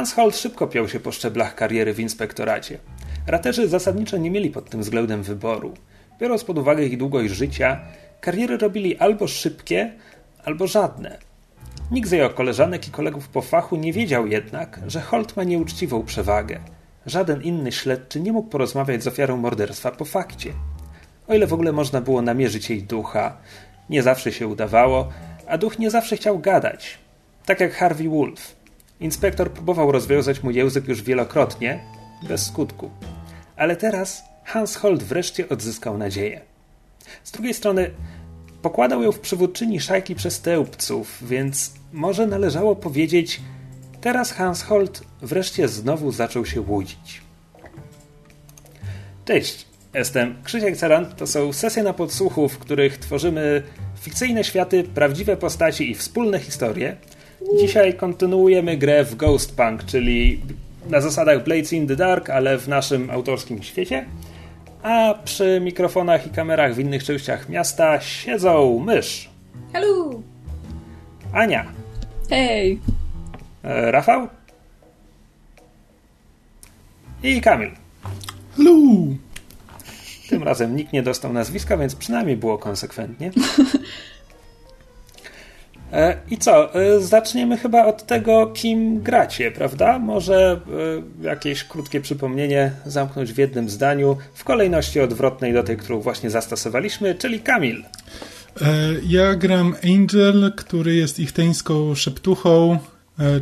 Hans Holt szybko piął się po szczeblach kariery w inspektoracie. Raterzy zasadniczo nie mieli pod tym względem wyboru. Biorąc pod uwagę ich długość życia, kariery robili albo szybkie, albo żadne. Nikt z jego koleżanek i kolegów po fachu nie wiedział jednak, że Holt ma nieuczciwą przewagę. Żaden inny śledczy nie mógł porozmawiać z ofiarą morderstwa po fakcie. O ile w ogóle można było namierzyć jej ducha, nie zawsze się udawało, a duch nie zawsze chciał gadać. Tak jak Harvey Wolf. Inspektor próbował rozwiązać mu język już wielokrotnie, bez skutku. Ale teraz Hans Holt wreszcie odzyskał nadzieję. Z drugiej strony pokładał ją w przywódczyni szajki przestępców, więc może należało powiedzieć, teraz Hans Holt wreszcie znowu zaczął się łudzić. Cześć, jestem Krzysiek Cerant. To są sesje na podsłuchu, w których tworzymy fikcyjne światy, prawdziwe postaci i wspólne historie. Dzisiaj kontynuujemy grę w Ghost Punk, czyli na zasadach Blades in the Dark, ale w naszym autorskim świecie. A przy mikrofonach i kamerach w innych częściach miasta siedzą mysz. Hello! Ania. Hej! E, Rafał. I Kamil. Hello! Tym razem nikt nie dostał nazwiska, więc przynajmniej było konsekwentnie. E, I co? E, zaczniemy chyba od tego, kim gracie, prawda? Może e, jakieś krótkie przypomnienie zamknąć w jednym zdaniu, w kolejności odwrotnej do tej, którą właśnie zastosowaliśmy, czyli Kamil. Ja gram Angel, który jest ichteńską szeptuchą,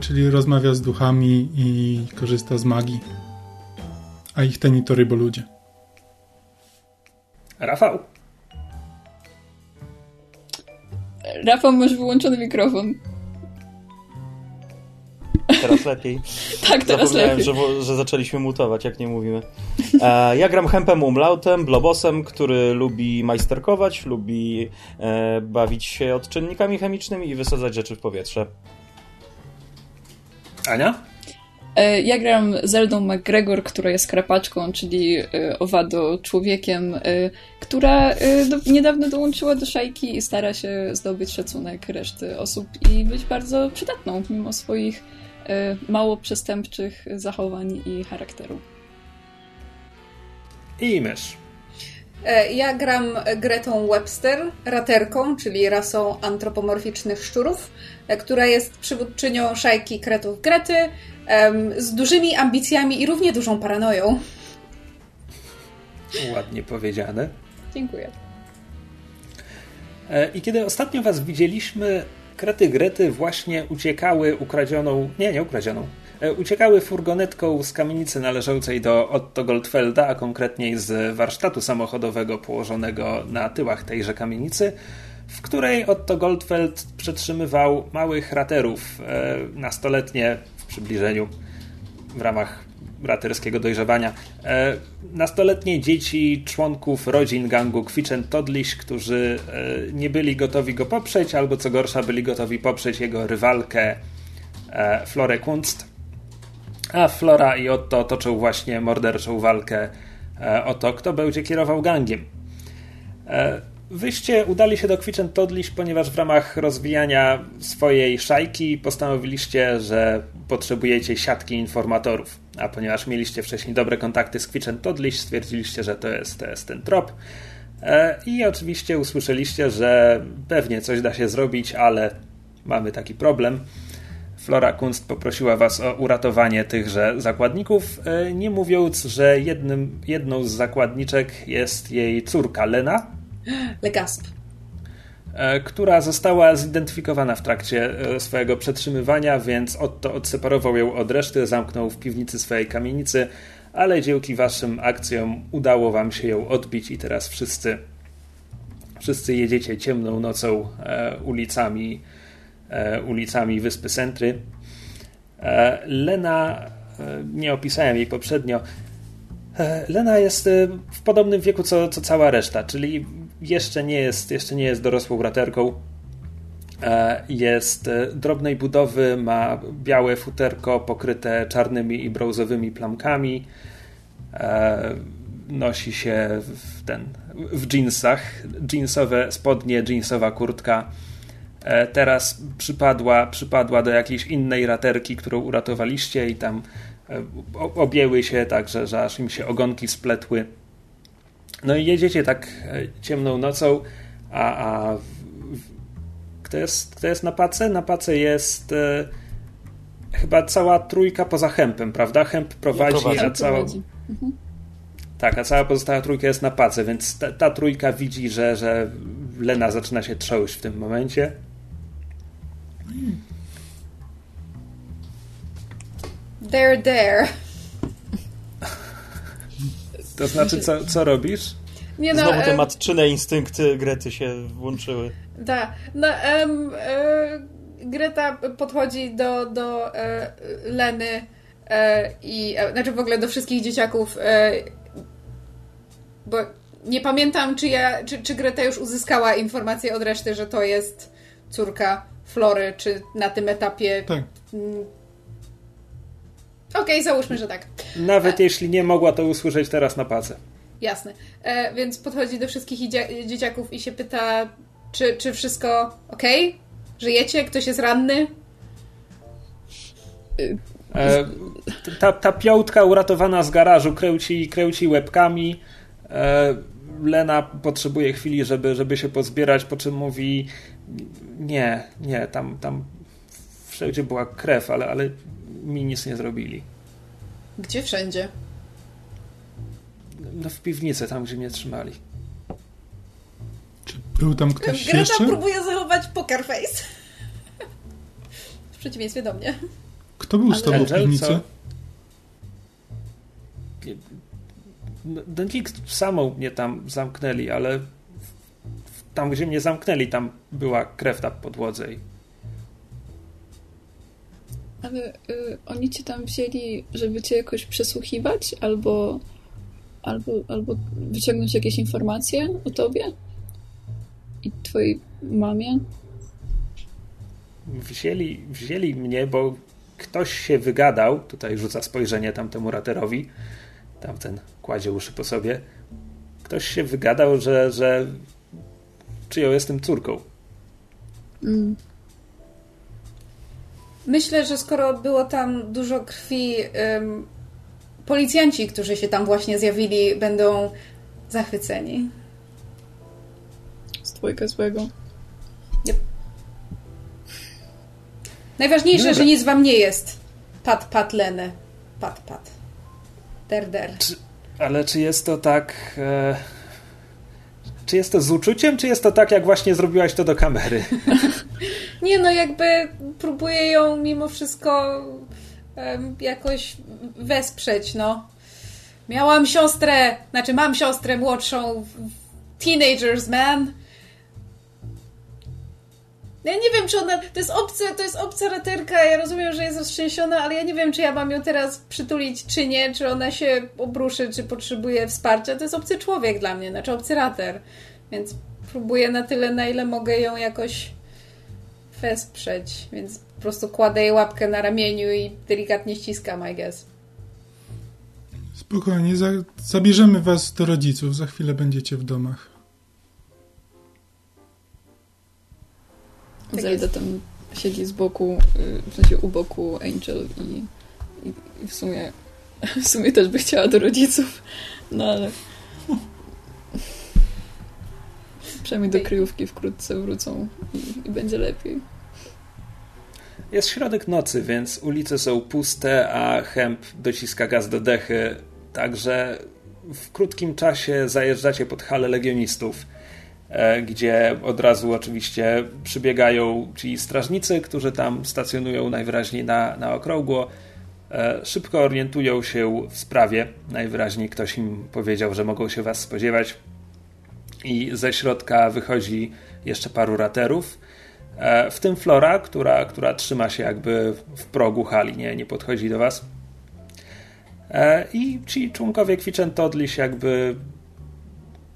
czyli rozmawia z duchami i korzysta z magii. A ichteni to ryboludzie. Rafał. Rafał, masz wyłączony mikrofon. Teraz lepiej. tak, teraz lepiej. Że, że zaczęliśmy mutować, jak nie mówimy. E, ja gram Hempem Umlautem, blobosem, który lubi majsterkować, lubi e, bawić się odczynnikami chemicznymi i wysadzać rzeczy w powietrze. Ania? E, ja gram Zeldą McGregor, która jest krapaczką, czyli e, owado człowiekiem, e, która niedawno dołączyła do szajki i stara się zdobyć szacunek reszty osób i być bardzo przydatną, mimo swoich mało przestępczych zachowań i charakteru. I mysz. Ja gram Gretą Webster, raterką, czyli rasą antropomorficznych szczurów, która jest przywódczynią szajki kretów Grety, z dużymi ambicjami i równie dużą paranoją. Ładnie powiedziane. Dziękuję. E, I kiedy ostatnio Was widzieliśmy, krety Grety właśnie uciekały ukradzioną, nie, nie ukradzioną, e, uciekały furgonetką z kamienicy należącej do Otto Goldfelda, a konkretniej z warsztatu samochodowego położonego na tyłach tejże kamienicy, w której Otto Goldfeld przetrzymywał małych raterów, e, nastoletnie przybliżeniu w ramach braterskiego dojrzewania. E, nastoletnie dzieci członków rodzin gangu Kwitchen Todliś, którzy e, nie byli gotowi go poprzeć, albo co gorsza, byli gotowi poprzeć jego rywalkę e, Florę Kunst. A Flora i Otto toczą właśnie morderczą walkę o to, kto będzie kierował gangiem. Wyście udali się do Kwitchen Todliś, ponieważ w ramach rozwijania swojej szajki postanowiliście, że potrzebujecie siatki informatorów. A ponieważ mieliście wcześniej dobre kontakty z Kwitchen Todliś, stwierdziliście, że to jest, to jest ten trop. E, I oczywiście usłyszeliście, że pewnie coś da się zrobić, ale mamy taki problem. Flora Kunst poprosiła was o uratowanie tychże zakładników, e, nie mówiąc, że jednym, jedną z zakładniczek jest jej córka Lena, Legasp. E, która została zidentyfikowana w trakcie e, swojego przetrzymywania, więc Otto odseparował ją od reszty, zamknął w piwnicy swojej kamienicy, ale dzięki waszym akcjom udało wam się ją odbić i teraz wszyscy wszyscy jedziecie ciemną nocą e, ulicami ulicami wyspy Sentry. Lena, nie opisałem jej poprzednio, Lena jest w podobnym wieku co, co cała reszta, czyli jeszcze nie jest, jeszcze nie jest dorosłą braterką. E, jest e, drobnej budowy, ma białe futerko pokryte czarnymi i brązowymi plamkami. E, nosi się w ten w jeansach, jeansowe spodnie, jeansowa kurtka. teraz przypadła, przypadła do jakiejś innej raterki, którą uratowaliście i tam objęły się tak, że, że aż im się ogonki spletły. No i jedziecie tak e, ciemną nocą, a, a kto, jest, kto jest na pace? Na pace jest e, chyba cała trójka poza Hempem, prawda? Hemp prowadzi, prowadzi. a cała... Mhm. Tak, a cała pozostała trójka jest na pace, więc ta, ta trójka widzi, że, że Lena zaczyna się trząść w tym momencie. There, there. To znaczy, co, co robisz? Nie no, Znowu te em, matczyne instynkty Grety się włączyły. Da. No, em, e, Greta podchodzi do, do e, Leny e, i e, znaczy w ogóle do wszystkich dzieciaków, e, bo nie pamiętam, czy, ja, czy, czy Greta już uzyskała informację od reszty, że to jest córka Flory, czy na tym etapie. Tak. Okej, załóżmy, że tak. Nawet jeśli nie mogła to usłyszeć teraz na pace. Jasne. E, więc podchodzi do wszystkich dzieciaków i się pyta, czy, czy wszystko ok? Żyjecie? Ktoś jest ranny? E, ta, ta piątka uratowana z garażu kręci, kręci łebkami. E, Lena potrzebuje chwili, żeby, żeby się pozbierać, po czym mówi nie, nie, tam, tam wszędzie była krew, ale, ale mi nic nie zrobili. Gdzie wszędzie? No w piwnicy, tam gdzie mnie trzymali. Czy był tam ktoś Greta jeszcze? próbuje zachować poker face. W przeciwieństwie do mnie. Kto był z tobą w piwnicy? co? No, nikt samą mnie tam zamknęli, ale tam, gdzie mnie zamknęli, tam była krew na podłodze. I Ale y, oni cię tam wzięli, żeby cię jakoś przesłuchiwać, albo, albo, albo wyciągnąć jakieś informacje o tobie i twojej mamie. wzięli, wzięli mnie, bo ktoś się wygadał. Tutaj rzuca spojrzenie tamtemu raterowi. Tamten kładzie uszy po sobie. Ktoś się wygadał, że, że czyją jestem córką. Mm. Myślę, że skoro było tam dużo krwi, ym, policjanci, którzy się tam właśnie zjawili, będą zachwyceni. Z twojego złego. Najważniejsze, Dobra. że nic wam nie jest. Pat, pat, Lenę. Pat, pat. Der, der. Ale czy jest to tak. E, czy jest to z uczuciem, czy jest to tak, jak właśnie zrobiłaś to do kamery? Nie no, jakby próbuję ją mimo wszystko em, jakoś wesprzeć, no. Miałam siostrę, znaczy mam siostrę młodszą, teenagers, man. Ja nie wiem, czy ona. To jest obce, to jest obca raterka. Ja rozumiem, że jest roztrzęsiona, ale ja nie wiem, czy ja mam ją teraz przytulić, czy nie, czy ona się obruszy, czy potrzebuje wsparcia. To jest obcy człowiek dla mnie, znaczy obcy rater. Więc próbuję na tyle, na ile mogę ją jakoś wesprzeć, więc po prostu kładę jej łapkę na ramieniu i delikatnie ściskam, I guess. Spokojnie, za, zabierzemy was do rodziców, za chwilę będziecie w domach. Tak Zelda jest. tam siedzi z boku, y, w sensie u boku Angel i, i, i w sumie w sumie też by chciała do rodziców, no ale przynajmniej do kryjówki wkrótce wrócą i, i będzie lepiej. Jest środek nocy, więc ulice są puste, a Hemp dociska gaz do dechy. Także w krótkim czasie zajeżdżacie pod halę legionistów, gdzie od razu oczywiście przybiegają ci strażnicy, którzy tam stacjonują najwyraźniej na, na okrągło. E, Szybko orientują się w sprawie. Najwyraźniej ktoś im powiedział, że mogą się was spodziewać. I ze środka wychodzi jeszcze paru raterów. E, W tym Flora, która, która trzyma się jakby w progu hali, nie, nie podchodzi do was. E, I ci członkowie Kwiczen-Todliś jakby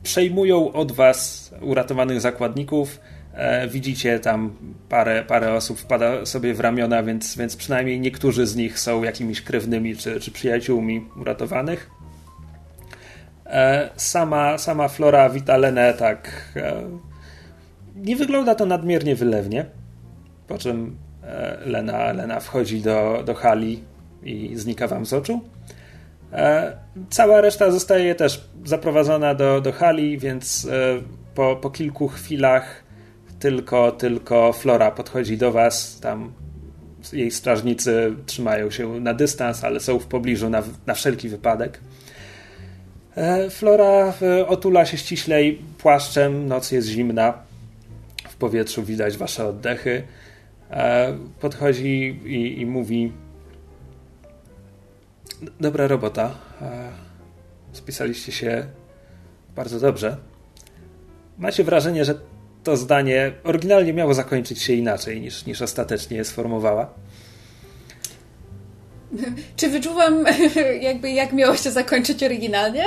przejmują od was uratowanych zakładników. E, Widzicie tam parę, parę osób wpada sobie w ramiona, więc, więc przynajmniej niektórzy z nich są jakimiś krewnymi czy, czy przyjaciółmi uratowanych. E, Sama, sama Flora wita Lenę tak. e, Nie wygląda to nadmiernie wylewnie. Po czym Lena, Lena wchodzi do, do hali i znika wam z oczu. E, cała reszta zostaje też zaprowadzona do, do hali, więc e, po, po kilku chwilach tylko, tylko Flora podchodzi do was. Tam jej strażnicy trzymają się na dystans, ale są w pobliżu na, na wszelki wypadek. E, Flora otula się ściślej płaszczem, noc jest zimna, w powietrzu widać wasze oddechy. Podchodzi i, i mówi: Dobra robota. Spisaliście się bardzo dobrze. Macie wrażenie, że to zdanie oryginalnie miało zakończyć się inaczej niż, niż ostatecznie je sformułowała? Czy wyczuwam, jakby jak miało się zakończyć oryginalnie?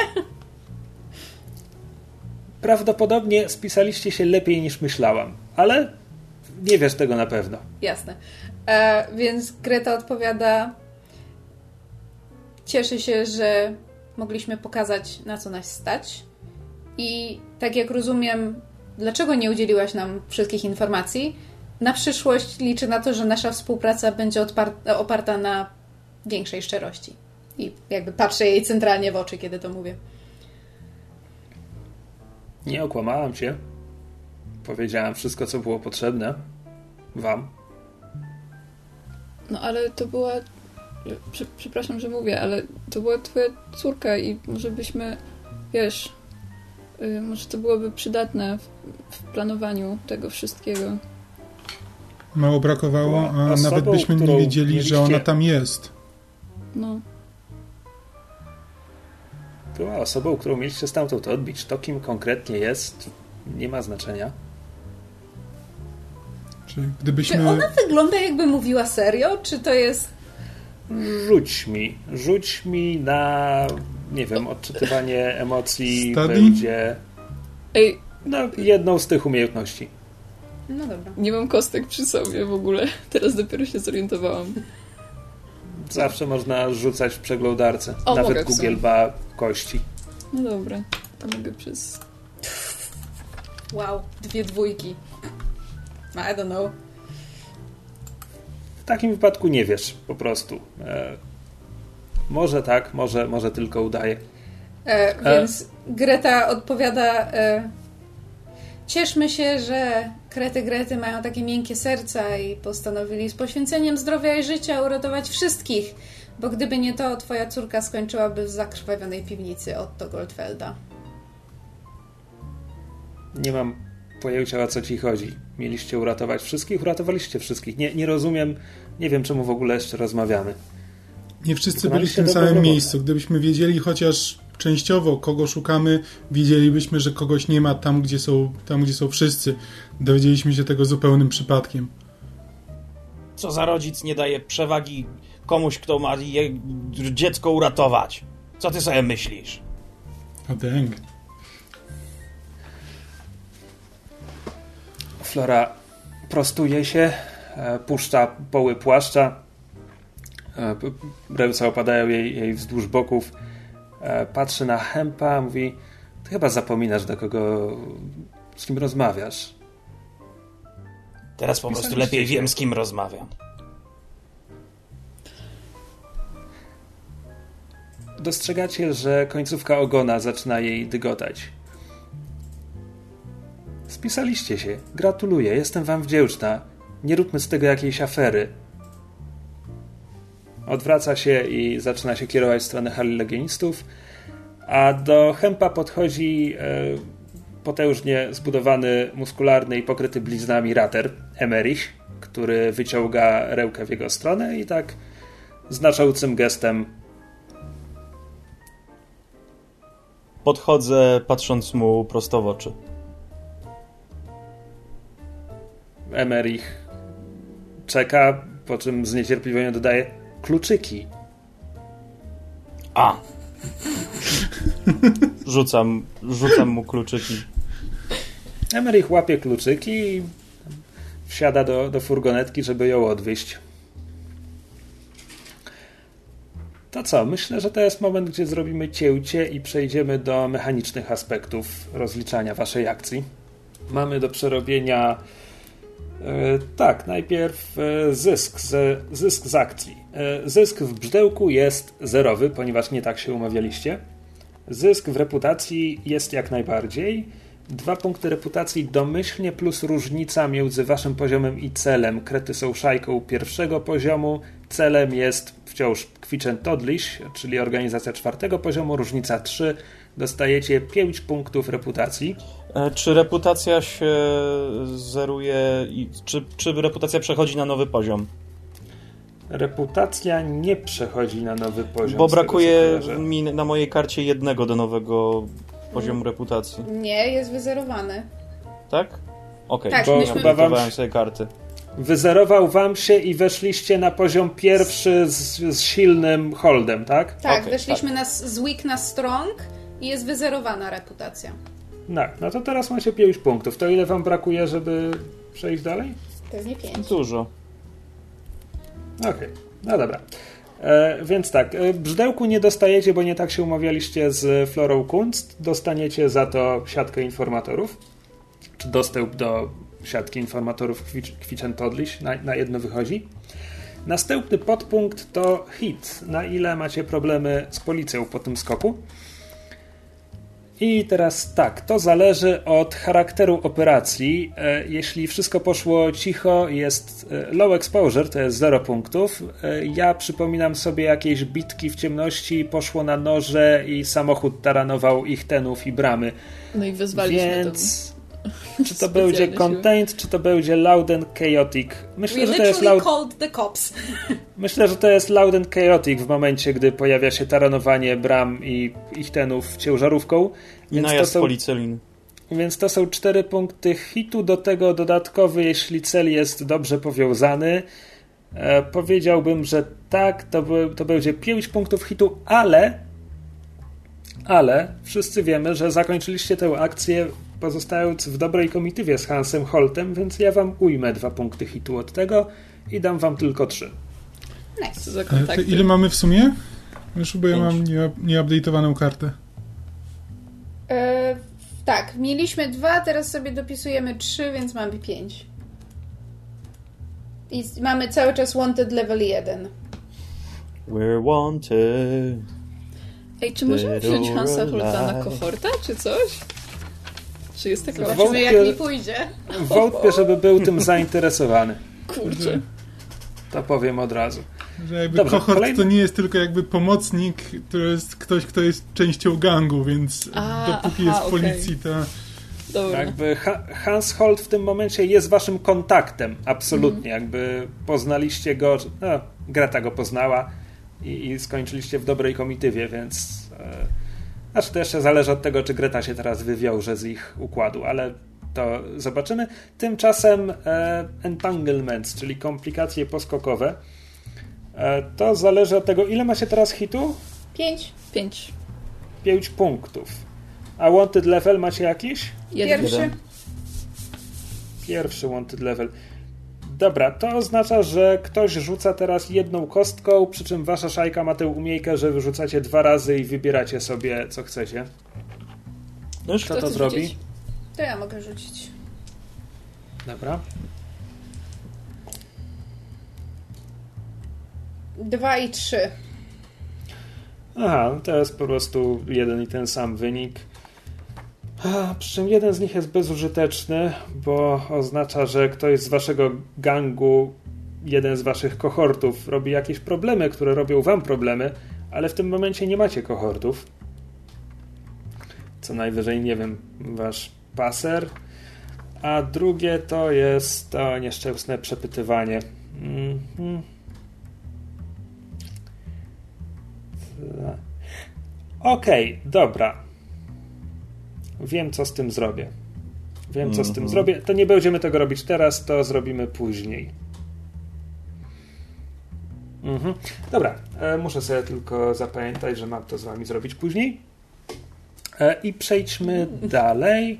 Prawdopodobnie spisaliście się lepiej niż myślałam, ale nie wiesz tego na pewno. Jasne. E, więc Greta odpowiada: Cieszę się, że mogliśmy pokazać, na co nas stać. I tak jak rozumiem, dlaczego nie udzieliłaś nam wszystkich informacji, na przyszłość liczę na to, że nasza współpraca będzie oparta na większej szczerości. I jakby patrzę jej centralnie w oczy, kiedy to mówię. Nie okłamałam cię. Powiedziałam wszystko, co było potrzebne. Wam. No ale to była przepraszam, że mówię, ale to była twoja córka i może byśmy, wiesz, y, może to byłoby przydatne w, w planowaniu tego wszystkiego. Mało brakowało, a Osobą, nawet byśmy nie wiedzieli, mieliście... że ona tam jest. No. Była osobą, którą mieliście stamtąd odbić. To, kim konkretnie jest, nie ma znaczenia. Czy gdybyśmy... Czy ona wygląda jakby mówiła serio? Czy to jest Rzuć mi. Rzuć mi na, nie wiem, odczytywanie emocji Study? będzie Ej. no, jedną z tych umiejętności. No dobra. Nie mam kostek przy sobie w ogóle. Teraz dopiero się zorientowałam. Zawsze można rzucać w przeglądarce. O, Nawet Google ma kości. No dobra, to mogę przez... Wow, dwie dwójki. I don't know. W takim wypadku nie wiesz po prostu. E, może tak, może, może tylko udaje. E, więc e... Greta odpowiada e, cieszmy się, że krety Grety mają takie miękkie serca i postanowili z poświęceniem zdrowia i życia uratować wszystkich, bo gdyby nie to, twoja córka skończyłaby w zakrwawionej piwnicy Otto Goldfelda. Nie mam pojęcia o co ci chodzi. Mieliście uratować wszystkich, uratowaliście wszystkich. Nie, nie rozumiem, nie wiem czemu w ogóle jeszcze rozmawiamy. Nie wszyscy byli w tym samym miejscu. Gdybyśmy wiedzieli chociaż częściowo, kogo szukamy, wiedzielibyśmy, że kogoś nie ma tam, gdzie są, tam, gdzie są wszyscy. Dowiedzieliśmy się tego zupełnym przypadkiem. Co za rodzic nie daje przewagi komuś, kto ma je, dziecko uratować? Co ty sobie myślisz? A dęg. Flora prostuje się, e, puszcza poły płaszcza, e, ręce opadają jej, jej wzdłuż boków, e, patrzy na Hempa, mówi ty chyba zapominasz do kogo, z kim rozmawiasz. Teraz po prostu lepiej wiem, z kim rozmawiam. Dostrzegacie, że końcówka ogona zaczyna jej dygotać. Spisaliście się. Gratuluję, jestem wam wdzięczna. Nie róbmy z tego jakiejś afery. Odwraca się i zaczyna się kierować w stronę hali legionistów, a do Hempa podchodzi e, potężnie zbudowany, muskularny i pokryty bliznami rater, Emerich, który wyciąga rękę w jego stronę i tak znaczącym gestem Podchodzę, patrząc mu prosto w oczy. Emerich czeka, po czym z niecierpliwością dodaje kluczyki. A! rzucam, rzucam mu kluczyki. Emerich łapie kluczyki i wsiada do, do furgonetki, żeby ją odwieźć. To co? Myślę, że to jest moment, gdzie zrobimy cięcie i przejdziemy do mechanicznych aspektów rozliczania waszej akcji. Mamy do przerobienia tak, najpierw zysk z, zysk z akcji. Zysk w brzydełku jest zerowy, ponieważ nie tak się umawialiście. Zysk w reputacji jest jak najbardziej. Dwa punkty reputacji domyślnie plus różnica między waszym poziomem i celem. Krety są szajką pierwszego poziomu, celem jest wciąż Kwiczen Todliś, czyli organizacja czwartego poziomu, różnica 3. Dostajecie 5 punktów reputacji. E, czy reputacja się zeruje i czy, czy reputacja przechodzi na nowy poziom? Reputacja nie przechodzi na nowy poziom. Bo brakuje mi na mojej karcie jednego do nowego poziomu reputacji. Nie, jest wyzerowany. Tak? Okej, okay. tak, bo myśmy... wam... sobie karty. Wyzerował wam się i weszliście na poziom pierwszy z, z silnym holdem, tak? Tak, okay, weszliśmy tak. Na, z weak na strong i jest wyzerowana reputacja. No, no to teraz macie 5 punktów. To ile wam brakuje, żeby przejść dalej? Pewnie 5. Dużo. Okej, okay. no dobra. E, więc tak, e, brzydełku nie dostajecie, bo nie tak się umawialiście z Florą Kunst. Dostaniecie za to siatkę informatorów, czy dostęp do siatki informatorów Kwiczen Todliś, na, na jedno wychodzi. Następny podpunkt to hit. Na ile macie problemy z policją po tym skoku? I teraz tak, to zależy od charakteru operacji. E, jeśli wszystko poszło cicho, jest e, low exposure, to jest 0 punktów. E, ja przypominam sobie jakieś bitki w ciemności, poszło na noże i samochód taranował ich tenów i bramy. No i wyzwaliśmy Więc... Czy to będzie contained, czy to będzie loud and chaotic. Myślę, We że to jest loud... called the cops. Myślę, że to jest loud and chaotic w momencie, gdy pojawia się taranowanie bram i ich tenów ciężarówką. I więc najazd to są... policelin. Więc to są cztery punkty hitu, do tego dodatkowy, jeśli cel jest dobrze powiązany. E, powiedziałbym, że tak, to, by, to będzie 5 punktów hitu, ale ale wszyscy wiemy, że zakończyliście tę akcję pozostając w dobrej komitywie z Hansem Holtem, więc ja wam ujmę dwa punkty hitu od tego i dam wam tylko trzy. Nice. E, ile mamy w sumie? Już bo ja mam nieupdate'owaną nie kartę. E, tak, mieliśmy dwa, teraz sobie dopisujemy trzy, więc mamy pięć. I mamy cały czas Wanted level 1. We're wanted. Ej, czy możemy wziąć Hansa Holta na kohorta, czy coś? Czy jest taka Zobaczymy, wątpię, jak mi pójdzie. Wątpię, żeby był tym zainteresowany. Kurczę. To powiem od razu. Że jakby Dobrze, kohort kolejny... to nie jest tylko jakby pomocnik, to jest ktoś, kto jest częścią gangu, więc A, dopóki aha, jest w policji, to... Dobra. Jakby Hans Holt w tym momencie jest waszym kontaktem, absolutnie. Mm. Jakby poznaliście go, no, Greta go poznała i, i skończyliście w dobrej komitywie, więc... E, znaczy to jeszcze zależy od tego, czy Greta się teraz wywiąże z ich układu, ale to zobaczymy. Tymczasem e, entanglements, czyli komplikacje poskokowe, e, to zależy od tego, ile ma się teraz hitu? Pięć. Pięć. Pięć punktów. A wanted level macie jakiś? Jeden. Pierwszy. Pierwszy wanted level. Dobra, to oznacza, że ktoś rzuca teraz jedną kostką, przy czym wasza szajka ma tę umiejkę, że wyrzucacie dwa razy i wybieracie sobie, co chcecie. No już kto to zrobi? Rzucić? To ja mogę rzucić. Dobra. Dwa i trzy. Aha, to jest po prostu jeden i ten sam wynik. Przy czym jeden z nich jest bezużyteczny, bo oznacza, że ktoś z waszego gangu, jeden z waszych kohortów robi jakieś problemy, które robią wam problemy, ale w tym momencie nie macie kohortów. Co najwyżej, nie wiem, wasz paser. A drugie to jest to nieszczęsne przepytywanie. -hmm. Okej, okay, dobra. Wiem, co z tym zrobię. Wiem, co z tym mhm. zrobię. To nie będziemy tego robić teraz, to zrobimy później. Mhm. Dobra, e, muszę sobie tylko zapamiętać, że mam to z wami zrobić później. E, I przejdźmy dalej.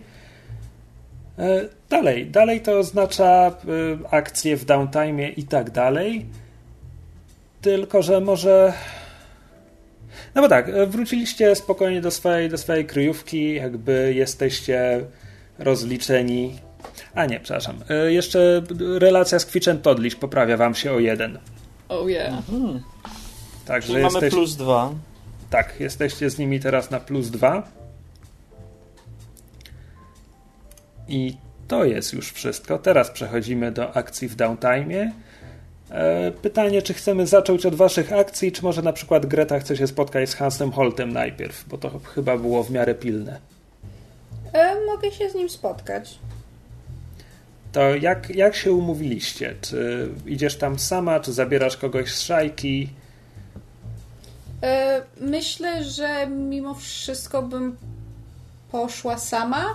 E, dalej. Dalej to oznacza akcje w downtime i tak dalej. Tylko, że może no bo tak, wróciliście spokojnie do swojej, do swojej kryjówki, jakby jesteście rozliczeni. A nie, przepraszam. E, jeszcze relacja z Kwitchen Todliś poprawia wam się o jeden. Oh yeah. Mhm. Także Czyli mamy jesteś... plus dwa. Tak, jesteście z nimi teraz na plus dwa. I to jest już wszystko. Teraz przechodzimy do akcji w downtime. E, pytanie, czy chcemy zacząć od waszych akcji, czy może na przykład Greta chce się spotkać z Hansem Holtem najpierw, bo to chyba było w miarę pilne. E, mogę się z nim spotkać. To jak, jak się umówiliście? Czy idziesz tam sama, czy zabierasz kogoś z szajki? E, myślę, że mimo wszystko bym poszła sama.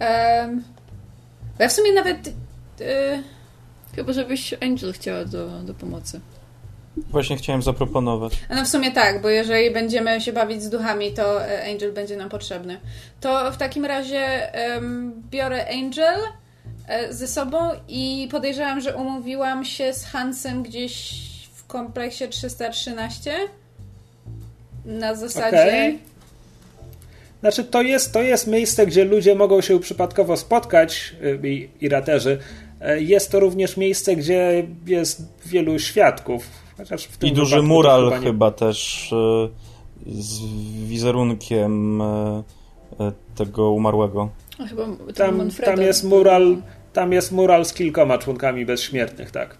Um, ja w sumie nawet. E, Chyba, żebyś Angel chciała do, do pomocy. Właśnie chciałem zaproponować. no w sumie tak, bo jeżeli będziemy się bawić z duchami, to e, Angel będzie nam potrzebny. To w takim razie um, biorę Angel e, ze sobą i podejrzewam, że umówiłam się z Hansem gdzieś w kompleksie 313. Na zasadzie. Okej. Znaczy, to jest, to jest miejsce, gdzie ludzie mogą się przypadkowo spotkać y, i, i raterzy. Jest to również miejsce, gdzie jest wielu świadków. Chociaż w tym I duży mural chyba nie- chyba też e, z wizerunkiem e, e, tego umarłego. A chyba Tam, tam jest mural. Tam jest mural z kilkoma członkami bezśmiertnych, tak.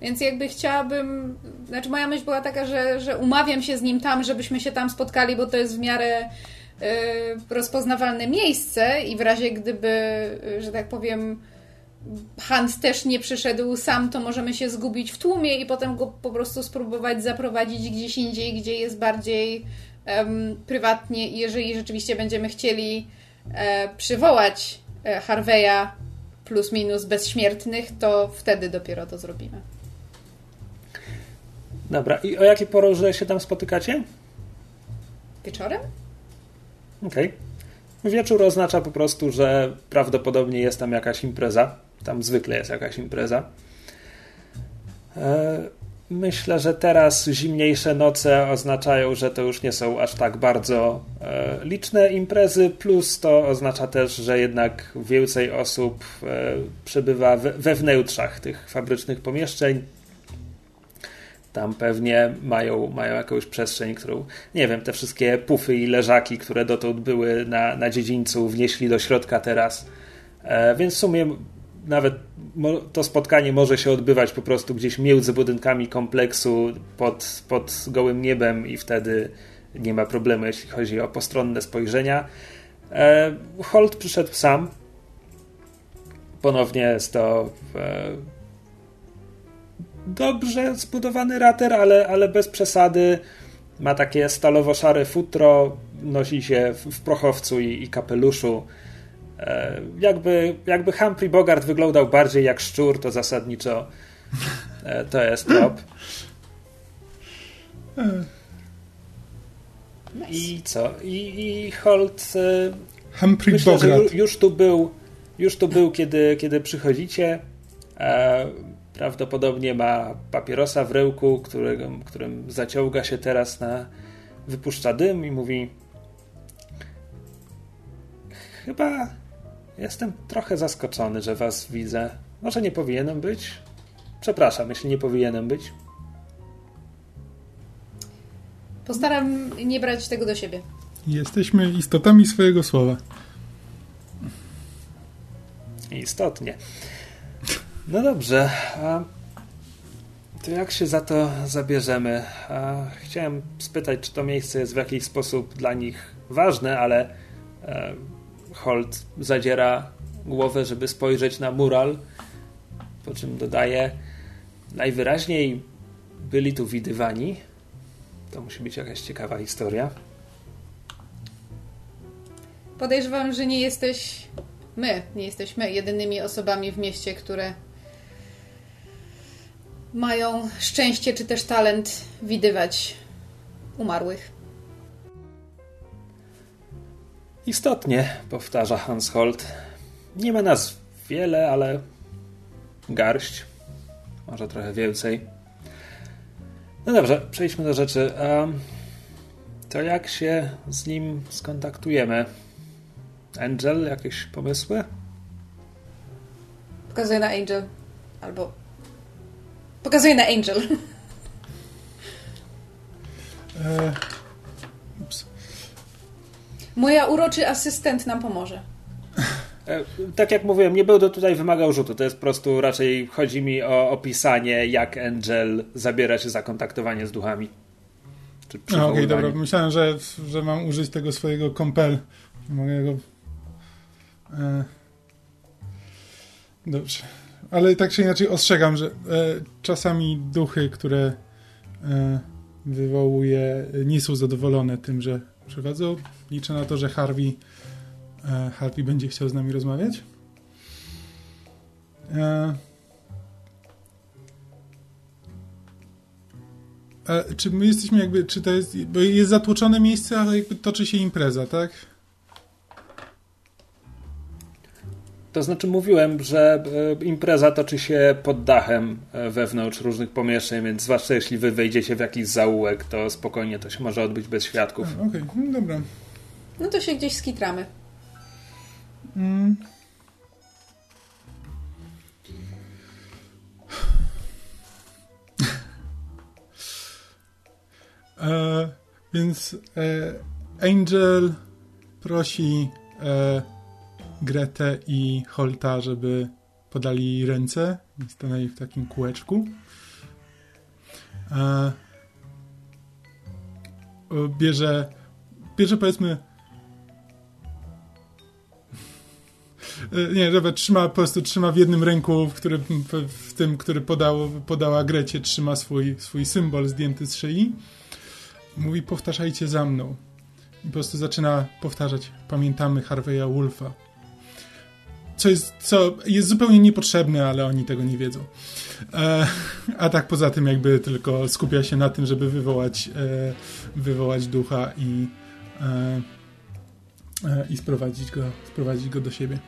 Więc jakby chciałabym. Znaczy, moja myśl była taka, że, że umawiam się z nim tam, żebyśmy się tam spotkali, bo to jest w miarę y, rozpoznawalne miejsce i w razie gdyby, że tak powiem, Hans też nie przyszedł sam, to możemy się zgubić w tłumie i potem go po prostu spróbować zaprowadzić gdzieś indziej, gdzie jest bardziej em, prywatnie jeżeli rzeczywiście będziemy chcieli e, przywołać e, Harveya plus minus bezśmiertnych, to wtedy dopiero to zrobimy. Dobra, i o jakiej porze się tam spotykacie? Wieczorem? Okej. Wieczór oznacza po prostu, że prawdopodobnie jest tam jakaś impreza. Tam zwykle jest jakaś impreza. E, Myślę, że teraz zimniejsze noce oznaczają, że to już nie są aż tak bardzo e, liczne imprezy, plus to oznacza też, że jednak więcej osób e, przebywa we, wnętrzach tych fabrycznych pomieszczeń. Tam pewnie mają, mają jakąś przestrzeń, którą, nie wiem, te wszystkie pufy i leżaki, które dotąd były na, na dziedzińcu, wnieśli do środka teraz. Więc w sumie nawet to spotkanie może się odbywać po prostu gdzieś między budynkami kompleksu pod, pod gołym niebem i wtedy nie ma problemu, jeśli chodzi o postronne spojrzenia. E, Holt przyszedł sam. Ponownie jest to e, dobrze zbudowany rater, ale, ale bez przesady. Ma takie stalowo-szare futro, nosi się w prochowcu i, i kapeluszu. E, jakby, jakby Humphrey Bogart wyglądał bardziej jak szczur, to zasadniczo e, to jest trop. I co? I, i Holt e, Humphrey Myślę, Bogart. ju- już tu był, już tu był kiedy, kiedy przychodzicie. Prawdopodobnie ma papierosa w rełku, którym, którym zaciąga się teraz na. wypuszcza dym i mówi. Chyba jestem trochę zaskoczony, że was widzę. Może nie powinienem być? Przepraszam, jeśli nie powinienem być. Postaram nie brać tego do siebie. Jesteśmy istotami swojego słowa. Istotnie. No dobrze. A to jak się za to zabierzemy? A chciałem spytać, czy to miejsce jest w jakiś sposób dla nich ważne, ale e, Holt zadziera głowę, żeby spojrzeć na mural, po czym dodaje najwyraźniej byli tu widywani. To musi być jakaś ciekawa historia. Podejrzewam, że nie jesteś. My, nie jesteśmy jedynymi osobami w mieście, które mają szczęście czy też talent widywać umarłych. Istotnie, powtarza Hans Holt. Nie ma nas wiele, ale garść. Może trochę więcej. No dobrze, przejdźmy do rzeczy. To jak się z nim skontaktujemy? Angel, jakieś pomysły? Pokazuję na Angel. Albo... Pokazuję na Angel. E, Moja uroczy asystent nam pomoże. E, tak jak mówiłem, nie będę tutaj wymagał rzutu. To jest po prostu raczej chodzi mi o opisanie, jak Angel zabiera się za kontaktowanie z duchami. Czy Okej, okay, dobra. Myślałem, że, że mam użyć tego swojego compel. Mogę go. E... Dobrze. Ale tak czy inaczej ostrzegam, że e, czasami duchy, które e, wywołuje, nie są zadowolone tym, że przychodzą. Liczę na to, że Harvey, e, Harvey będzie chciał z nami rozmawiać. E, e, czy my jesteśmy jakby, czy to jest, bo jest zatłoczone miejsce, ale jakby toczy się impreza, tak? To znaczy mówiłem, że e, impreza toczy się pod dachem e, wewnątrz różnych pomieszczeń, więc zwłaszcza jeśli wy wejdziecie w jakiś zaułek, to spokojnie to się może odbyć bez świadków. Okej, okay. no dobra. No to się gdzieś skitramy. Mm. e, więc e, Angel prosi e, Gretę i Holta, żeby podali ręce i stanęli w takim kółeczku. E, bierze, bierze powiedzmy e, nie, że trzyma, po prostu trzyma w jednym ręku, w, którym, w tym, który podał, podała Grecie, trzyma swój, swój symbol zdjęty z szyi. Mówi, powtarzajcie za mną. I po prostu zaczyna powtarzać, pamiętamy Harveya Wolfa co jest, co jest zupełnie niepotrzebne, ale oni tego nie wiedzą. E, a tak poza tym jakby tylko skupia się na tym, żeby wywołać, e, wywołać ducha i, e, e i sprowadzić, go, sprowadzić go do siebie.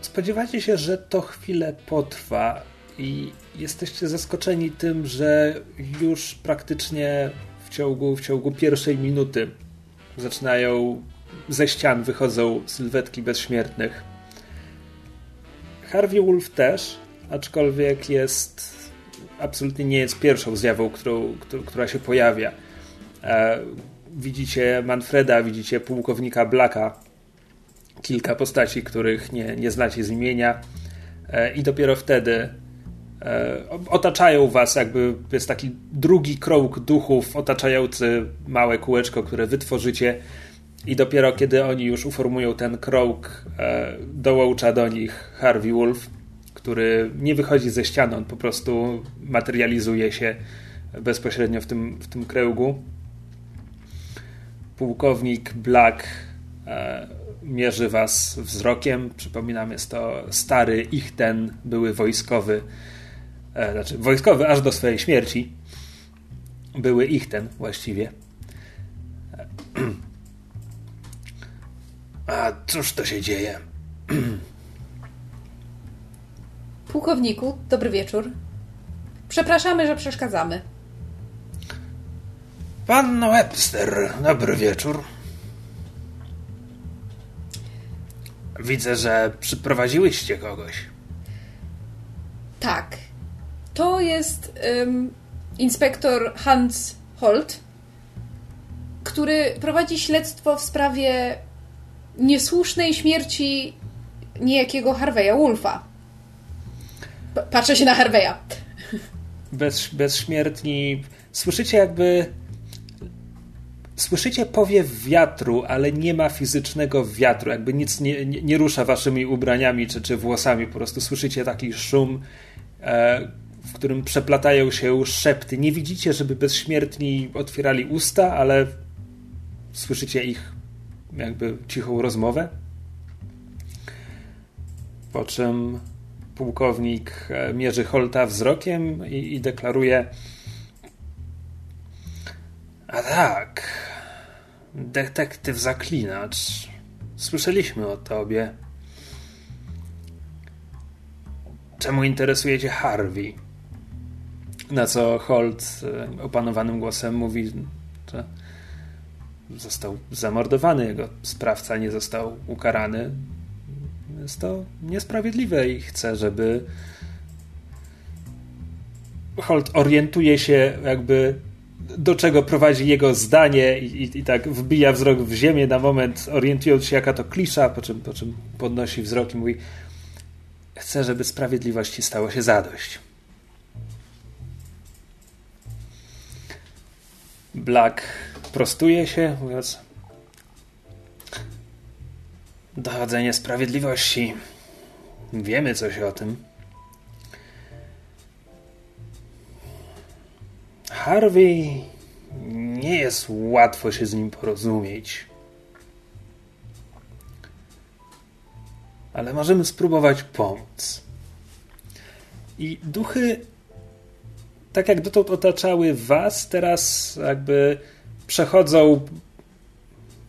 Spodziewacie się, że to chwilę potrwa i jesteście zaskoczeni tym, że już praktycznie w ciągu, w ciągu pierwszej minuty zaczynają ze ścian wychodzą sylwetki bezśmiertnych. Harvey Wolf też, aczkolwiek jest absolutnie nie jest pierwszą zjawą, którą, która się pojawia. E, widzicie Manfreda, widzicie pułkownika Blacka, kilka postaci, których nie, nie znacie z imienia e, i dopiero wtedy otaczają was, jakby jest taki drugi krąg duchów otaczający małe kółeczko, które wytworzycie i dopiero kiedy oni już uformują ten krąg, e, dołącza do nich Harvey Wolf, który nie wychodzi ze ściany, on po prostu materializuje się bezpośrednio w tym, w tym kręgu. Pułkownik Black e, mierzy was wzrokiem. Przypominam, jest to stary ich ten były wojskowy, e, znaczy wojskowy aż do swojej śmierci. Były ich ten właściwie. A cóż to się dzieje? Pułkowniku, dobry wieczór. Przepraszamy, że przeszkadzamy. Pan Webster, dobry wieczór. Widzę, że przyprowadziłyście kogoś. Tak. To jest um, inspektor Hans Holt, który prowadzi śledztwo w sprawie niesłusznej śmierci niejakiego Harveya Wolfa. Patrzę się na Harveya. Bez, bezśmiertni. Słyszycie jakby. Słyszycie powiew wiatru, ale nie ma fizycznego wiatru, jakby nic nie, nie, nie rusza waszymi ubraniami czy, czy włosami. Po prostu słyszycie taki szum, e, w którym przeplatają się szepty. Nie widzicie, żeby bezśmiertni otwierali usta, ale słyszycie ich jakby cichą rozmowę. Po czym pułkownik e, mierzy Holta wzrokiem i, i deklaruje: A tak, detektyw zaklinacz. Słyszeliśmy o tobie. Czemu interesuje cię Harvey? Na co Holt e, opanowanym głosem mówi, że został zamordowany, jego sprawca nie został ukarany. Jest to niesprawiedliwe i chcę, żeby Holt orientuje się jakby do czego prowadzi jego zdanie i, i, i, tak wbija wzrok w ziemię na moment, orientując się jaka to klisza, po czym, po czym podnosi wzrok i mówi chcę, żeby sprawiedliwości stało się zadość. Black prostuje się, mówiąc dochodzenie sprawiedliwości. Wiemy coś o tym. Harvey nie jest łatwo się z nim porozumieć. Ale możemy spróbować pomóc. I duchy, tak jak dotąd otaczały was, teraz jakby przechodzą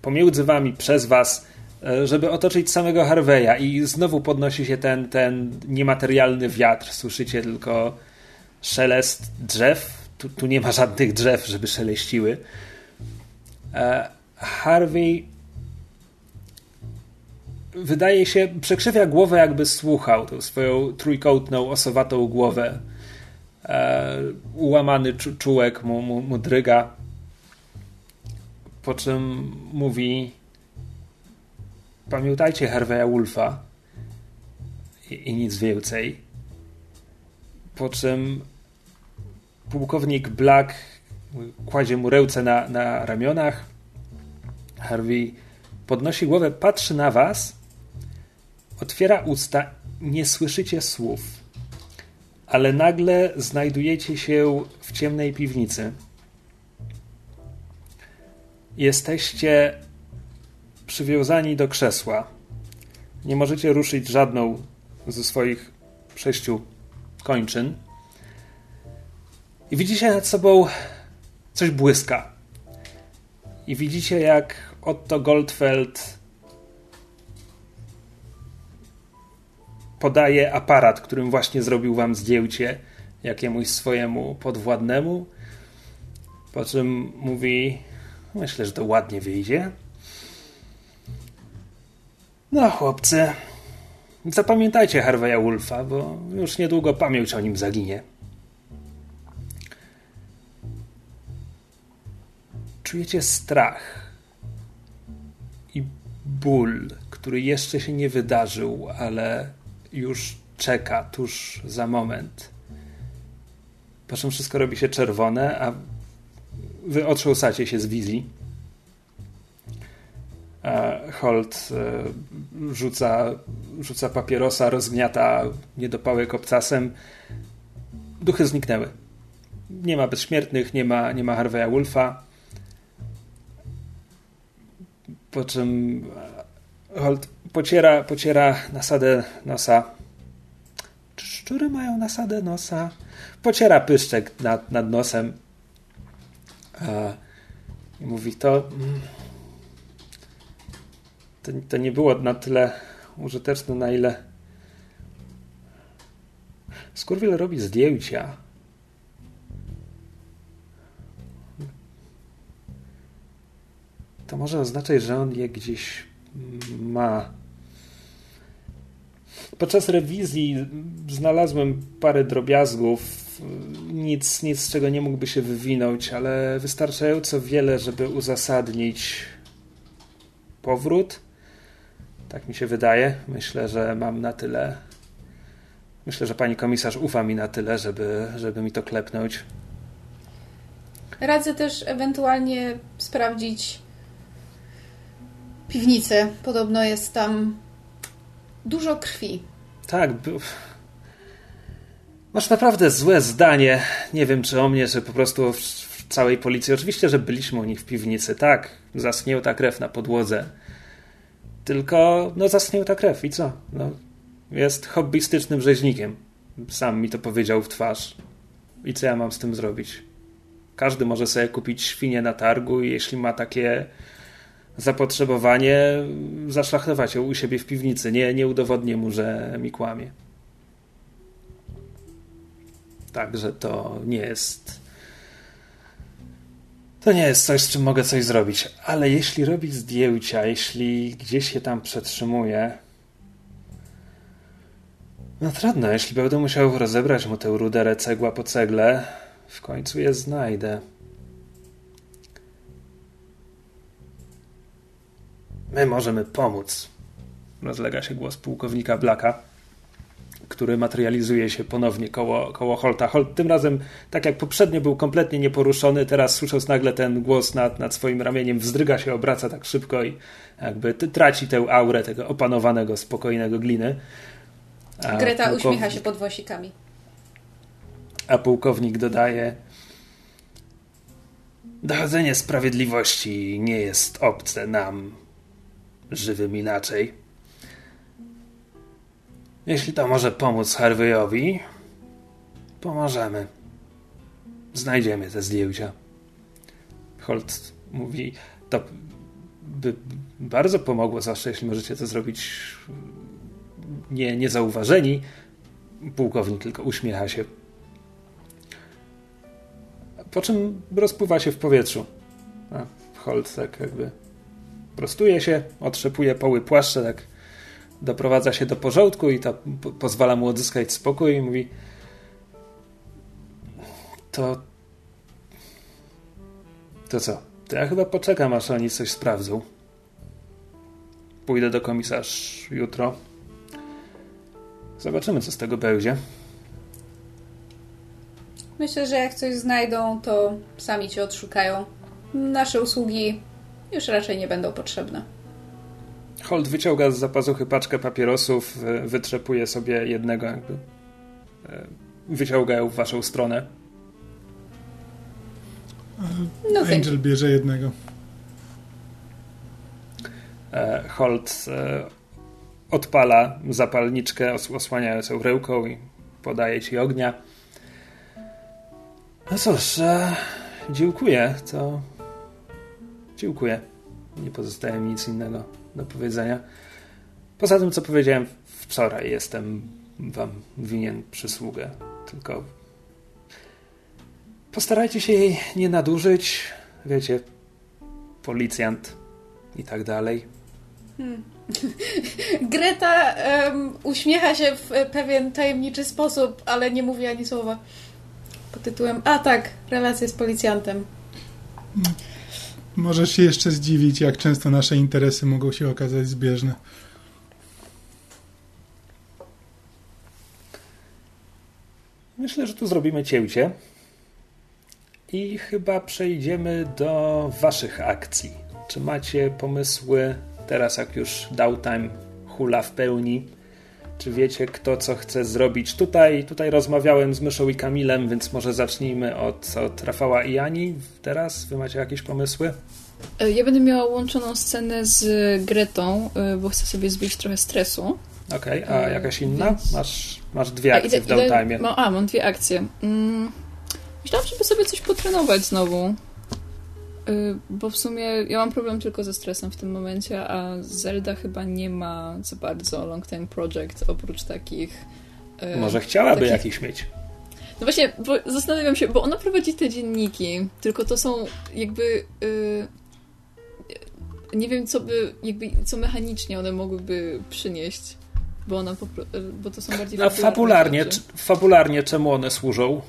pomiędzy wami, przez was, e, żeby otoczyć samego Harveya i znowu podnosi się ten, ten niematerialny wiatr. Słyszycie tylko szelest drzew, tu, tu nie ma żadnych drzew, żeby szeleściły. E, Harvey wydaje się, przekrzywia głowę, jakby słuchał tą swoją trójkątną, osowatą głowę. E, ułamany czułek mu, mu, mu dryga. Po czym mówi: Pamiętajcie Harveya Wolfa i, i nic więcej. Po czym pułkownik Black kładzie mu ręce na, na ramionach. Harvey podnosi głowę, patrzy na was, otwiera usta, nie słyszycie słów, ale nagle znajdujecie się w ciemnej piwnicy. Jesteście przywiązani do krzesła. Nie możecie ruszyć żadną ze swoich sześciu kończyn. I widzicie nad sobą coś błyska. I widzicie, jak Otto Goldfeld podaje aparat, którym właśnie zrobił wam zdjęcie jakiemuś swojemu podwładnemu. Po czym mówi: Myślę, że to ładnie wyjdzie. No, chłopcy, zapamiętajcie Harveya Wolfa, bo już niedługo pamięć o nim zaginie. czujecie strach i ból, który jeszcze się nie wydarzył, ale już czeka tuż za moment. Po czym wszystko robi się czerwone, a wy otrząsacie się z wizji. Holt e, rzuca, rzuca papierosa, rozgniata niedopałek obcasem. Duchy zniknęły. Nie ma bezśmiertnych, nie ma, nie ma Harveya Wolfa. Po czym e, Holt pociera, pociera nasadę nosa. Czy szczury mają nasadę nosa? Pociera pyszczek nad, nad nosem. I mówi to, mm, to. To nie było na tyle użyteczne, na ile. Skurwiel robi zdjęcia to może oznaczać, że on je gdzieś ma. Podczas rewizji znalazłem parę drobiazgów, nic, nic z czego nie mógłby się wywinąć, ale wystarczająco wiele, żeby uzasadnić powrót. Tak mi się wydaje. Myślę, że mam na tyle. Myślę, że pani komisarz ufa mi na tyle, żeby, żeby mi to klepnąć. Radzę też ewentualnie sprawdzić piwnicy. Podobno jest tam dużo krwi. Tak. Masz naprawdę złe zdanie. Nie wiem, czy o mnie, czy po prostu w, całej policji. Oczywiście, że byliśmy u nich w piwnicy. Tak, zaschnięta krew na podłodze. Tylko, no, zaschnięta krew i co? No, jest hobbystycznym rzeźnikiem. Sam mi to powiedział w twarz. I co ja mam z tym zrobić? Każdy może sobie kupić świnię na targu i jeśli ma takie zapotrzebowanie, zaszlachtować ją u siebie w piwnicy. Nie, nie udowodnię mu, że mi kłamie. Także to nie jest. To nie jest coś, z czym mogę coś zrobić, ale jeśli robić zdjęcia, jeśli gdzieś się tam przetrzymuje, no trudno, jeśli będę musiał rozebrać mu tę ruderę cegła po cegle, w końcu je znajdę. My możemy pomóc. Rozlega się głos pułkownika Blaka, który materializuje się ponownie koło, koło Holta. Holt tym razem, tak jak poprzednio, był kompletnie nieporuszony. Teraz słysząc nagle ten głos nad, nad swoim ramieniem, wzdryga się, obraca tak szybko i jakby traci tę aurę tego opanowanego, spokojnego gliny. A Greta uśmiecha się pod włosikami. A pułkownik dodaje: Dochodzenie sprawiedliwości nie jest obce nam, żywym inaczej. Jeśli to może pomóc Harveyowi, pomożemy. Znajdziemy te zdjęcia. Holt mówi: To by bardzo pomogło, zwłaszcza jeśli możecie to zrobić nie, niezauważeni. Pułkownik tylko uśmiecha się. Po czym rozpływa się w powietrzu. A Holt tak jakby prostuje się, otrzepuje poły płaszcza, tak doprowadza się do porządku i to pozwala mu odzyskać spokój i mówi to to co? To ja chyba poczekam, aż oni coś sprawdzą. Pójdę do komisarz jutro. Zobaczymy, co z tego będzie. Myślę, że jak coś znajdą, to sami cię odszukają. Nasze usługi już raczej nie będą potrzebne. Holt wyciąga z zapazuchy paczkę papierosów, wytrzepuje sobie jednego, jakby e, wyciąga ją w waszą stronę. No Angel bierze jednego. E, Holt e, odpala zapalniczkę, osłaniając ją ręką i podaje ci ognia. No cóż, dziękuję, to dziękuję. Nie pozostaje mi nic innego do powiedzenia. Poza tym, co powiedziałem wczoraj, jestem wam winien przysługę. Tylko postarajcie się jej nie nadużyć. Wiecie, policjant i tak dalej. Hmm. Greta um, uśmiecha się w pewien tajemniczy sposób, ale nie mówi ani słowa. Pod tytułem A tak, relacje z policjantem. Możesz się jeszcze zdziwić, jak często nasze interesy mogą się okazać zbieżne. Myślę, że tu zrobimy cięcie i chyba przejdziemy do Waszych akcji. Czy macie pomysły teraz, jak już downtime hula w pełni? Czy wiecie, kto co chce zrobić? Tutaj, tutaj rozmawiałem z Myszą i Kamilem, więc może zacznijmy od, od Rafała i Ani. Teraz wy macie jakieś pomysły? E, ja będę miała łączoną scenę z Gretą, e, bo chcę sobie zbić trochę stresu. Okej, okay, a e, jakaś inna? Więc... Masz, masz dwie akcje a, w downtime. A, mam dwie akcje. Mm, myślałam, żeby sobie coś potrenować znowu. Bo w sumie ja mam problem tylko ze stresem w tym momencie, a Zelda chyba nie ma za bardzo long time project oprócz takich. Może chciałaby takich... jakiś mieć. No właśnie, bo zastanawiam się, bo ona prowadzi te dzienniki, tylko to są jakby. Yy, nie wiem, co by, jakby, co mechanicznie one mogłyby przynieść, bo ona po, bo to są bardziej. A fabularnie, fabularnie czemu one służą?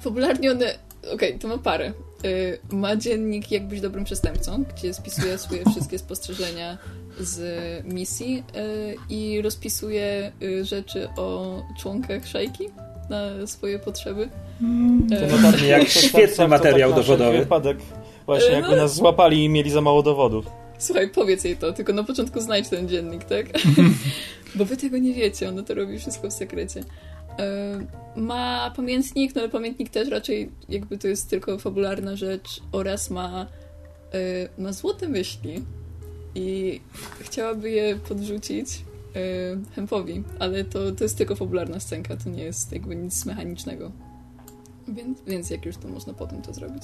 Fabularnie one. Okej, okay, to ma parę. Yy, ma dziennik Jak być dobrym przestępcą, gdzie spisuje swoje wszystkie spostrzeżenia z misji yy, i rozpisuje yy, rzeczy o członkach szajki na swoje potrzeby. Mm, to notatnie, jak świetny materiał dowodowy. Wypadek. Właśnie, jakby no. nas złapali i mieli za mało dowodów. Słuchaj, powiedz jej to, tylko na początku znajdź ten dziennik, tak? Bo wy tego nie wiecie, ona to robi wszystko w sekrecie. Ma pamiętnik, no ale pamiętnik też raczej jakby to jest tylko fabularna rzecz oraz ma, e, ma złote myśli i chciałaby je podrzucić E, Hempowi, ale to, to jest tylko fabularna scenka, to nie jest jakby nic mechanicznego. Więc, więc jak już to można potem to zrobić.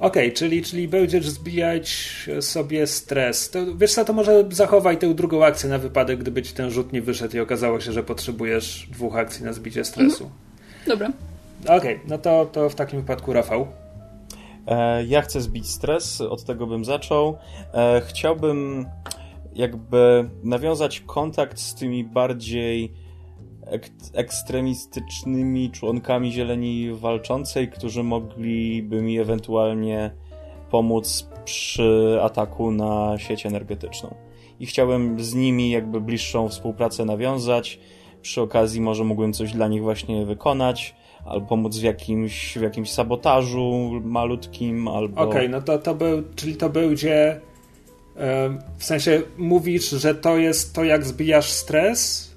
Okej, okay, czyli, czyli będziesz zbijać sobie stres. To, wiesz co, to może zachowaj tę drugą akcję na wypadek, gdyby ci ten rzut nie wyszedł i okazało się, że potrzebujesz dwóch akcji na zbicie stresu. Mhm. Dobra. Okej, okay, no to, to w takim wypadku Rafał. E, ja chcę zbić stres, od tego bym zaczął. E, chciałbym jakby nawiązać kontakt z tymi bardziej ek ekstremistycznymi członkami Zieleni Walczącej, którzy mogliby mi ewentualnie pomóc przy ataku na sieć energetyczną. I chciałem z nimi jakby bliższą współpracę nawiązać. Przy okazji może mógłbym coś dla nich właśnie wykonać, albo pomóc w jakimś, w jakimś sabotażu malutkim, albo... Okej, okay, no to, to był, czyli to był, gdzie w sensie mówisz, że to jest to, jak zbijasz stres?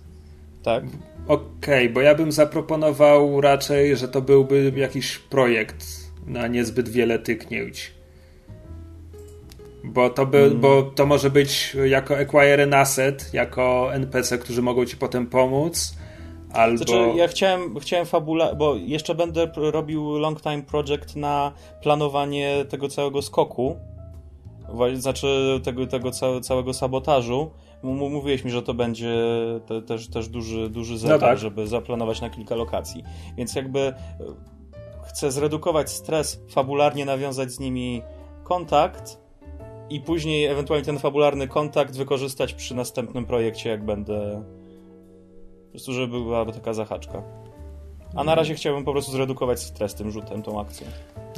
Tak. Okej, okay, bo ja bym zaproponował raczej, że to byłby jakiś projekt na niezbyt wiele tyknięć. Bo to, by, hmm. bo to może być jako acquire an asset, jako NPC, którzy mogą ci potem pomóc. Albo... Znaczy, ja chciałem, chciałem fabula, bo jeszcze będę robił long time project na planowanie tego całego skoku. Znaczy tego, tego całego sabotażu. Mówiłeś mi, że to będzie te, też, też duży, duży zegar, no tak. żeby zaplanować na kilka lokacji. Więc jakby e, chcę zredukować stres, fabularnie nawiązać z nimi kontakt i później ewentualnie ten fabularny kontakt wykorzystać przy następnym projekcie, jak będę. Po prostu, żeby była taka zahaczka. A na razie chciałbym po prostu zredukować stres tym rzutem, tą akcją.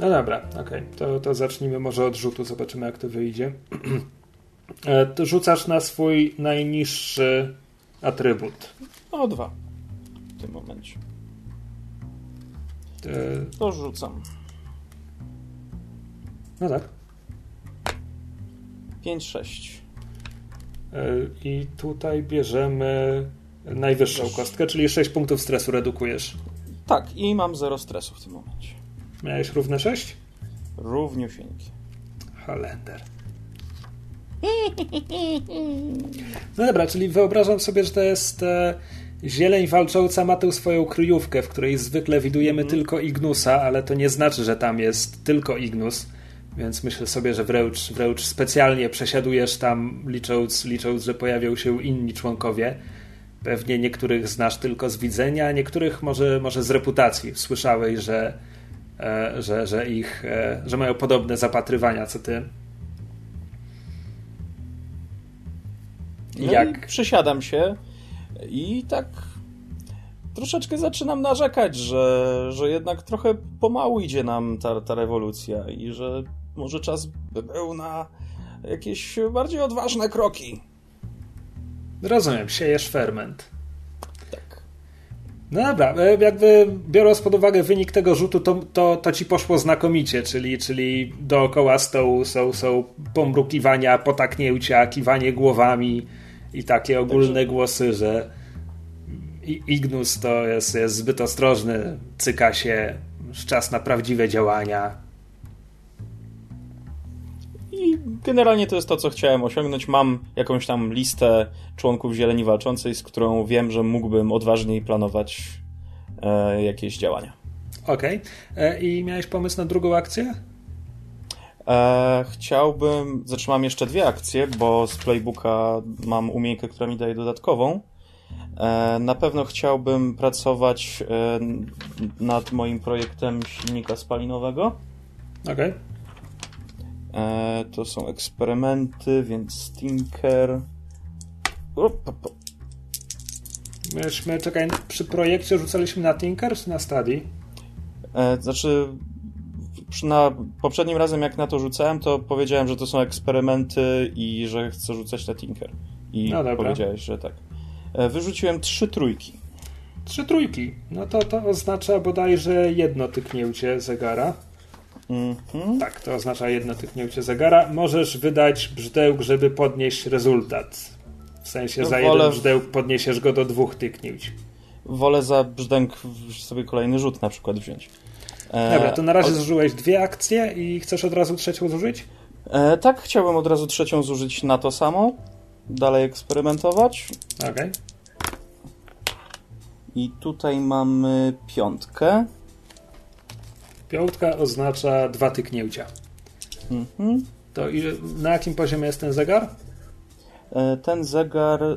No dobra, okej. Okay. To, to zacznijmy może od rzutu, zobaczymy jak to wyjdzie. E, to rzucasz na swój najniższy atrybut. O, dwa. W tym momencie. To rzucam. No tak. 5-6. E, I tutaj bierzemy najwyższą kostkę, czyli 6 punktów stresu redukujesz. Tak, i mam 0 stresu w tym momencie. Miałeś równe 6? Równiusieńkie. Holender. No dobra, czyli wyobrażam sobie, że to jest e, zieleń walcząca ma tę swoją kryjówkę, w której zwykle widujemy mm. tylko Ignusa, ale to nie znaczy, że tam jest tylko Ignus. Więc myślę sobie, że wręcz, wręcz specjalnie przesiadujesz tam, licząc, licząc, że pojawią się inni członkowie. Pewnie niektórych znasz tylko z widzenia, niektórych może, może z reputacji. Słyszałeś, że, e, że, że ich, e, że mają podobne zapatrywania co ty. No Jak? Przesiadam się i tak troszeczkę zaczynam narzekać, że, że jednak trochę pomału idzie nam ta, ta rewolucja i że może czas by był na jakieś bardziej odważne kroki. Rozumiem, siejesz ferment. Tak. No dobra, e, jakby biorąc pod uwagę wynik tego rzutu, to, to, to ci poszło znakomicie, czyli, czyli dookoła stołu są, są pomrukiwania, potaknięcia, kiwanie głowami i takie ogólne Także... głosy, że Ignus to jest, jest zbyt ostrożny, cyka się, czas na prawdziwe działania. I generalnie to jest to, co chciałem osiągnąć. Mam jakąś tam listę członków Zieleni Walczącej, z którą wiem, że mógłbym odważniej planować e, jakieś działania. Okej. Okay. E, I miałeś pomysł na drugą akcję? E, chciałbym. Znaczy, mam jeszcze dwie akcje, bo z playbooka mam umiejętność, która mi daje dodatkową. E, na pewno chciałbym pracować e, nad moim projektem silnika spalinowego. Okej. Okay. E, to są eksperymenty, więc Tinker. Myśmy, czekaj, przy projekcie rzucaliśmy na Tinker czy na Study? E, znaczy, na poprzednim razem jak na to rzucałem, to powiedziałem, że to są eksperymenty i że chcę rzucać na Tinker. I no powiedziałeś, że tak. E, wyrzuciłem trzy trójki. Trzy trójki. No to to oznacza bodajże jedno tyknięcie zegara. Mhm. Tak, to oznacza jedno tyknięcie zegara. Możesz wydać brzdęk, żeby podnieść rezultat. W sensie no za wolę... jeden brzdęk podniesiesz go do dwóch tyknięć. Wolę za brzdęk sobie kolejny rzut na przykład wziąć. E... Dobra, to na razie zużyłeś dwie akcje i chcesz od razu trzecią zużyć? E, tak, chciałbym od razu trzecią zużyć na to samo. Dalej eksperymentować. Okej. Okay. I tutaj mamy piątkę. Piątka oznacza dwa tyknięcia. Mhm. To na jakim poziomie jest ten zegar? E, ten zegar e,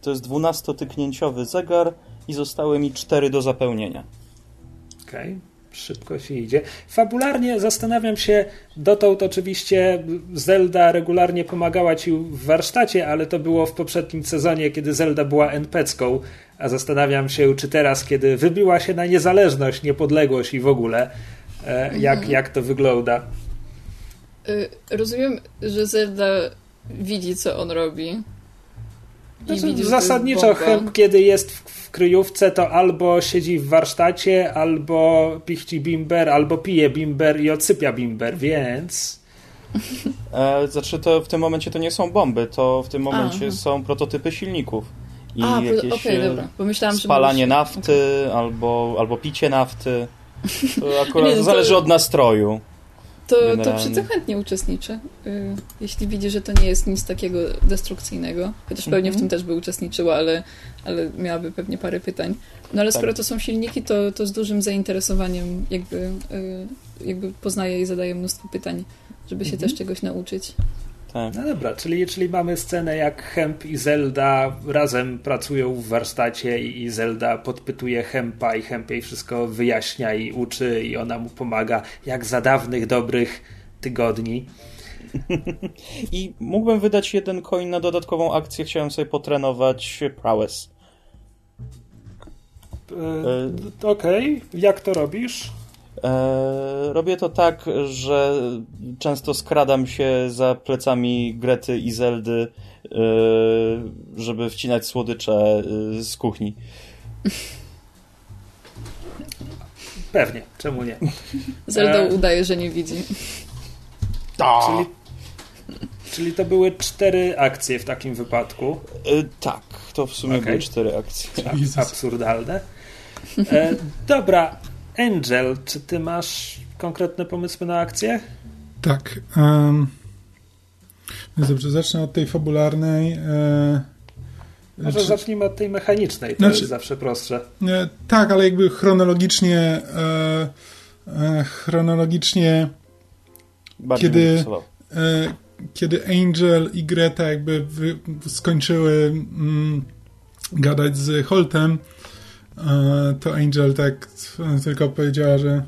to jest dwunastotyknięciowy zegar i zostały mi cztery do zapełnienia. Okej. Okay szybko się idzie. Fabularnie zastanawiam się, dotąd oczywiście Zelda regularnie pomagała ci w warsztacie, ale to było w poprzednim sezonie, kiedy Zelda była NPC-ką, a zastanawiam się, czy teraz, kiedy wybiła się na niezależność, niepodległość i w ogóle, e, jak, mhm. jak to wygląda. Y, rozumiem, że Zelda widzi, co on robi. Znaczy, zasadniczo, kiedy jest w kryjówce to albo siedzi w warsztacie, albo pichci bimber, albo pije bimber i odsypia bimber, więc... E, znaczy to w tym momencie to nie są bomby, to w tym momencie Aha. są prototypy silników. I A, jakieś okay, dobra. Pomyślałam, spalanie nafty okay. albo, albo picie nafty. To akurat nie, no to... zależy od nastroju. To, to przy tym chętnie uczestniczę. Y, jeśli widzi, że to nie jest nic takiego destrukcyjnego. Chociaż pewnie w tym mhm. też by uczestniczyła, ale, ale miałaby pewnie parę pytań. No ale tak. skoro to są silniki, to, to z dużym zainteresowaniem jakby, y, jakby poznaję i zadaję mnóstwo pytań, żeby się mhm. też czegoś nauczyć. Tak. No dobra, czyli, czyli mamy scenę jak Hemp i Zelda razem pracują w warsztacie i, i Zelda podpytuje Hempa i Hemp jej wszystko wyjaśnia i uczy i ona mu pomaga jak za dawnych, dobrych tygodni. I mógłbym wydać jeden coin na dodatkową akcję, chciałem sobie potrenować prowess. E, Okej, okay. jak to robisz? E, robię to tak, że często skradam się za plecami Grety i Zeldy, e, żeby wcinać słodycze e, z kuchni. Pewnie, czemu nie? Zelda e... udaje, że nie widzi. Czyli, czyli to były cztery akcje w takim wypadku. E, tak, to w sumie okay. były cztery akcje. Absurdalne. E, dobra, Angel, czy ty masz konkretne pomysły na akcję? Tak. Um, dobrze, zacznę od tej fabularnej. E, Może czy... zacznijmy od tej mechanicznej, to znaczy, jest zawsze prostsze. E, tak, ale jakby chronologicznie e, e chronologicznie Bardziej kiedy, e, kiedy Angel i Greta jakby wy, skończyły mm, gadać z Holtem, to Angel tak tylko powiedziała, że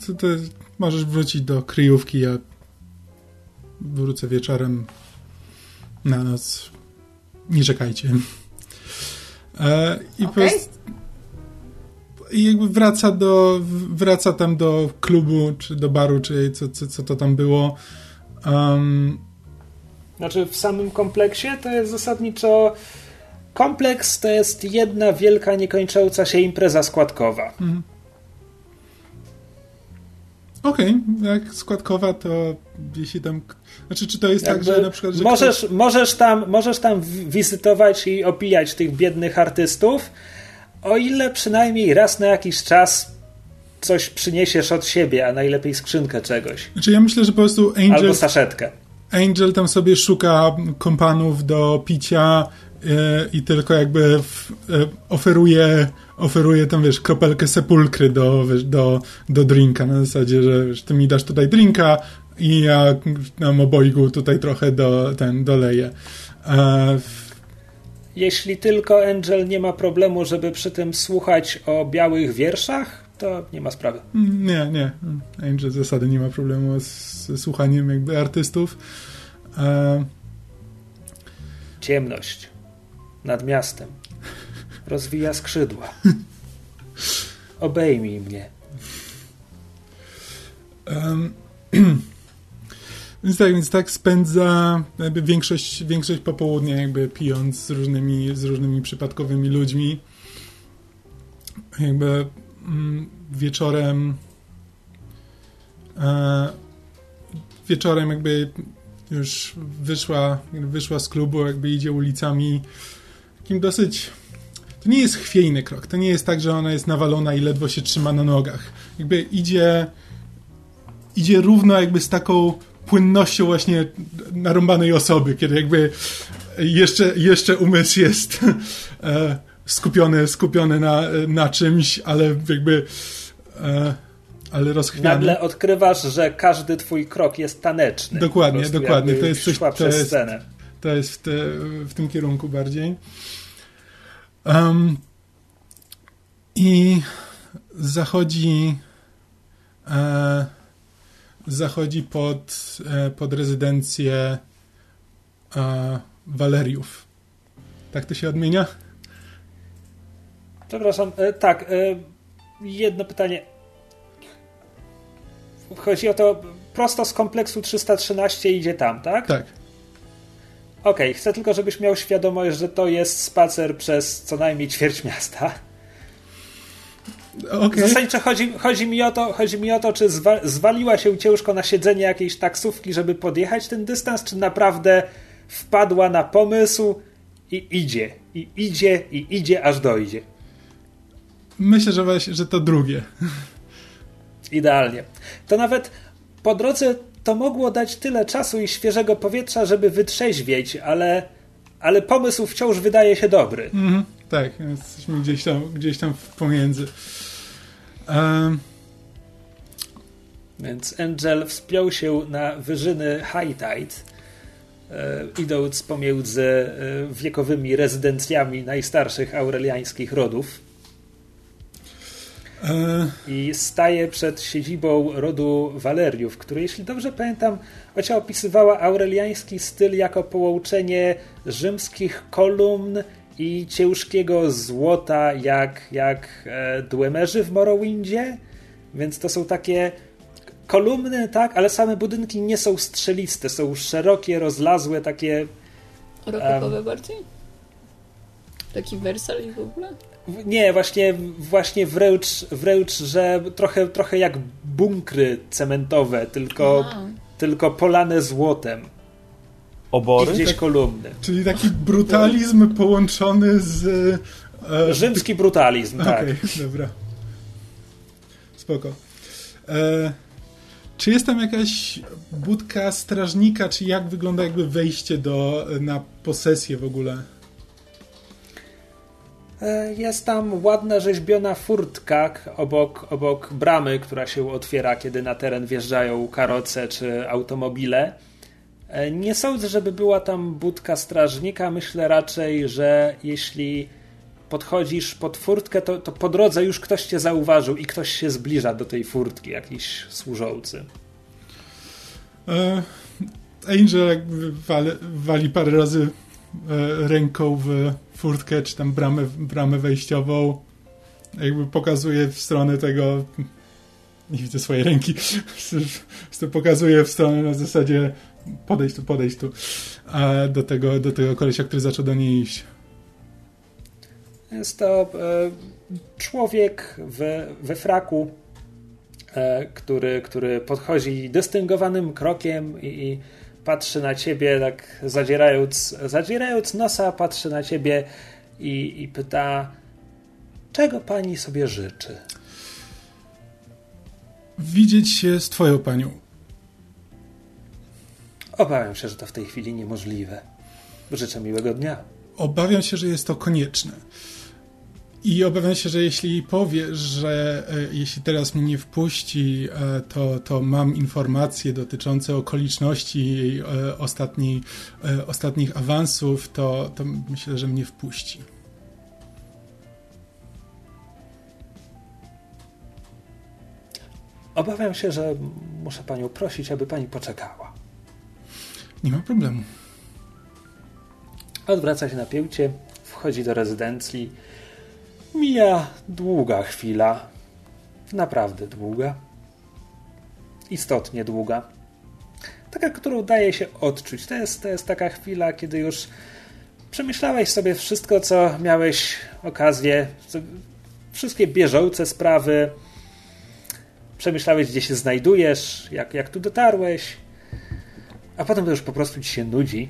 co ty możesz wrócić do kryjówki, ja wrócę wieczorem na noc. Nie czekajcie. E, I okay. i jakby wraca do wraca tam do klubu, czy do baru, czy co, co, co to tam było. Um, znaczy w samym kompleksie to jest zasadniczo Kompleks to jest jedna wielka, niekończąca się impreza składkowa. Mhm. Okej, okay. jak składkowa, to jeśli tam. Znaczy, czy to jest Jakby tak, że na przykład. Że możesz, ktoś... możesz, tam, możesz tam wizytować i opijać tych biednych artystów, o ile przynajmniej raz na jakiś czas coś przyniesiesz od siebie, a najlepiej skrzynkę czegoś. Znaczy, ja myślę, że po prostu Angel. Albo saszetkę. Angel tam sobie szuka kompanów do picia, i tylko jakby e, oferuje, oferuje tam, wiesz, kropelkę sepulkry do, wiesz, do, do drinka, na zasadzie, że wiesz, ty mi dasz tutaj drinka i ja nam obojgu tutaj trochę do, ten, doleję. E, Jeśli tylko Angel nie ma problemu, żeby przy tym słuchać o białych wierszach, to nie ma sprawy. Nie, nie. Angel z zasady nie ma problemu z, słuchaniem jakby artystów. E... Ciemność nad miastem. Rozwija skrzydła. Obejmij mnie. Um, więc tak, więc tak spędza większość, większość popołudnia jakby pijąc z różnymi, z różnymi przypadkowymi ludźmi. Jakby mm, wieczorem e, wieczorem jakby już wyszła, wyszła z klubu, jakby idzie ulicami takim dosyć. To nie jest chwiejny krok. To nie jest tak, że ona jest nawalona i ledwo się trzyma na nogach. Jakby idzie. Idzie równo, jakby z taką płynnością właśnie narąbanej osoby, kiedy jakby jeszcze, jeszcze umysł jest e, skupiony, skupiony na, na czymś, ale jakby e, ale rozchwiany. Nagle odkrywasz, że każdy twój krok jest taneczny. Dokładnie, dokładnie. To jest coś, to jest, scenę. To jest w, te, w tym kierunku bardziej. Um, I zachodzi e, zachodzi pod, e, pod rezydencję e, Waleriów. Tak to się odmienia? Przepraszam, e, tak, e, jedno pytanie. Chodzi o to, prosto z kompleksu 313 idzie tam, tak? Tak. Okej, okay, chcę tylko, żebyś miał świadomość, że to jest spacer przez co najmniej ćwierć miasta. Okay. Zasadniczo chodzi, chodzi, mi o to, chodzi mi o to, czy zwa, zwaliła się ciężko na siedzenie jakiejś taksówki, żeby podjechać ten dystans, czy naprawdę wpadła na pomysł i idzie, i idzie, i idzie, aż dojdzie. Myślę, że, weź, że to drugie. Idealnie. To nawet po drodze to mogło dać tyle czasu i świeżego powietrza, żeby wytrzeźwieć, ale, ale pomysł wciąż wydaje się dobry. Mm, tak, jesteśmy gdzieś tam, gdzieś tam pomiędzy. Um. Więc Angel wspiął się na wyżyny High Tide, e, idąc pomiędzy e, wiekowymi rezydencjami najstarszych aureliańskich rodów. I staje przed siedzibą rodu Waleriów, który, jeśli dobrze pamiętam, chociaż opisywała aureliański styl jako połączenie rzymskich kolumn i ciężkiego złota, jak, jak e, dwemerzy w Morrowindzie. Więc to są takie kolumny, tak, ale same budynki nie są strzeliste, są szerokie, rozlazłe, takie. Rokokowe um, bardziej? Taki Wersal w ogóle? Nie, właśnie, właśnie wręcz, wręcz, że trochę, trochę jak bunkry cementowe, tylko, tylko polane złotem. Obory? I gdzieś tak, kolumny. Czyli taki brutalizm połączony z... E, Rzymski brutalizm, tak. Okay, dobra. Spoko. E, czy jest tam jakaś budka strażnika, czy jak wygląda jakby wejście do, na posesję w ogóle? E, jest tam ładna rzeźbiona furtka obok, obok bramy, która się otwiera, kiedy na teren wjeżdżają karoce czy automobile. E, nie sądzę, żeby była tam budka strażnika. Myślę raczej, że jeśli podchodzisz pod furtkę, to, to po drodze już ktoś cię zauważył i ktoś się zbliża do tej furtki, jakiś służący. E, Angel wali, wali parę razy ręką w furtkę, czy tam bramę, bramę wejściową. Jakby pokazuje w stronę tego. Nie widzę swojej ręki. pokazuje w stronę na zasadzie podejdź tu, podejdź tu. Do tego, do tego kolesia, który zaczął do niej iść. Jest to e, człowiek we, we fraku, e, który, który podchodzi dystyngowanym krokiem i, i patrzy na ciebie, tak zadzierając, zadzierając nosa, patrzy na ciebie i, i pyta, czego pani sobie życzy? Widzieć się z twoją panią. Obawiam się, że to w tej chwili niemożliwe. Życzę miłego dnia. Obawiam się, że jest to konieczne. I obawiam się, że jeśli powie, że e, jeśli teraz mnie nie wpuści, e, to, to mam informacje dotyczące okoliczności jej e, ostatniej, ostatnich awansów, to, to myślę, że mnie wpuści. Obawiam się, że muszę panią prosić, aby pani poczekała. Nie ma problemu. Odwraca się na pięcie, wchodzi do rezydencji Mija długa chwila. Naprawdę długa. Istotnie długa. Taka, którą daje się odczuć. To jest, to jest taka chwila, kiedy już przemyślałeś sobie wszystko, co miałeś okazję, wszystkie bieżące sprawy. Przemyślałeś, gdzie się znajdujesz, jak, jak tu dotarłeś. A potem to już po prostu ci się nudzi.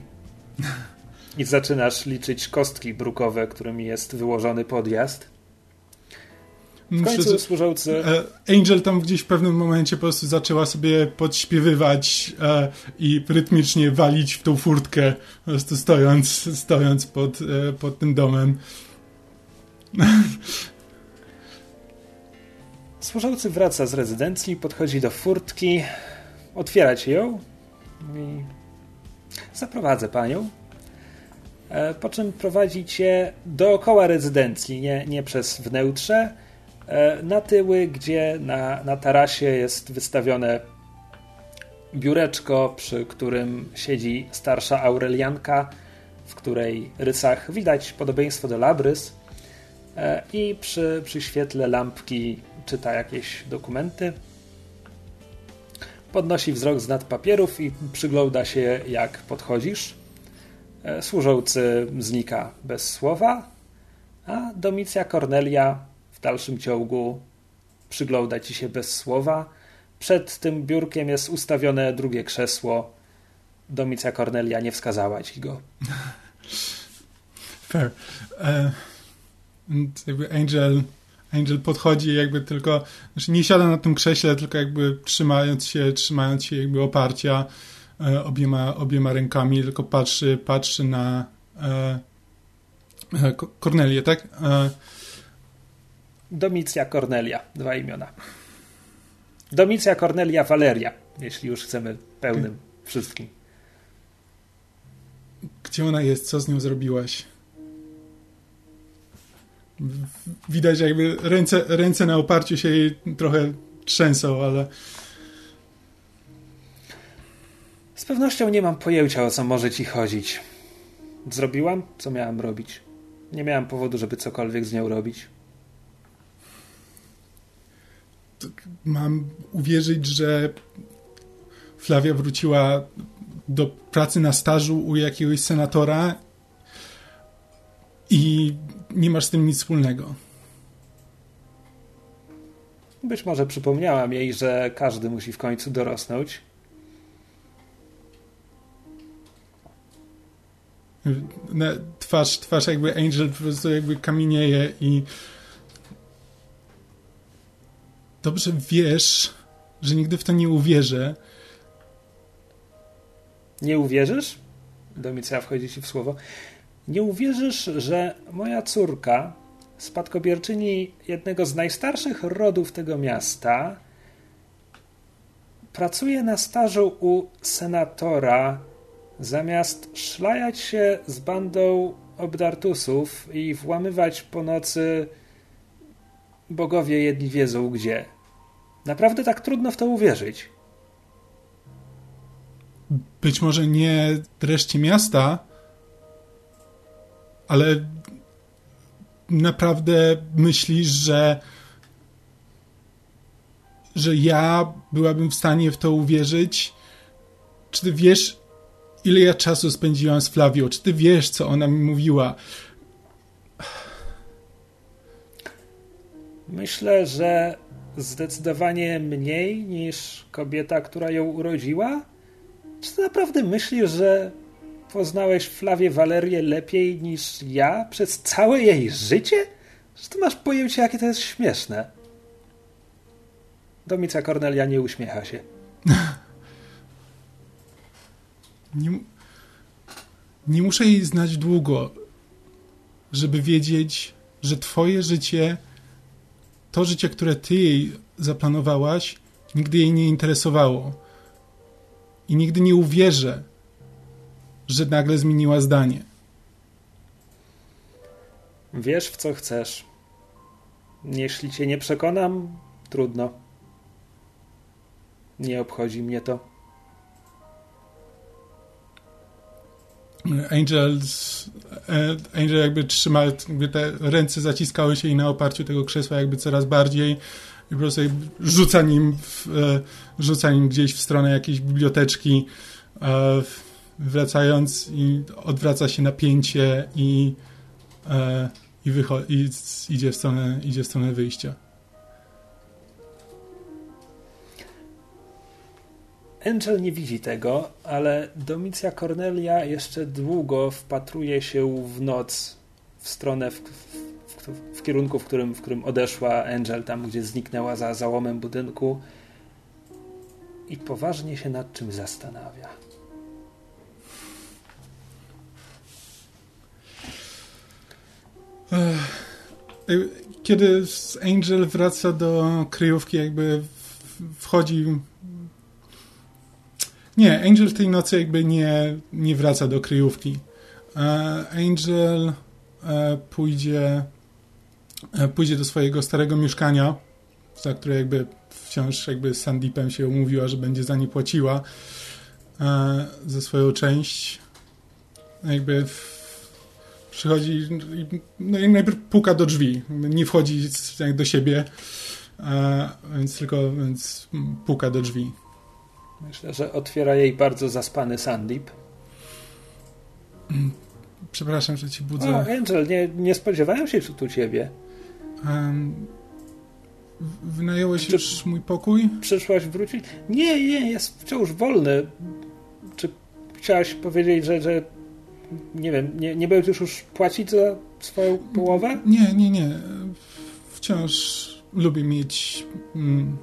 I zaczynasz liczyć kostki brukowe, którymi jest wyłożony podjazd. W końcu służący... E, Angel tam gdzieś w pewnym momencie po prostu zaczęła sobie podśpiewywać e, i rytmicznie walić w tą furtkę, po prostu stojąc, stojąc pod, e, pod tym domem. Służący wraca z rezydencji, podchodzi do furtki, otwierać ją i zaprowadzę panią. Po czym prowadzi cię dookoła rezydencji, nie, nie przez wnętrze, na tyły, gdzie na, na tarasie jest wystawione biureczko, przy którym siedzi starsza Aurelianka, w której rysach widać podobieństwo do Labrys e, i przy, przy świetle lampki czyta jakieś dokumenty. Podnosi wzrok z nad papierów i przygląda się, jak podchodzisz. E, służący znika bez słowa, a Domicja Cornelia dalszym ciągu przygląda ci się bez słowa. Przed tym biurkiem jest ustawione drugie krzesło. Domicja Cornelia nie wskazała ci go. Fair. Jakby Angel, Angel podchodzi jakby tylko, znaczy nie siada na tym krześle, tylko jakby trzymając się, trzymając się jakby oparcia e, obiema, obiema rękami, tylko patrzy, patrzy na e, e Cornelię, tak? Domicja Cornelia, dwa imiona. Domicja Cornelia Valeria, jeśli już chcemy pełnym wszystkim. Gdzie ona jest? Co z nią zrobiłaś? Widać jakby ręce, ręce na oparciu się jej trochę trzęsą, ale... Z pewnością nie mam pojęcia, o co może ci chodzić. Zrobiłam, co miałam robić. Nie miałam powodu, żeby cokolwiek z nią robić. Mam uwierzyć, że Flavia wróciła do pracy na stażu u jakiegoś senatora i nie masz z tym nic wspólnego. Być może przypomniałam jej, że każdy musi w końcu dorosnąć. Twarz, twarz jakby Angel po prostu jakby kamienieje i dobrze wiesz, że nigdy w to nie uwierzę, nie uwierzysz? Domicja wchodzi ci w słowo. Nie uwierzysz, że moja córka, spadkobierczyni jednego z najstarszych rodów tego miasta, pracuje na stażu u senatora, zamiast szlajać się z bandą obdartusów i włamywać po nocy bogowie jedni wiedzą gdzie. Naprawdę tak trudno w to uwierzyć być może nie reszcie miasta, ale naprawdę myślisz, że że ja byłabym w stanie w to uwierzyć? Czy ty wiesz, ile ja czasu spędziłam z Flawią? Czy ty wiesz, co ona mi mówiła? Myślę, że zdecydowanie mniej niż kobieta, która ją urodziła. Czy naprawdę myślisz, że poznałeś Flawię Walerię lepiej niż ja przez całe jej życie? Że ty masz pojęcie, jakie to jest śmieszne. Domica Cornelia nie uśmiecha się. nie, nie muszę jej znać długo, żeby wiedzieć, że twoje życie, to życie, które ty jej zaplanowałaś, nigdy jej nie interesowało i nigdy nie uwierzę, że nagle zmieniła zdanie. Wiesz, w co chcesz. Jeśli cię nie przekonam, trudno. Nie obchodzi mnie to. Angel, e, Angel jakby trzyma, jakby te ręce zaciskały się i na oparciu tego krzesła jakby coraz bardziej i po prostu rzuca nim, w, e, rzuca nim gdzieś w stronę jakiejś biblioteczki, e, wracając i odwraca się napięcie i, i, wycho- i idzie, w stronę, idzie w stronę wyjścia. Angel nie widzi tego, ale Domicja Cornelia jeszcze długo wpatruje się w noc w stronę, w, w, w, kierunku, w którym, w którym odeszła Angel, tam gdzie zniknęła za załomem budynku i poważnie się nad czym zastanawia. Kiedy Angel wraca do kryjówki, jakby wchodzi. Nie, Angel tej nocy jakby nie, nie wraca do kryjówki. Angel e, pójdzie e, pójdzie do swojego starego mieszkania, za które jakby wciąż jakby z Sandipem się umówiła, że będzie za nie płaciła e, za swoją część. Jakby przychodzi no i najpierw puka do drzwi. Nie wchodzi do siebie, e, więc tylko więc puka do drzwi. Myślę, że otwiera jej bardzo zaspany Sandip. Przepraszam, że ci budzę. O, Angel, nie, nie spodziewałem się tu ciebie. Um, wynająłeś Czy- już mój pokój? Przyszłaś wrócić? Nie, nie, jest wciąż wolny. Czy chciałaś powiedzieć, że, że nie wiem, nie, nie będziesz już płacić za swoją połowę? Nie, nie, nie. Wciąż lubię mieć. Mm,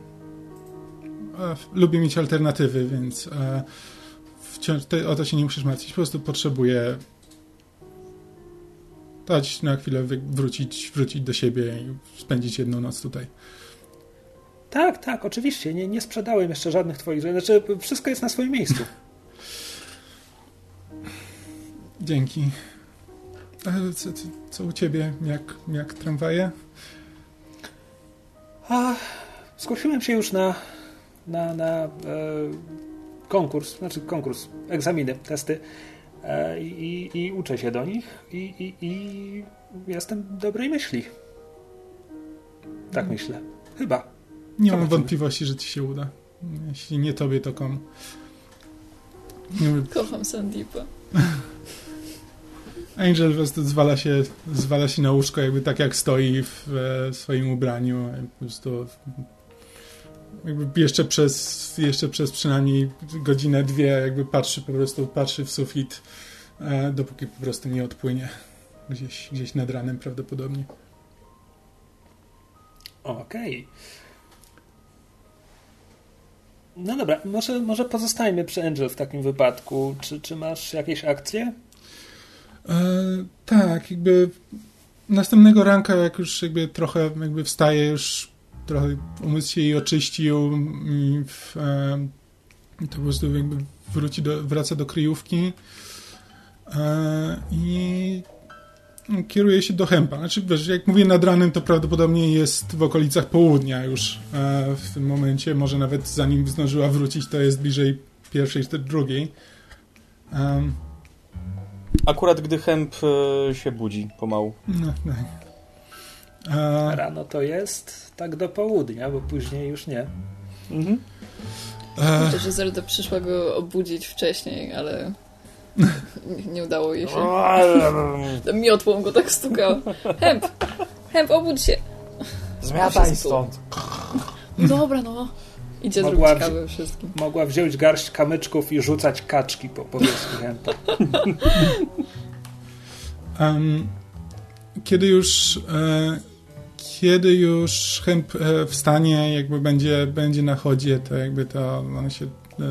lubię mieć alternatywy, więc e, wciąż o to się nie musisz martwić. Po prostu potrzebuję dać na chwilę wrócić, wrócić do siebie i spędzić jedną noc tutaj. Tak, tak, oczywiście. Nie, nie sprzedałem jeszcze żadnych twoich rzeczy. Znaczy, wszystko jest na swoim miejscu. Dzięki. A co, co, co u ciebie? Jak, jak tramwaje? A, zgłosiłem się już na, na, na e, konkurs, znaczy konkurs, egzaminy, testy e, i, i uczę się do nich i, i, i jestem dobrej myśli. Tak myślę. Chyba. Nie mam Zobaczymy. wątpliwości, że ci się uda. Jeśli nie tobie, to komu. Nie, Kocham Sandipa. Angel po prostu zwala się, zwala się na łóżko, jakby tak jak stoi w e, swoim ubraniu. i Po prostu jakby jeszcze przez, jeszcze przez przynajmniej godzinę, dwie jakby patrzy po prostu, patrzy w sufit, e, dopóki po prostu nie odpłynie. Gdzieś, gdzieś nad ranem prawdopodobnie. Okej. No dobra, może, może pozostajmy przy Angel w takim wypadku. Czy, czy masz jakieś akcje? E, tak, jakby następnego ranka, jak już jakby trochę jakby wstaje, już trochę umysł się jej oczyścił i w, e, to po prostu jakby wróci do, wraca do kryjówki e, i kieruje się do Hempa. Znaczy, wiesz, jak mówię nad ranem, to prawdopodobnie jest w okolicach południa już e, w tym momencie. Może nawet zanim zdążyła wrócić, to jest bliżej pierwszej czy drugiej. Akurat gdy Hemp e, się budzi pomału. No, tak. A, Rano to jest tak do południa, bo później już nie. Mhm. a, Myślę, że Zelda przyszła go obudzić wcześniej, ale nie, nie udało jej się. Miotłą go tak stukała. Hemp! Hemp, obudź się! Zmiataj stąd. Dobra, no. Idzie Mogła zrobić kawę wszystkim. Mogła wziąć garść kamyczków i rzucać kaczki po powierzchni Hempa. em, kiedy już e, kiedy już Hemp e, wstanie, jakby będzie, będzie na chodzie, to jakby to on się,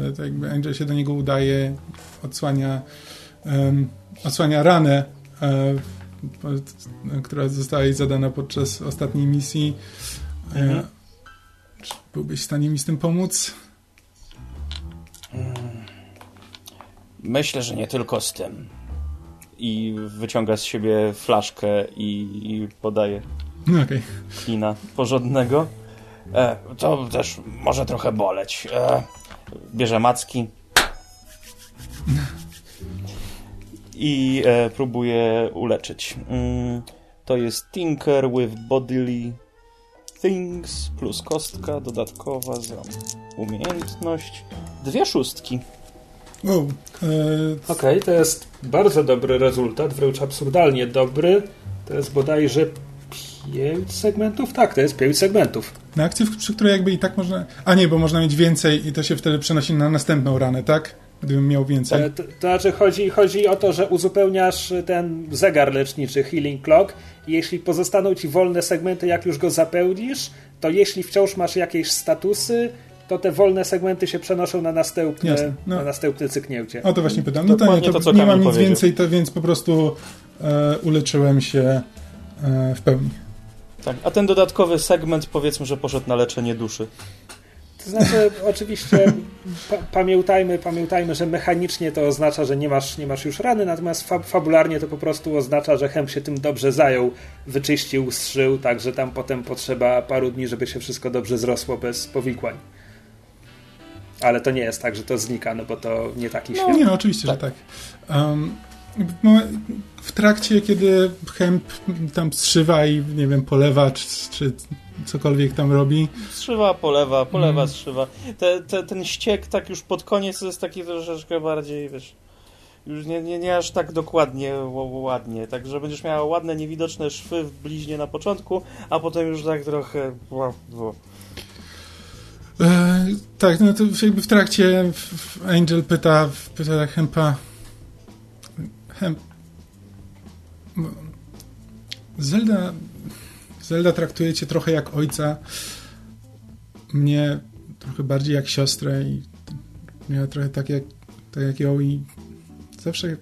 e, to jakby Angel się do niego udaje, odsłania em, odsłania ranę, po- która została jej zadana podczas ostatniej misji. Mhm. Czy byłbyś w stanie mi z tym pomóc? Myślę, że nie tylko z tym. I wyciąga z siebie flaszkę i, i podaje No okej. klina porządnego. E, to też może trochę boleć. E, bierze macki. I e, próbuje uleczyć. Mm, to jest Tinker with Bodily Things plus kostka dodatkowa za umiejętność. Dwie szóstki. Wow. E, Okej, to jest bardzo dobry rezultat, wręcz absurdalnie dobry. To jest bodajże pięć segmentów? Tak, to jest pięć segmentów. Na akcję, w- przy której jakby i tak można. A nie, bo można mieć więcej i to się wtedy przenosi na następną ranę, tak? Gdybym miał więcej. E, To, to znaczy chodzi, chodzi o to, że uzupełniasz ten zegar leczniczy Healing Clock i jeśli pozostaną ci wolne segmenty, jak już go zapełnisz, to jeśli wciąż masz jakieś statusy, to te wolne segmenty się przenoszą na następne, Jasne, no. na następne cyknięcie. O to właśnie pytam. No to nie, Dokładnie to, to, co nie mam nic powiedział. więcej, to więc po prostu e, uleczyłem się e, w pełni. Tak, a ten dodatkowy segment powiedzmy, że poszedł na leczenie duszy. To znaczy, oczywiście pa pamiętajmy, pamiętajmy, że mechanicznie to oznacza, że nie masz, nie masz już rany, natomiast fa fabularnie to po prostu oznacza, że Hemp się tym dobrze zajął, wyczyścił, strzył, także tam potem potrzeba paru dni, żeby się wszystko dobrze zrosło bez powikłań. Ale to nie jest tak, że to znika, no bo to nie taki no, świat. Nie, no, oczywiście, tak. że tak. Um, w trakcie, kiedy Hemp tam strzywa i, nie wiem, polewa, czy, czy cokolwiek tam robi. Strzywa, polewa, polewa, mm. strzywa. Te, te, ten ściek tak już pod koniec jest taki troszeczkę bardziej, wiesz, już nie, nie, nie aż tak dokładnie, ładnie. Także będziesz miała ładne, niewidoczne szwy w bliźnie na początku, a potem już tak trochę... E, tak, no to jakby w trakcie Angel pyta, pyta Hempa Hemp Zelda Zelda traktuje cię trochę jak ojca, mnie trochę bardziej jak siostrę i ja trochę tak jak, tak jak ją i zawsze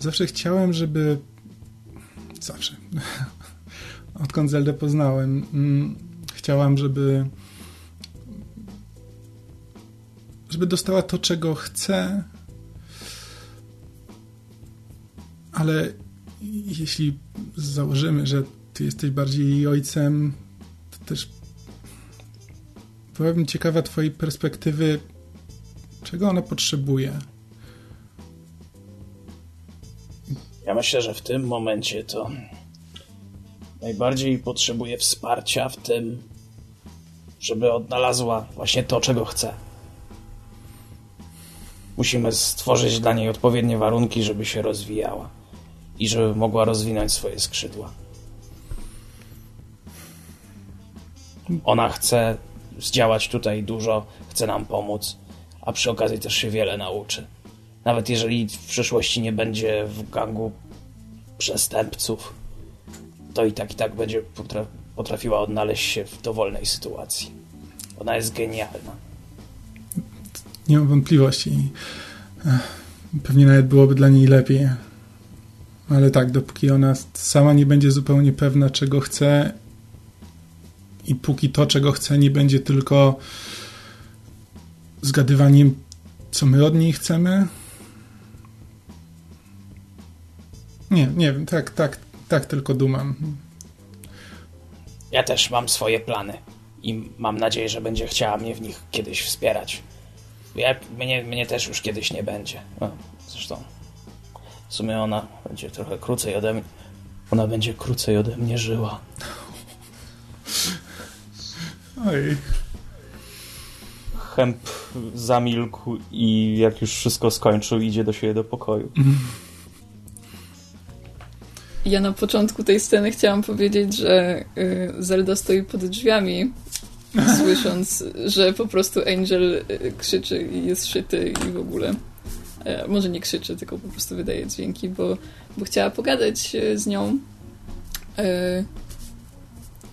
zawsze chciałem, żeby zawsze odkąd Zeldę poznałem mm, chciałam, żeby żeby dostała to, czego chce ale jeśli założymy, że ty jesteś bardziej jej ojcem, to też byłabym ciekawa twojej perspektywy, czego ona potrzebuje. Ja myślę, że w tym momencie to najbardziej potrzebuje wsparcia w tym, żeby odnalazła właśnie to, czego chce. Musimy stworzyć dla niej odpowiednie warunki, żeby się rozwijała i żeby mogła rozwinąć swoje skrzydła. Ona chce zdziałać tutaj dużo, chce nam pomóc, a przy okazji też się wiele nauczy. Nawet jeżeli w przyszłości nie będzie w gangu przestępców, to i tak i tak będzie potrafiła odnaleźć się w dowolnej sytuacji. Ona jest genialna. Nie mam wątpliwości. Pewnie nawet byłoby dla niej lepiej. Ale tak, dopóki ona sama nie będzie zupełnie pewna, czego chce i póki to, czego chce, nie będzie tylko zgadywaniem, co my od niej chcemy. Nie, nie wiem, tak, tak, tak tylko dumam. Ja też mam swoje plany i mam nadzieję, że będzie chciała mnie w nich kiedyś wspierać. Ja, mnie, mnie też już kiedyś nie będzie. No, zresztą w sumie ona będzie trochę krócej ode mnie. Ona będzie krócej ode mnie żyła. Oj. Hemp zamilkł i jak już wszystko skończył, idzie do siebie do pokoju. Ja na początku tej sceny chciałam powiedzieć, że y, Zelda stoi pod drzwiami, słysząc, że po prostu Angel y, krzyczy i jest szyty i w ogóle. E, może nie krzyczy, tylko po prostu wydaje dźwięki, bo, bo chciała pogadać e, z nią. E,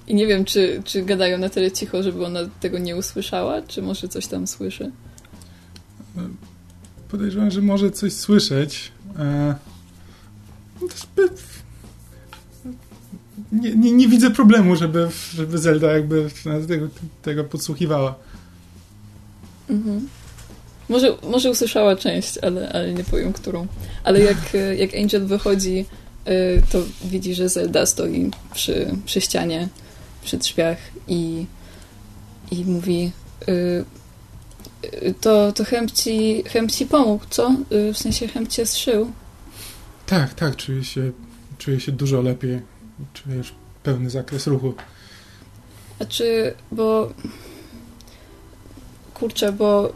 I nie wiem, czy, czy gadają na tyle cicho, żeby ona tego nie usłyszała, czy może coś tam słyszy. Podejrzewam, że może coś słyszeć. Nie, nie, nie, widzę problemu, żeby, żeby Zelda jakby tego, tego podsłuchiwała. Mhm. Może, może usłyszała część, ale, ale nie powiem którą. Ale jak, jak Angel wychodzi, y, to widzi, że Zelda stoi przy, przy ścianie, przy drzwiach i, i mówi y, to, to Hemp ci, ci pomógł, co? W sensie Hemp cię zszył. Tak, tak, czuję się, czuję się dużo lepiej. Czujesz pełny zakres ruchu. A czy, bo kurczę, bo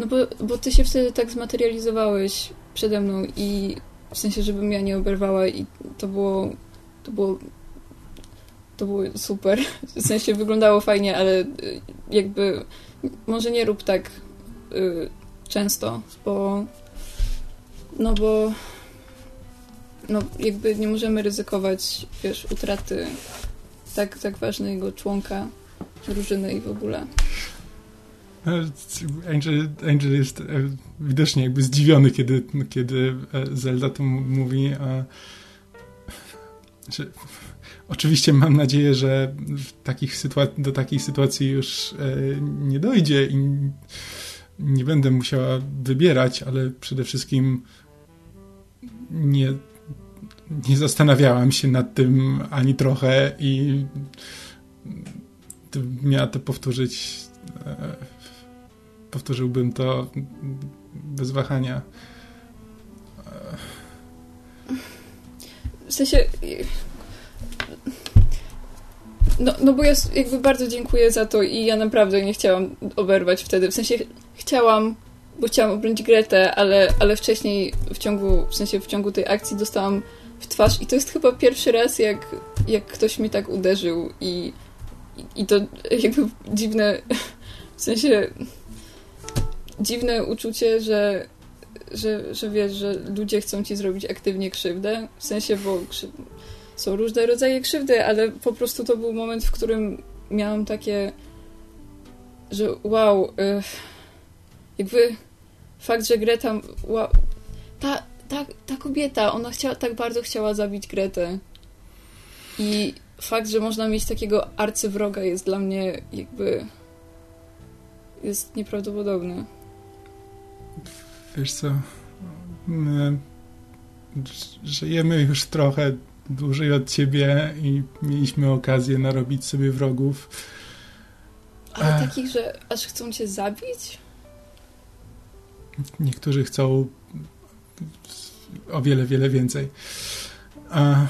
no bo, bo ty się wtedy tak zmaterializowałeś przede mną i w sensie, żebym ja nie oberwała i to było to było to było super. W sensie wyglądało fajnie, ale y, jakby może nie rób tak y, często, bo no bo no jakby nie możemy ryzykować, wiesz, utraty tak, tak ważnego członka drużyny i w ogóle. Angel, Angel jest e, widocznie jakby zdziwiony, kiedy, kiedy e, Zelda to mówi. że oczywiście mam nadzieję, że takich do takiej sytuacji już e, nie dojdzie i nie będę musiała wybierać, ale przede wszystkim nie, nie zastanawiałam się nad tym ani trochę i miała to powtórzyć. Powtórzyłbym to bez wahania. W sensie. No, no bo ja jakby bardzo dziękuję za to i ja naprawdę nie chciałam oberwać wtedy. W sensie chciałam, bo chciałam obronić Gretę, ale, ale wcześniej w ciągu, w sensie w ciągu tej akcji dostałam w twarz i to jest chyba pierwszy raz, jak, jak ktoś mi tak uderzył i, i, i to jakby dziwne, w sensie dziwne uczucie, że że, że wiesz, że ludzie chcą ci zrobić aktywnie krzywdę, w sensie, bo są różne rodzaje krzywdy, ale po prostu to był moment, w którym miałam takie, że wow, y... jakby fakt, że Greta, wow, ta, ta, ta kobieta, ona chciała, tak bardzo chciała zabić Gretę i fakt, że można mieć takiego arcywroga jest dla mnie jakby jest nieprawdopodobny. Wiesz co, my żyjemy już trochę dłużej od ciebie i mieliśmy okazję narobić sobie wrogów. Ale takich, że aż chcą cię zabić? Niektórzy chcą o wiele, wiele więcej. A...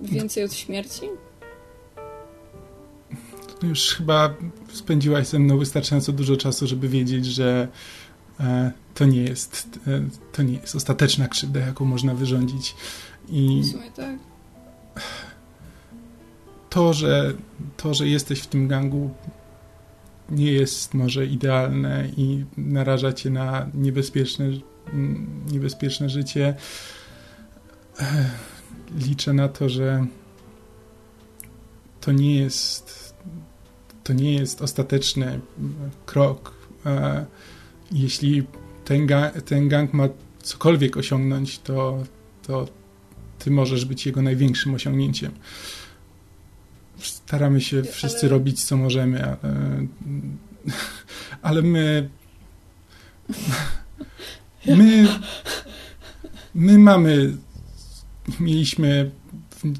Więcej od śmierci? Już chyba spędziłaś ze mną wystarczająco dużo czasu, żeby wiedzieć, że E, to nie jest, e, to nie jest ostateczna krzywda, jaką można wyrządzić. I tak. to, że, to, że jesteś w tym gangu nie jest może idealne i naraża cię na niebezpieczne, niebezpieczne życie. Liczę na to, że to nie jest to nie jest ostateczny krok jeśli ten, ga ten gang ma cokolwiek osiągnąć, to, to ty możesz być jego największym osiągnięciem. Staramy się wszyscy ale... robić, co możemy, ale, ale my. My. My mamy. Mieliśmy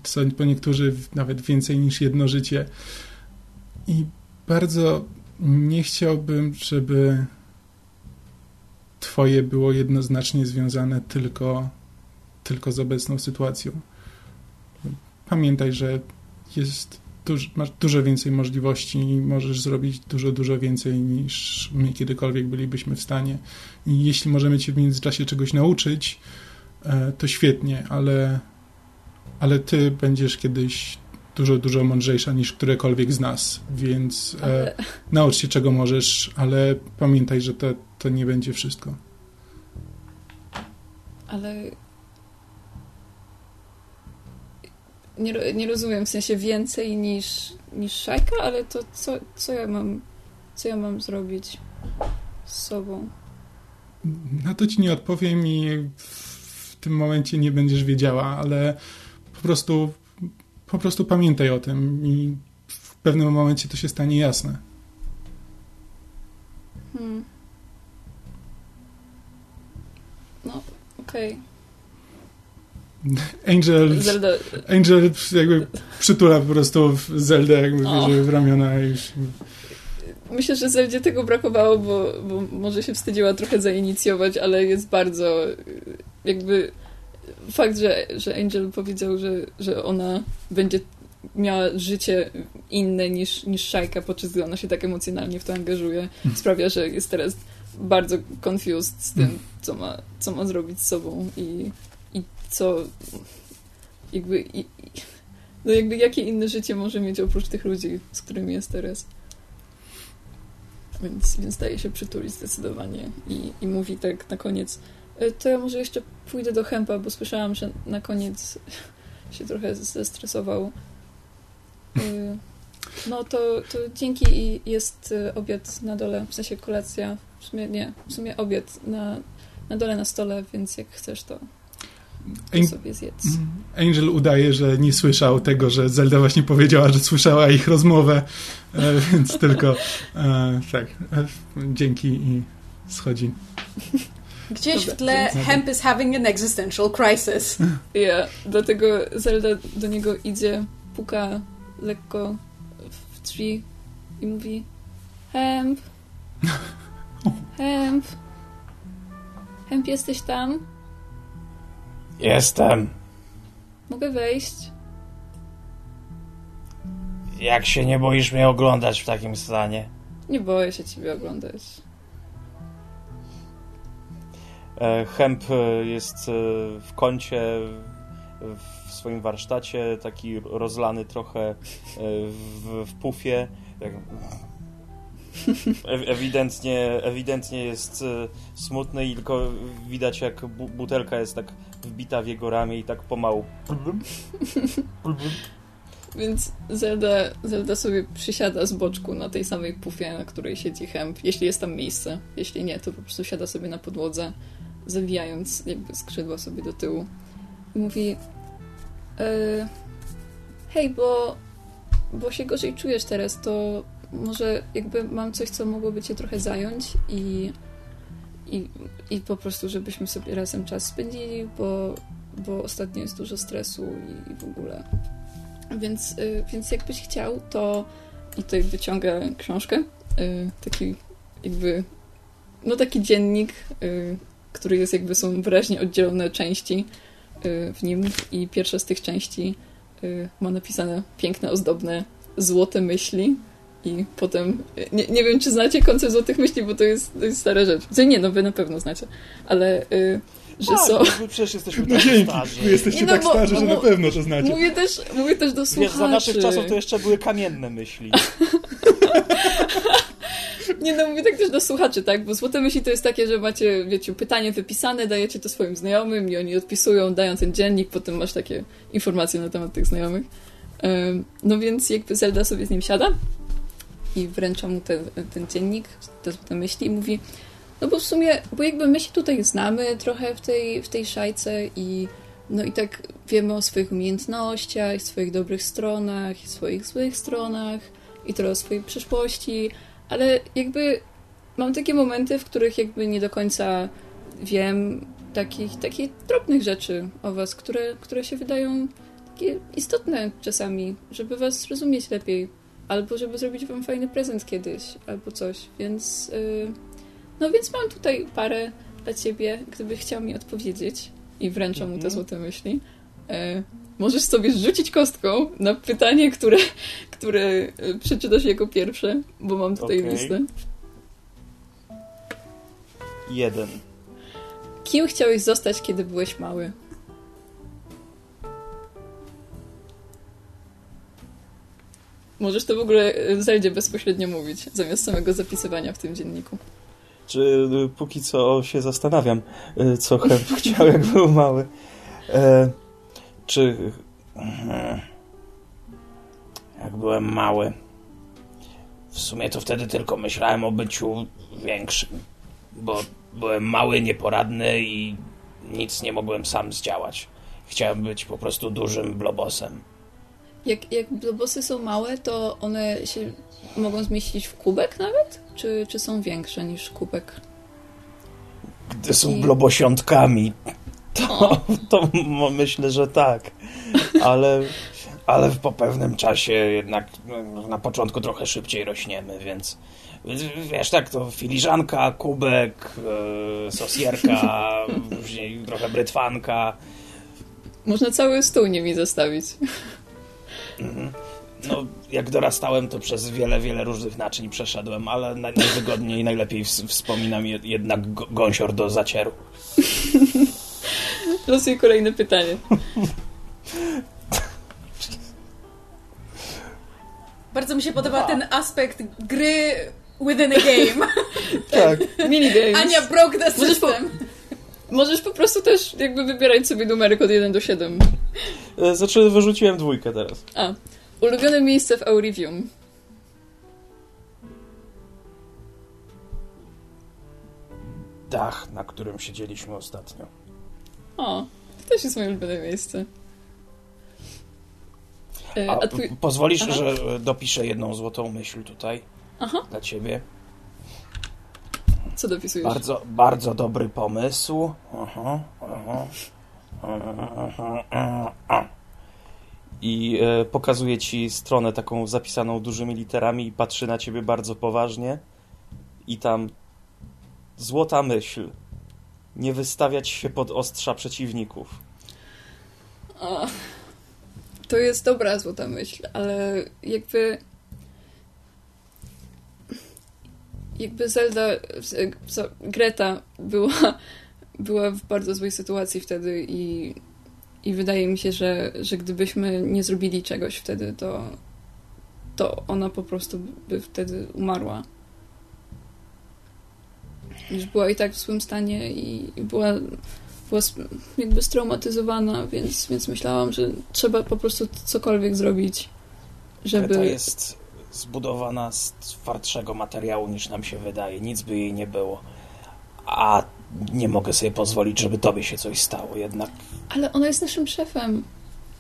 co po niektórzy nawet więcej niż jedno życie. I bardzo nie chciałbym, żeby twoje było jednoznacznie związane tylko, tylko z obecną sytuacją. Pamiętaj, że jest duż, masz dużo więcej możliwości i możesz zrobić dużo, dużo więcej niż my kiedykolwiek bylibyśmy w stanie. I jeśli możemy cię w międzyczasie czegoś nauczyć, e, to świetnie, ale, ale ty będziesz kiedyś dużo, dużo mądrzejsza niż którekolwiek z nas, więc e, ale... e, naucz się czego możesz, ale pamiętaj, że to, to nie będzie wszystko. Ale nie, nie rozumiem, w sensie więcej niż, niż szajka, ale to co, co ja mam co ja mam zrobić z sobą? Na to ci nie odpowiem i w tym momencie nie będziesz wiedziała, ale po prostu po prostu pamiętaj o tym i w pewnym momencie to się stanie jasne. Hmm. No, okej. Okay. Angel, Zelda. Angel jakby przytula po prostu Zeldę jakby oh. w ramiona i już... Myślę, że Zeldzie tego brakowało, bo, bo może się wstydziła trochę zainicjować, ale jest bardzo jakby fakt, że, że Angel powiedział, że, że ona będzie miała życie inne niż, niż Szajka, podczas gdy ona się tak emocjonalnie w to angażuje, mhm. sprawia, że jest teraz bardzo confused z tym, mhm. co ma, co ma zrobić z sobą i, i co jakby i, no jakby jakie inne życie może mieć oprócz tych ludzi, z którymi jest teraz. Więc, więc daje się przytulić zdecydowanie i, i mówi tak na koniec to ja może jeszcze pójdę do Hempa, bo słyszałam, że na koniec się trochę zestresował. E, no to, to dzięki i jest e, obiad na dole, w sensie kolacja, w sumie nie, w sumie obiad na, na dole na stole, więc jak chcesz to... sobie zjedz. Angel udaje, że nie słyszał tego, że Zelda właśnie powiedziała, że słyszała ich rozmowę, e, więc tylko e, tak, e, dzięki i schodzi. Gdzieś Dobra, w tle Hemp is having an existential crisis. Ja, dlatego Zelda do niego idzie, puka lekko w drzwi i mówi Hemp, Hemp, Hemp, jesteś tam? Jestem. Mogę wejść? Jak się nie boisz mnie oglądać w takim stanie? Nie boję się ciebie oglądać. E, Hemp e, jest e, w kącie w swoim warsztacie, taki rozlany trochę w, w pufie. Tak. Ewidentnie, ewidentnie jest smutny i tylko widać jak bu butelka jest tak wbita w jego ramię i tak pomału. Więc Zelda, Zelda sobie przysiada z boczku na tej samej pufie, na której siedzi Hemp, jeśli jest tam miejsce. Jeśli nie, to po prostu siada sobie na podłodze, zawijając jakby skrzydła sobie do tyłu. I mówi e, hej, bo, bo się gorzej czujesz teraz, to może jakby mam coś, co mogłoby cię trochę zająć i, i, i po prostu, żebyśmy sobie razem czas spędzili, bo, bo ostatnio jest dużo stresu i, i w ogóle. Więc, y, więc jakbyś chciał, to i tutaj wyciąga książkę, y, taki jakby, no taki dziennik, który jest jakby, są wyraźnie oddzielone części y, w nim i pierwsza z tych części y, ma napisane piękne, ozdobne złote myśli i potem, y, nie, nie wiem, czy znacie koncept złotych myśli, bo to jest, to jest stara rzecz. Nie, no wy na pewno znacie, ale y, że Tak, są... my przecież jesteśmy No tak dzięki, starzy. wy jesteście Nie, no tak bo- starzy, że bo- na pewno to znacie. Mówię też, mówię też do Wiesz, słuchaczy. za naszych czasów to jeszcze były kamienne myśli. Nie no, mówię tak też do słuchaczy, tak? Bo złote myśli to jest takie, że macie, wiecie, pytanie wypisane, dajecie to swoim znajomym i oni odpisują, dają ten dziennik, potem masz takie informacje na temat tych znajomych. No więc jakby Zelda sobie z nim siada i wręcza mu ten, ten dziennik, te złote myśli i mówi no bo w sumie, bo jakby my się tutaj znamy trochę w tej, w tej szajce i no i tak wiemy o swoich umiejętnościach, swoich dobrych stronach, swoich złych stronach i trochę o swojej przyszłości, ale jakby mam takie momenty, w których jakby nie do końca wiem takich, takich drobnych rzeczy o was, które, które się wydają takie istotne czasami, żeby was zrozumieć lepiej, albo żeby zrobić wam fajny prezent kiedyś, albo coś, więc yy, no więc mam tutaj parę dla ciebie, gdybyś chciał mi odpowiedzieć i wręczam mu te Mhm. złote myśli. E, możesz sobie rzucić kostką na pytanie, które, które e, przeczytasz jako pierwsze, bo mam tutaj Okej. listę. Jeden. Kim chciałeś zostać, kiedy byłeś mały? Możesz to w ogóle e, Zeldzie bezpośrednio mówić, zamiast samego zapisywania w tym dzienniku. Czy y, póki co się zastanawiam, co Hemp chciał, jak był mały. E, czy... Mhm. Jak byłem mały. W sumie to wtedy tylko myślałem o byciu większym. Bo byłem mały, nieporadny i nic nie mogłem sam zdziałać. Chciałem być po prostu dużym blobosem. Jak, jak blobosy są małe, to one się mogą zmieścić w kubek nawet? Czy, czy są większe niż kubek? Gdy są I- blobosiątkami, to, to myślę, że tak. Ale ale po pewnym czasie jednak no, na początku trochę szybciej rośniemy, więc wiesz, tak, to filiżanka, kubek, e, sosierka, później trochę brytwanka. Można cały stół nimi zastawić. No, jak dorastałem, to przez wiele, wiele różnych naczyń przeszedłem, ale naj- najwygodniej i najlepiej ws- wspominam je- jednak gąsior do zacieru. Losuję kolejne pytanie. Bardzo mi się podoba ten aspekt gry within a game. Tak. Minigames. Ania broke the Możesz po- system. Możesz po prostu też jakby wybierać sobie numerek od 1 do 7. e, znaczy wyrzuciłem dwójkę teraz. A. Ulubione miejsce w Aurivium. Dach, na którym siedzieliśmy ostatnio. O. To też jest moje ulubione miejsce. E, A A twój... pozwolisz, Aha. że dopiszę jedną złotą myśl tutaj Aha, dla ciebie? co dopisujesz? Bardzo, bardzo dobry pomysł. Aha, aha. I e, pokazuje ci stronę taką zapisaną dużymi literami i patrzy na ciebie bardzo poważnie. I tam złota myśl. Nie wystawiać się pod ostrza przeciwników. To jest dobra złota myśl, ale jakby. Jakby Zelda, Greta była, była w bardzo złej sytuacji wtedy i, i wydaje mi się, że, że gdybyśmy nie zrobili czegoś wtedy, to, to ona po prostu by wtedy umarła. Już była i tak w złym stanie i, i była była jakby straumatyzowana, więc, więc myślałam, że trzeba po prostu cokolwiek zrobić, żeby... Kreta jest zbudowana z twardszego materiału niż nam się wydaje. Nic by jej nie było. A nie mogę sobie pozwolić, żeby tobie się coś stało. Jednak Ale ona jest naszym szefem.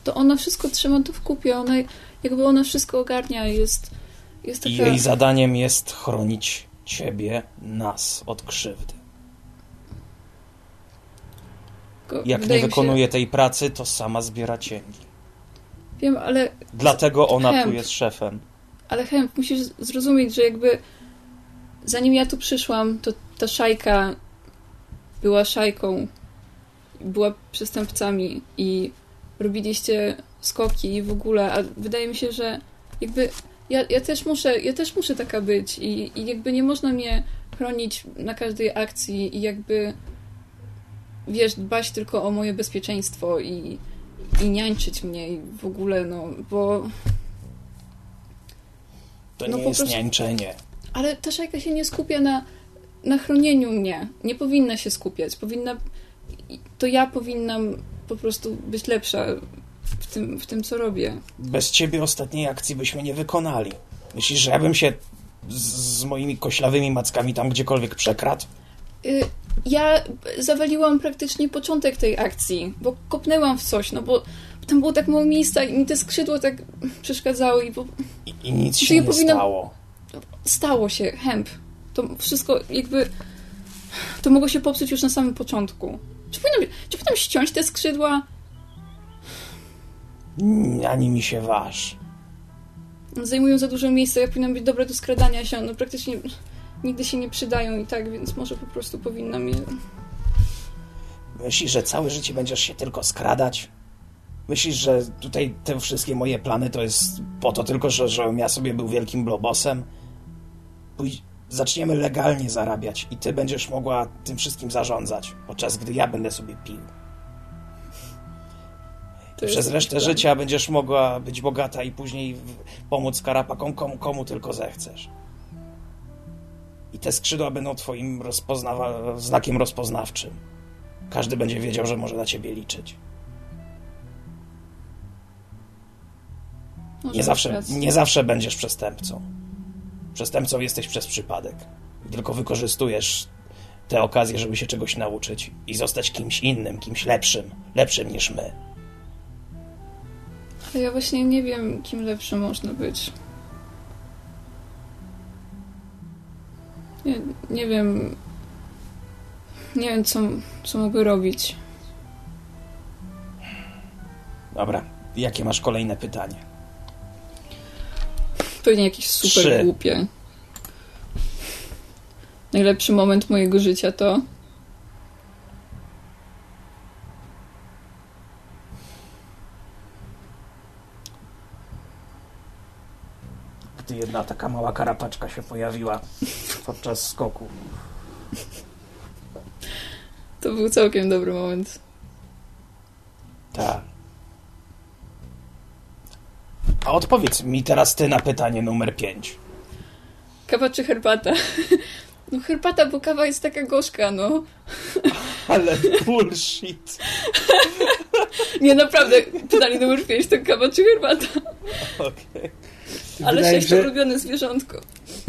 To ona wszystko trzyma to w kupie. Ona, jakby ona wszystko ogarnia. Jest, jest i taka... jej zadaniem jest chronić ciebie, nas od krzywdy. Jak nie wykonuje tej pracy, to sama zbiera cięgi. Wiem, ale, Dlatego ona tu Hemp. jest szefem. ale Hemp, musisz zrozumieć, że jakby zanim ja tu przyszłam, to ta szajka była szajką, była przestępcami i robiliście skoki i w ogóle, a wydaje mi się, że jakby ja, ja też muszę, ja też muszę taka być i, i jakby nie można mnie chronić na każdej akcji i jakby wiesz, dbać tylko o moje bezpieczeństwo i, i niańczyć mnie i w ogóle, no, bo To No nie jest prostu- niańczenie. Ale ta szajka się nie skupia na, na chronieniu mnie. Nie powinna się skupiać. Powinna. To ja powinnam po prostu być lepsza w tym, w tym co robię. Bez ciebie ostatniej akcji byśmy nie wykonali. Myślisz, że ja bym się z, z moimi koślawymi mackami tam gdziekolwiek przekradł? Y, Ja zawaliłam praktycznie początek tej akcji, bo kopnęłam w coś, no bo tam było tak mało miejsca i mi te skrzydła tak przeszkadzały i po... I, i nic Czy się nie powinnam- stało. stało się, hemp. To wszystko jakby... To mogło się popsuć już na samym początku. Czy powinnam, czy powinnam ściąć te skrzydła? Ani mi się waż. zajmują za dużo miejsca, ja powinnam być dobra do skradania się, no praktycznie nigdy się nie przydają i tak, więc może po prostu powinnam je... Myślisz, że całe życie będziesz się tylko skradać? Myślisz, że tutaj te wszystkie moje plany to jest po to tylko, że, żebym ja sobie był wielkim blobosem? Pójdź, zaczniemy legalnie zarabiać i ty będziesz mogła tym wszystkim zarządzać, podczas gdy ja będę sobie pił. To Przez resztę plan. życia będziesz mogła być bogata i później pomóc karapakom komu, komu tylko zechcesz. I te skrzydła będą twoim rozpoznawa- znakiem rozpoznawczym. Każdy będzie wiedział, że może na ciebie liczyć. Może Nie zawsze, nie zawsze będziesz przestępcą. Przestępcą jesteś przez przypadek. I tylko wykorzystujesz te okazje, żeby się czegoś nauczyć i zostać kimś innym, kimś lepszym, lepszym niż my. Ale ja właśnie nie wiem, kim lepszy można być. Nie, nie wiem... Nie wiem, co, co mogę robić. Dobra, jakie masz kolejne pytanie? Pewnie jakieś super Trzy. głupie. Najlepszy moment mojego życia to... Gdy jedna taka mała karapaczka się pojawiła podczas skoku. To był całkiem dobry moment. Tak. A odpowiedz mi teraz ty na pytanie numer 5. Kawa czy herbata? No herbata, bo kawa jest taka gorzka, no. Ale bullshit. Nie, naprawdę, pytanie numer 5 to kawa czy herbata? Okej. Ale wydaje się, ulubione zwierzątko.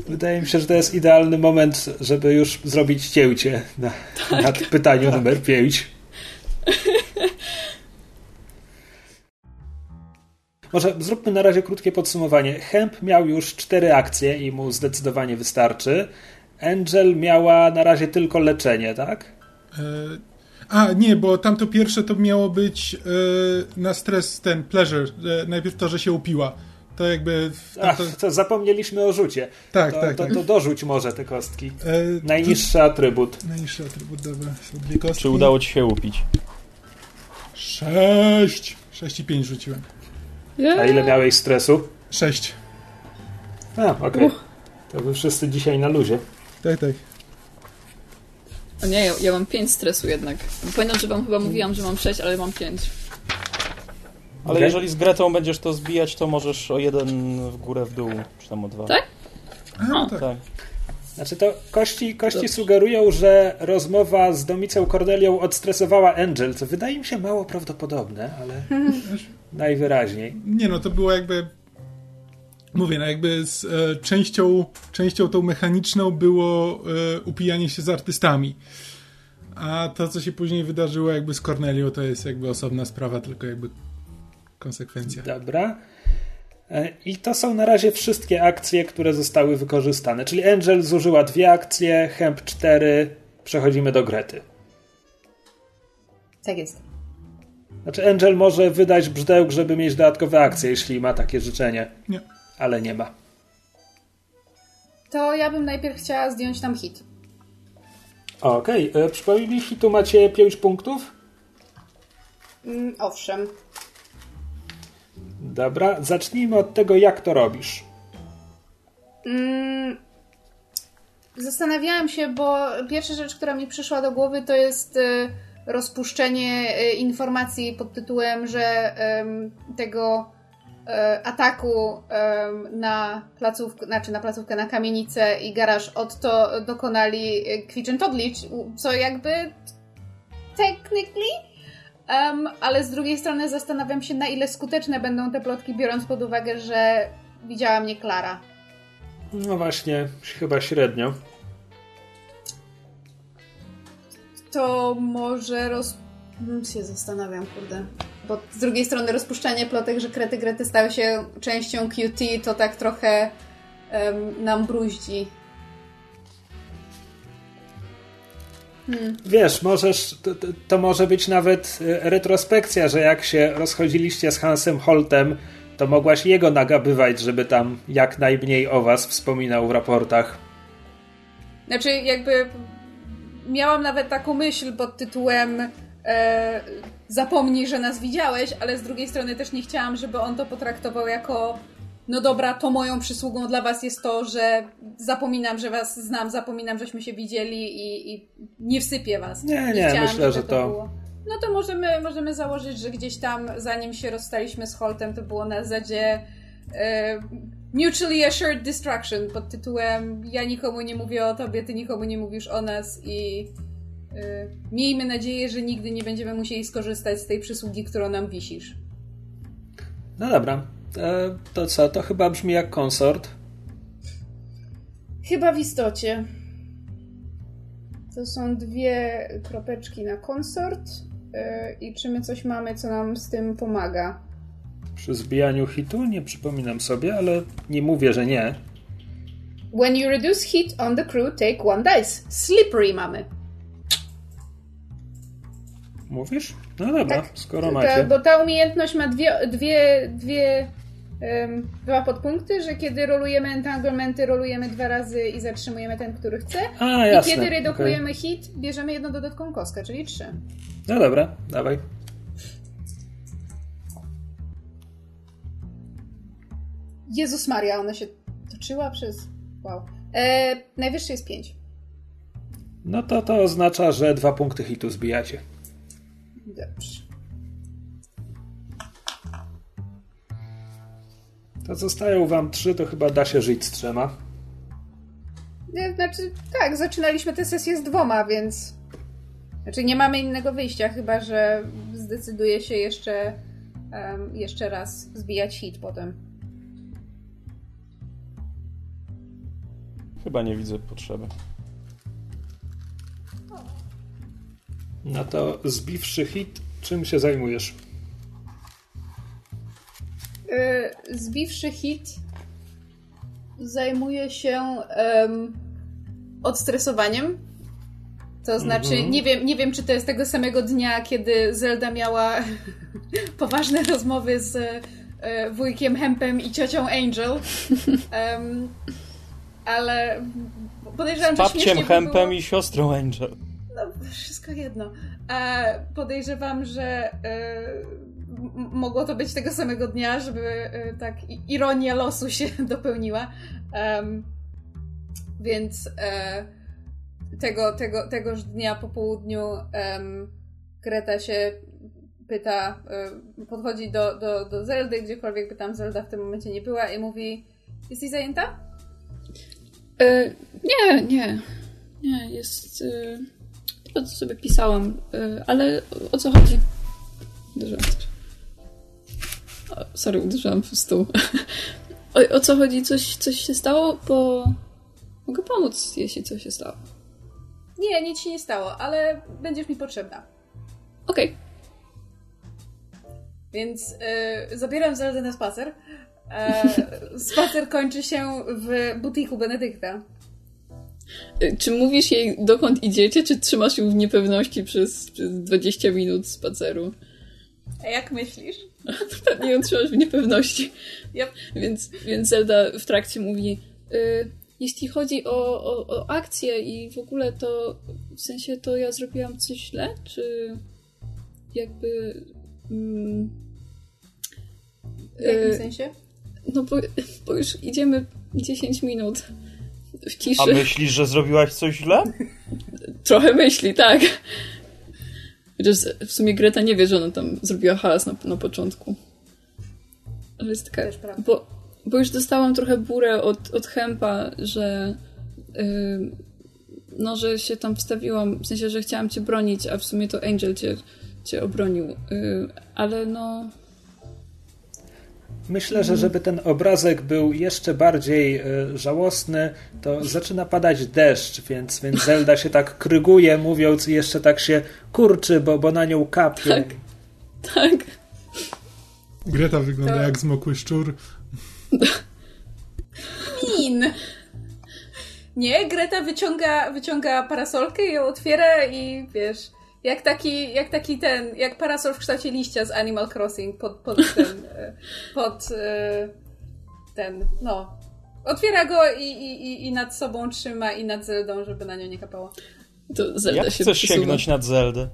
Wydaje mi się, że to jest idealny moment, żeby już zrobić ciełcie na, tak. nad pytaniem tak. numer 5. Może zróbmy na razie krótkie podsumowanie. Hemp miał już cztery akcje i mu zdecydowanie wystarczy. Angel miała na razie tylko leczenie, tak? E, a, nie, bo tamto pierwsze to miało być e, na stres ten pleasure. E, najpierw to, że się upiła. To jakby. Ach, to zapomnieliśmy o rzucie. Tak, to, tak, to, tak. To dorzuć może te kostki. E, Najniższy atrybut. Najniższy atrybut, dobra. Dwie kostki. Czy udało ci się upić? Sześć. Sześć i pięć rzuciłem. A ile miałeś stresu? Sześć. A, okej. Okay. To wy wszyscy dzisiaj na luzie. Tak, tak. O nie, ja, ja mam 5 stresu jednak. Pamiętam, że wam chyba mówiłam, że mam 6, ale mam 5. Ale okay. jeżeli z Gretą będziesz to zbijać, to możesz o jeden w górę, w dół, czy tam o dwa. Tak? No, tak. tak. Znaczy to kości, kości sugerują, że rozmowa z Domicą Cordelią odstresowała Angel, co wydaje mi się mało prawdopodobne, ale najwyraźniej. Nie no, to było jakby mówię, no jakby z e, częścią, częścią tą mechaniczną było e, upijanie się z artystami. A to, co się później wydarzyło jakby z Cornelią, to jest jakby osobna sprawa, tylko jakby konsekwencja. Dobra. E, I to są na razie wszystkie akcje, które zostały wykorzystane. Czyli Angel zużyła dwie akcje, Hemp cztery, przechodzimy do Grety. Tak jest. Znaczy Angel może wydać brzdęk, żeby mieć dodatkowe akcje, jeśli ma takie życzenie. Nie. Ale nie ma. To ja bym najpierw chciała zdjąć tam hit. Okej, okay. E, przypomnij mi, hitu macie 5 punktów? Mm, owszem. Dobra, zacznijmy od tego, jak to robisz. Mm, zastanawiałam się, bo pierwsza rzecz, która mi przyszła do głowy, to jest y, rozpuszczenie y, informacji pod tytułem, że y, tego ataku na placówkę, znaczy na placówkę, na kamienicę i garaż od to dokonali Kwitch and Todlicz, co jakby technically Um, ale z drugiej strony zastanawiam się, na ile skuteczne będą te plotki, biorąc pod uwagę, że widziała mnie Klara. No właśnie, chyba średnio. To może roz... Hmm, się zastanawiam, kurde. Bo z drugiej strony rozpuszczanie plotek, że krety grety stały się częścią QT, to tak trochę um, nam bruździ. Hmm. Wiesz, możesz, to, to, może być nawet e, retrospekcja, że jak się rozchodziliście z Hansem Holtem, to mogłaś jego nagabywać, żeby tam jak najmniej o was wspominał w raportach. Znaczy, jakby miałam nawet taką myśl pod tytułem e, zapomnij, że nas widziałeś, ale z drugiej strony też nie chciałam, żeby on to potraktował jako no dobra, to moją przysługą dla was jest to, że zapominam, że was znam, zapominam, żeśmy się widzieli i, i nie wsypię was. Nie, nie, nie myślę, że to... to... No to możemy, możemy założyć, że gdzieś tam, zanim się rozstaliśmy z Holtem, to było na zasadzie e, Mutually Assured Destruction pod tytułem ja nikomu nie mówię o tobie, ty nikomu nie mówisz o nas i e, miejmy nadzieję, że nigdy nie będziemy musieli skorzystać z tej przysługi, którą nam wisisz. No dobra, to co? To chyba brzmi jak konsort. Chyba w istocie. To są dwie kropeczki na konsort. E, I czy my coś mamy, co nam z tym pomaga? Przy zbijaniu hitu? Nie przypominam sobie, ale nie mówię, że nie. When you reduce heat on the crew, take one dice. Slippery mamy. Mówisz? No dobra, tak, skoro macie. bo ta umiejętność ma dwie, dwie, dwie dwa podpunkty, że kiedy rolujemy entanglementy, rolujemy dwa razy i zatrzymujemy ten, który chce. A, jasne. I kiedy redukujemy okay. hit, bierzemy jedną dodatkową kostkę, czyli trzy. No dobra, dawaj. Jezus Maria, ona się toczyła przez... Wow. E, najwyższy jest pięć. No to to oznacza, że dwa punkty hitu zbijacie. Dobrze. To zostają wam trzy, to chyba da się żyć z trzema. Znaczy, tak, zaczynaliśmy tę sesję z dwoma, więc. Znaczy, nie mamy innego wyjścia, chyba że zdecyduje się jeszcze, um, jeszcze raz zbijać hit potem. Chyba nie widzę potrzeby. No to zbiwszy hit, czym się zajmujesz? Y, zbiwszy hit zajmuje się um, odstresowaniem. To znaczy, mm -hmm. nie, wiem, nie wiem, czy to jest tego samego dnia, kiedy Zelda miała poważne rozmowy z e, wujkiem Hempem i ciocią Angel. Um, ale podejrzewam, z że śmiesznie Hempem było... i siostrą Angel. No, wszystko jedno. E, podejrzewam, że e, mogło to być tego samego dnia, żeby e, tak ironia losu się dopełniła. Um, więc e, tego, tego, tegoż dnia po południu um, się pyta, e, podchodzi do, do, do Zeldy, gdziekolwiek by tam Zelda w tym momencie nie była i mówi jesteś zajęta? E, nie, nie. Nie, jest... E, to co sobie pisałam, e, ale o co chodzi? Uderzyłam coś. O, sorry, uderzyłam w stół. o, o co chodzi? Coś, coś się stało? Bo mogę pomóc, jeśli coś się stało. Nie, nic się nie stało, ale będziesz mi potrzebna. Okej. Okay. Więc y, zabieram Zeldę na spacer. E, spacer kończy się w butiku Benedykta. Y, czy mówisz jej, dokąd idziecie, czy trzymasz ją w niepewności przez, przez 20 minut spaceru? A jak myślisz? Pewnie ją trzymasz w niepewności. Yep. Więc, więc Zelda w trakcie mówi y, jeśli chodzi o, o, o akcję i w ogóle to w sensie to ja zrobiłam coś źle, czy jakby... Mm, w jakim y, sensie? No bo, bo już idziemy 10 minut w ciszy. A myślisz, że zrobiłaś coś źle? Trochę myśli, tak. Chociaż w sumie Greta nie wie, że ona tam zrobiła hałas na, na początku. Ale jest taka... Bo, bo już dostałam trochę burę od, od Hempa, że yy, no, że się tam wstawiłam, w sensie, że chciałam cię bronić, a w sumie to Angel cię, cię obronił. Yy, ale no Myślę, że żeby ten obrazek był jeszcze bardziej y, żałosny, to zaczyna padać deszcz, więc, więc Zelda się tak kryguje, mówiąc i jeszcze tak się kurczy, bo, bo na nią kapie. Tak, tak. Greta wygląda to... jak zmokły szczur. Min! Nie, Greta wyciąga, wyciąga parasolkę i ją otwiera i wiesz jak taki, jak taki ten, jak parasol w kształcie liścia z Animal Crossing pod, pod ten, e, pod e, ten, no. Otwiera go i, i, i nad sobą trzyma i nad Zeldą, żeby na nią nie kapało. To Zelda jak się chcesz przesuwa. sięgnąć nad Zeldę?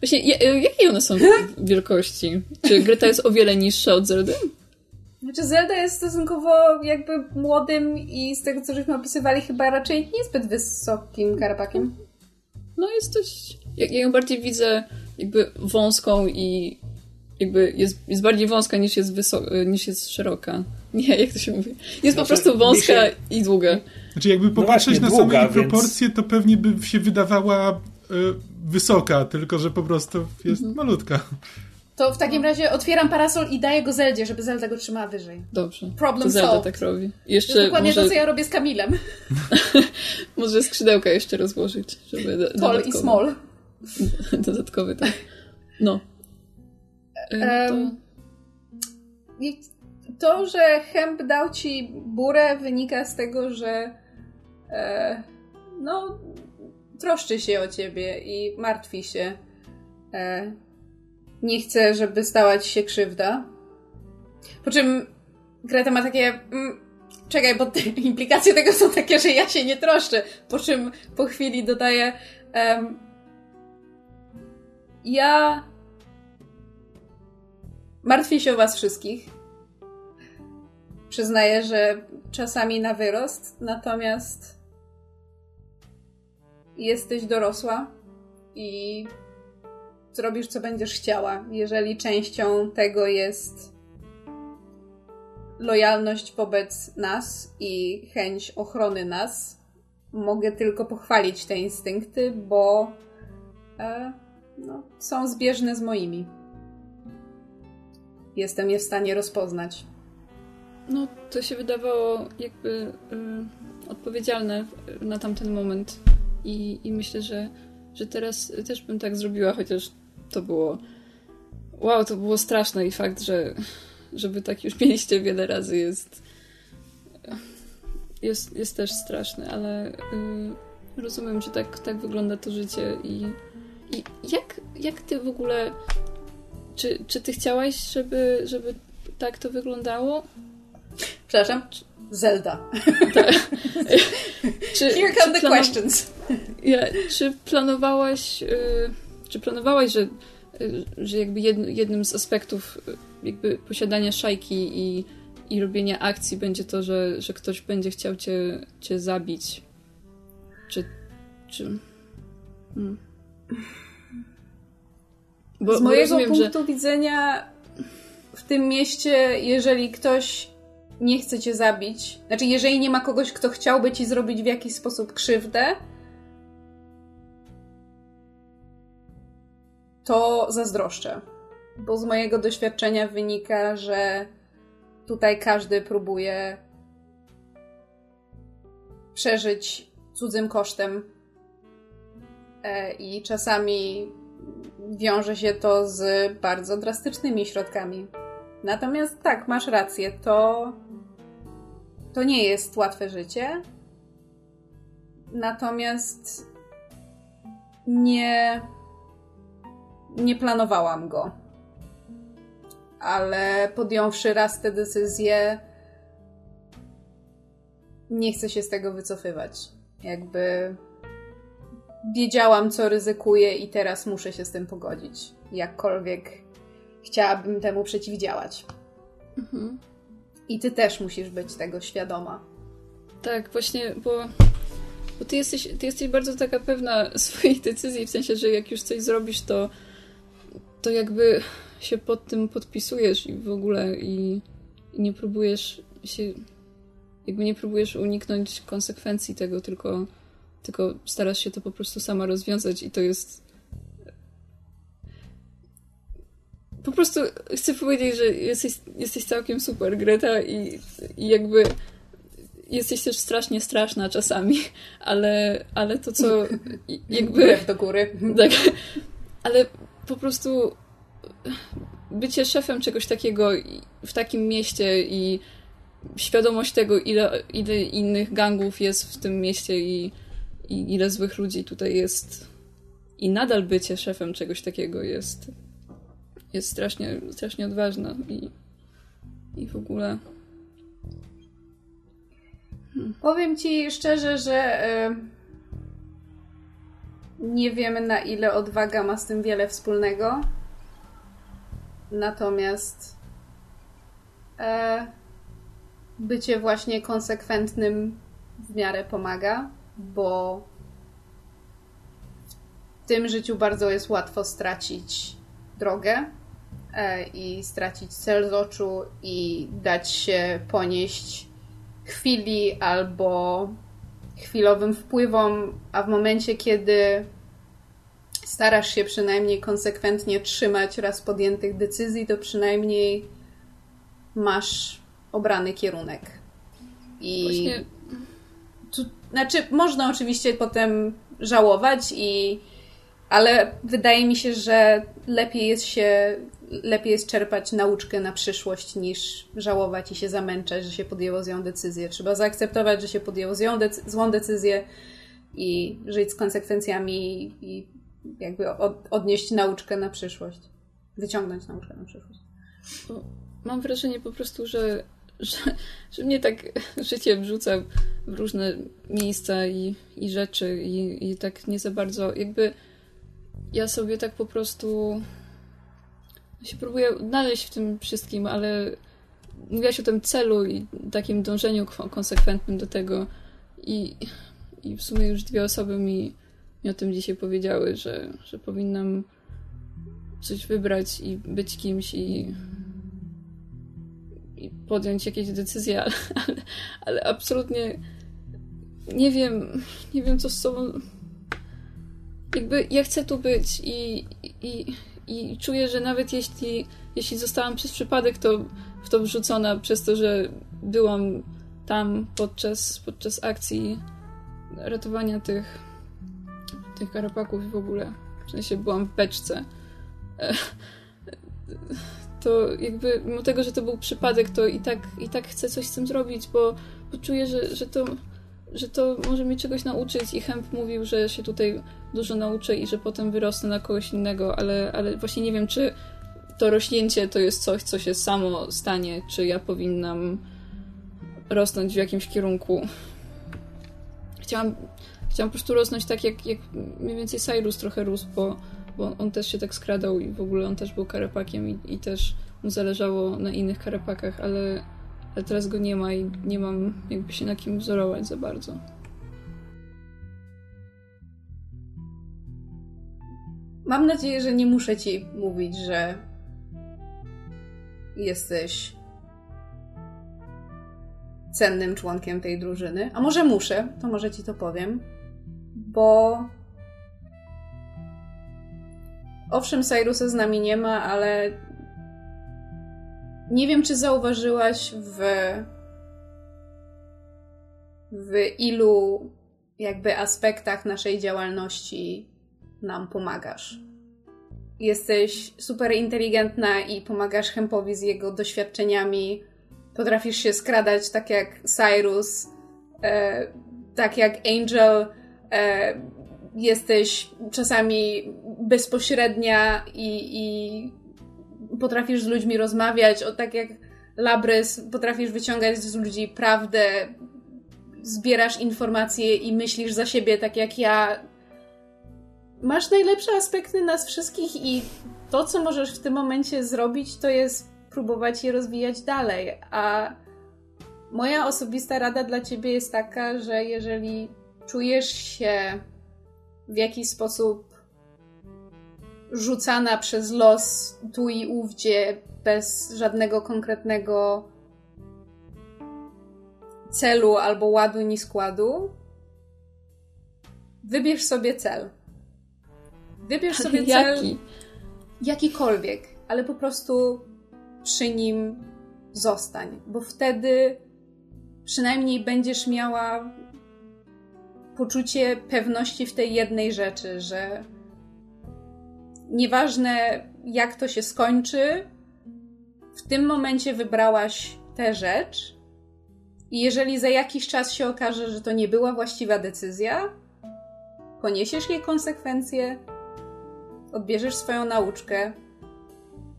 Właśnie, jakie one są wielkości? Czy Greta jest o wiele niższa od Zeldy? Znaczy Zelda jest stosunkowo jakby młodym i z tego, co żeśmy opisywali, chyba raczej niezbyt wysokim karapakiem. No jest dość ja, ja ją bardziej widzę jakby wąską i jakby jest, jest bardziej wąska niż jest, wyso- niż jest szeroka. Nie, jak to się mówi? Jest znaczy, po prostu wąska się... i długa. Znaczy jakby no popatrzeć no właśnie, na same więc... proporcje, to pewnie by się wydawała y, wysoka, tylko że po prostu jest mhm. malutka. To w takim razie otwieram parasol i daję go Zeldzie, żeby Zelda go trzymała wyżej. Dobrze. Problem to Zelda solved. tak robi. Jeszcze to dokładnie może... to, co ja robię z Kamilem. może skrzydełka jeszcze rozłożyć, żeby... Tall i small. Dodatkowy, tak. No. Um, to... to, że Hemp dał ci burę wynika z tego, że e, no troszczy się o ciebie i martwi się. E, nie chce, żeby stała ci się krzywda. Po czym Greta ma takie... Mm, czekaj, bo te implikacje tego są takie, że ja się nie troszczę. Po czym po chwili dodaje... Um, ja martwię się o was wszystkich. Przyznaję, że czasami na wyrost, natomiast jesteś dorosła i zrobisz, co będziesz chciała. Jeżeli częścią tego jest lojalność wobec nas i chęć ochrony nas, mogę tylko pochwalić te instynkty, bo e, no, są zbieżne z moimi. Jestem je w stanie rozpoznać. No, to się wydawało jakby y, odpowiedzialne na tamten moment. I, I myślę, że, że teraz też bym tak zrobiła, chociaż to było. Wow, to było straszne i fakt, że, żeby tak już mieliście wiele razy jest jest, jest też straszny, ale y, rozumiem, że tak, tak wygląda to życie i, i jak, jak ty w ogóle czy, czy ty chciałaś, żeby, żeby tak to wyglądało? Przepraszam, Zelda. czy, Here come the questions. Ja, czy planowałaś, y, czy planowałaś, że, y, że jakby jednym z aspektów y, jakby posiadania szajki i, i robienia akcji będzie to, że, że ktoś będzie chciał cię, cię zabić? Czy... czy... Hmm. Bo, Z mojego rozumiem, punktu że... widzenia w tym mieście, jeżeli ktoś nie chce cię zabić, znaczy jeżeli nie ma kogoś, kto chciałby ci zrobić w jakiś sposób krzywdę, to zazdroszczę. Bo z mojego doświadczenia wynika, że tutaj każdy próbuje przeżyć cudzym kosztem e, i czasami wiąże się to z bardzo drastycznymi środkami. Natomiast tak, masz rację, to, to nie jest łatwe życie. Natomiast nie, nie planowałam go. Ale podjąwszy raz tę decyzję, nie chcę się z tego wycofywać. Jakby wiedziałam, co ryzykuję i teraz muszę się z tym pogodzić. Jakkolwiek chciałabym temu przeciwdziałać. Mhm. I ty też musisz być tego świadoma. Tak, właśnie, bo, bo ty, jesteś, ty jesteś bardzo taka pewna swoich decyzji, w sensie, że jak już coś zrobisz, to, to jakby się pod tym podpisujesz i w ogóle i, i nie próbujesz się jakby nie próbujesz uniknąć konsekwencji tego, tylko tylko starasz się to po prostu sama rozwiązać i to jest. Po prostu chcę powiedzieć, że jesteś, jesteś całkiem super, Greta, i, i jakby jesteś też strasznie straszna czasami, ale, ale to co jakby... Do góry. Tak, ale po prostu bycie szefem czegoś takiego w takim mieście i świadomość tego, ile, ile innych gangów jest w tym mieście i i ile złych ludzi tutaj jest i nadal bycie szefem czegoś takiego jest jest strasznie, strasznie odważna i, i w ogóle hmm. Powiem ci szczerze, że y, nie wiemy na ile odwaga ma z tym wiele wspólnego. Natomiast y, bycie właśnie konsekwentnym w miarę pomaga bo w tym życiu bardzo jest łatwo stracić drogę e, i stracić cel z oczu i dać się ponieść chwili albo chwilowym wpływom, a w momencie, kiedy starasz się przynajmniej konsekwentnie trzymać raz podjętych decyzji, to przynajmniej masz obrany kierunek. I Właśnie znaczy, można oczywiście potem żałować i ale wydaje mi się, że lepiej jest się lepiej jest czerpać nauczkę na przyszłość niż żałować i się zamęczać, że się podjęło złą decyzję. Trzeba zaakceptować, że się podjęło złą, decy złą decyzję i żyć z konsekwencjami i jakby od odnieść nauczkę na przyszłość. Wyciągnąć nauczkę na przyszłość. Mam wrażenie po prostu, że że, że mnie tak życie wrzuca w różne miejsca i, i rzeczy i, i tak nie za bardzo jakby ja sobie tak po prostu się próbuję odnaleźć w tym wszystkim, ale mówiłaś o tym celu i takim dążeniu konsekwentnym do tego i, i w sumie już dwie osoby mi, mi o tym dzisiaj powiedziały, że, że powinnam coś wybrać i być kimś i i podjąć jakieś decyzje, ale, ale, ale absolutnie nie wiem, nie wiem co z sobą. Jakby ja chcę tu być i, i, i czuję, że nawet jeśli, jeśli zostałam przez przypadek to, w to wrzucona przez to, że byłam tam podczas, podczas akcji ratowania tych, tych karapaków w ogóle. W sensie byłam w beczce. to jakby mimo tego, że to był przypadek, to i tak, i tak chcę coś z tym zrobić, bo, bo czuję, że, że, to, że to może mnie czegoś nauczyć i Hemp mówił, że się tutaj dużo nauczę i że potem wyrosnę na kogoś innego, ale, ale właśnie nie wiem, czy to rośnięcie to jest coś, co się samo stanie, czy ja powinnam rosnąć w jakimś kierunku. Chciałam, chciałam po prostu rosnąć tak, jak, jak mniej więcej Cyrus trochę rósł, bo, bo on też się tak skradał i w ogóle on też był karapakiem i, i też mu zależało na innych karapakach, ale, ale teraz go nie ma i nie mam jakby się na kim wzorować za bardzo. Mam nadzieję, że nie muszę ci mówić, że jesteś cennym członkiem tej drużyny. A może muszę, to może ci to powiem, bo owszem, Cyrusa z nami nie ma, ale nie wiem, czy zauważyłaś w w ilu jakby aspektach naszej działalności nam pomagasz. Jesteś super inteligentna i pomagasz Hempowi z jego doświadczeniami. Potrafisz się skradać tak jak Cyrus, e, tak jak Angel. E, jesteś czasami bezpośrednia i, i potrafisz z ludźmi rozmawiać, o tak jak Labrys, potrafisz wyciągać z ludzi prawdę, zbierasz informacje i myślisz za siebie tak jak ja. Masz najlepsze aspekty nas wszystkich i to, co możesz w tym momencie zrobić, to jest próbować je rozwijać dalej. A moja osobista rada dla ciebie jest taka, że jeżeli czujesz się w jakiś sposób rzucana przez los tu i ówdzie, bez żadnego konkretnego celu albo ładu ni składu, wybierz sobie cel. Wybierz sobie cel Jaki? jakikolwiek, ale po prostu przy nim zostań, bo wtedy przynajmniej będziesz miała poczucie pewności w tej jednej rzeczy, że nieważne jak to się skończy, w tym momencie wybrałaś tę rzecz i jeżeli za jakiś czas się okaże, że to nie była właściwa decyzja, poniesiesz jej konsekwencje, odbierzesz swoją nauczkę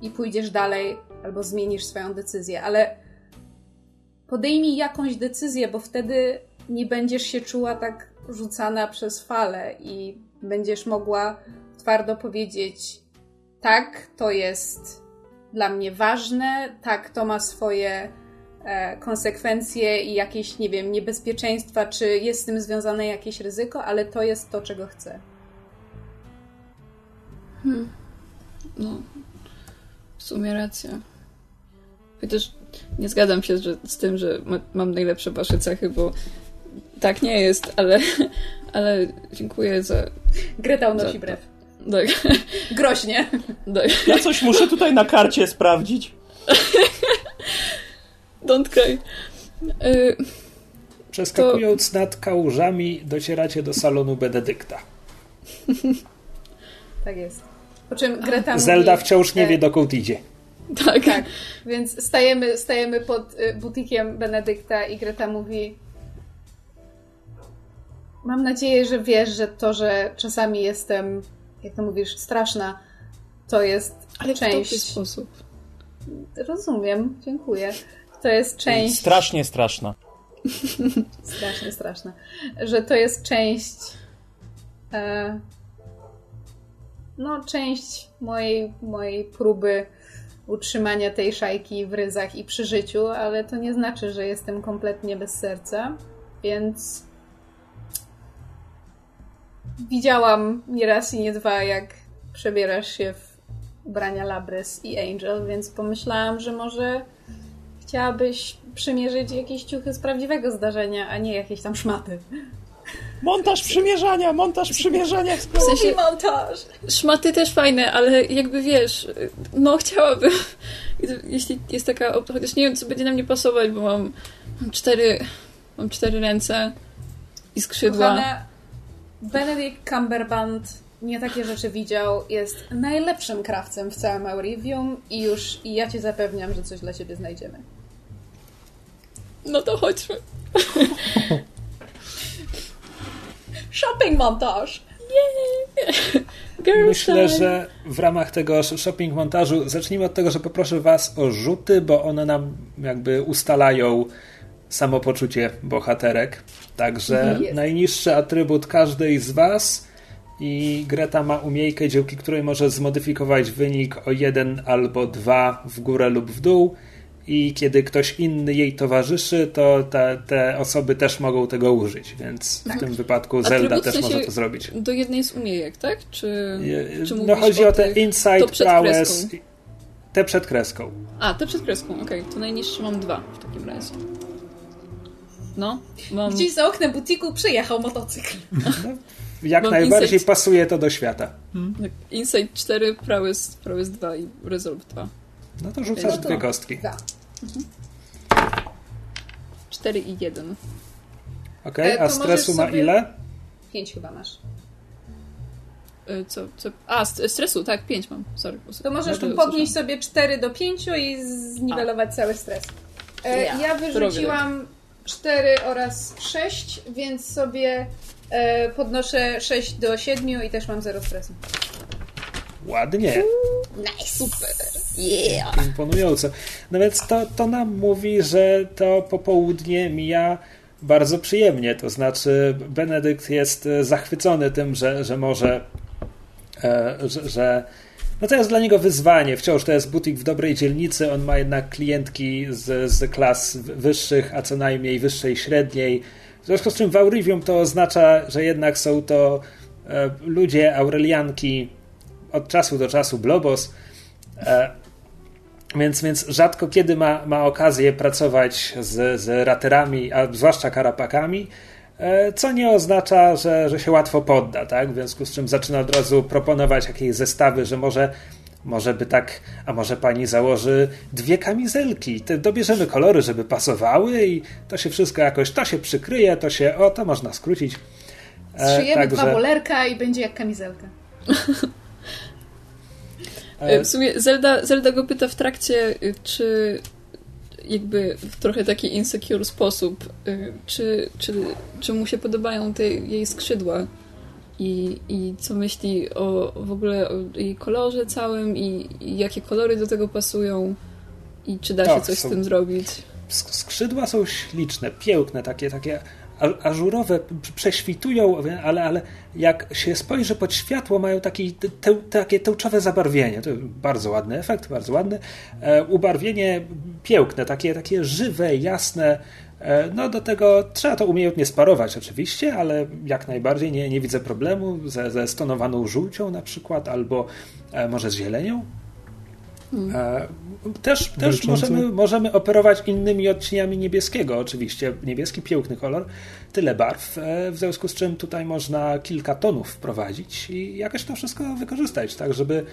i pójdziesz dalej albo zmienisz swoją decyzję, ale podejmij jakąś decyzję, bo wtedy nie będziesz się czuła tak rzucana przez fale i będziesz mogła twardo powiedzieć: tak, to jest dla mnie ważne, tak, to ma swoje e, konsekwencje i jakieś, nie wiem, niebezpieczeństwa, czy jest z tym związane jakieś ryzyko, ale to jest to, czego chcę. No, w sumie racja. Chociaż nie zgadzam się że, z tym, że ma, mam najlepsze wasze cechy, bo tak nie jest, ale, ale dziękuję za... Greta unosi Za- brew. Tak, Groźnie. tak. Ja coś muszę tutaj na karcie sprawdzić. Don't cry. Y, Przeskakując nad kałużami, docieracie do salonu Benedykta. Tak jest. Po czym Greta Zelda mówi, wciąż nie e, wie, dokąd idzie. tak. Tak, więc stajemy, stajemy pod y, butikiem Benedykta i Greta mówi Mam nadzieję, że wiesz, że to, że czasami jestem, jak to mówisz, straszna, to jest Ale w dobry część... sposób. Rozumiem, dziękuję. To jest część... Strasznie straszna. strasznie straszne, że to jest część e, no część mojej, mojej próby utrzymania tej szajki w ryzach i przy życiu, ale to nie znaczy, że jestem kompletnie bez serca, więc widziałam nie raz i nie dwa, jak przebierasz się w ubrania Labrys i Angel, więc pomyślałam, że może chciałabyś przymierzyć jakieś ciuchy z prawdziwego zdarzenia, a nie jakieś tam szmaty. Montaż przymierzania, montaż przymierzania. W sensie, montaż! szmaty też fajne, ale jakby wiesz, no chciałabym, jeśli jest taka, op- chociaż nie wiem, co będzie na mnie pasować, bo mam, mam cztery, mam cztery ręce i skrzydła. Kochana, Benedict Cumberbatch nie takie rzeczy widział, jest najlepszym krawcem w całym Eurivium i już i ja ci zapewniam, że coś dla ciebie znajdziemy. No to chodźmy. Shopping montaż! Girl Myślę, style. że w ramach tego shopping montażu zacznijmy od tego, że poproszę Was o rzuty, bo one nam jakby ustalają samopoczucie bohaterek. Także Jest. najniższy atrybut każdej z Was i Greta ma umiejkę, dzięki której może zmodyfikować wynik o jeden albo dwa w górę lub w dół. I kiedy ktoś inny jej towarzyszy, to te, te osoby też mogą tego użyć, więc w tym wypadku Zelda Atrybut w też sensie może to zrobić. Do jednej z umiejek, tak? Czy, czy No chodzi o te insight, to przed prowess, te przed kreską. A, te przed kreską, okej. To najniższy mam dwa w takim razie. No, mam... Gdzieś za oknem butiku przejechał motocykl. Jak Mam najbardziej insight. pasuje to do świata. tak, Insight 4, prowess, prowess 2 i resolve 2. No to rzucasz No to- dwie kostki. Da. 4 i 1. Okej, E, a stresu ma sobie- ile? Pięć chyba masz. Y, Co, co? A, st- stresu, tak, 5 mam. Sorry. To możesz tu podnieść sobie 4 do 5 i zniwelować cały stres. E, Ja, ja wyrzuciłam 4 oraz 6, więc sobie e, podnoszę 6 do 7 i też mam 0 stresu. Ładnie, Super. Yeah. imponująco. No więc to, to nam mówi, że to popołudnie mija bardzo przyjemnie. To znaczy, Benedykt jest e, zachwycony tym, że, że może, e, że, że no to jest dla niego wyzwanie. Wciąż to jest butik w dobrej dzielnicy. On ma jednak klientki z, z klas wyższych, a co najmniej wyższej średniej. W związku z czym w Aurivium to oznacza, że jednak są to e, ludzie, Aurelianki, od czasu do czasu Blobos. E, więc, więc rzadko kiedy ma, ma okazję pracować z, z raterami, a zwłaszcza karapakami, co nie oznacza, że, że się łatwo podda, tak? W związku z czym zaczyna od razu proponować jakieś zestawy, że może, może by tak, a może pani założy dwie kamizelki, te dobierzemy kolory, żeby pasowały i to się wszystko jakoś, to się przykryje, to się, o, to można skrócić. E, Szyjemy dwa także- bolerka i będzie jak kamizelka. e, W sumie Zelda, Zelda go pyta w trakcie, y, czy jakby w trochę taki insecure sposób, y, czy, czy, czy mu się podobają te jej skrzydła i, i co myśli o w ogóle o jej kolorze całym i, i jakie kolory do tego pasują i czy da się Tak, coś są- z tym zrobić. Sk- Skrzydła są śliczne, piękne, takie, takie ażurowe, prześwitują, ale, ale jak się spojrzy pod światło, mają taki, te, takie tęczowe zabarwienie. To bardzo ładny efekt, bardzo ładny. E, ubarwienie piękne, takie, takie żywe, jasne. E, no do tego trzeba to umiejętnie sparować oczywiście, ale jak najbardziej nie, nie widzę problemu ze, ze stonowaną żółcią na przykład, albo e, może z zielenią. E, Też, też możemy, możemy operować innymi odcieniami niebieskiego, oczywiście. Niebieski, piękny kolor, tyle barw, e, w związku z czym tutaj można kilka tonów wprowadzić i jakoś to wszystko wykorzystać, tak żeby.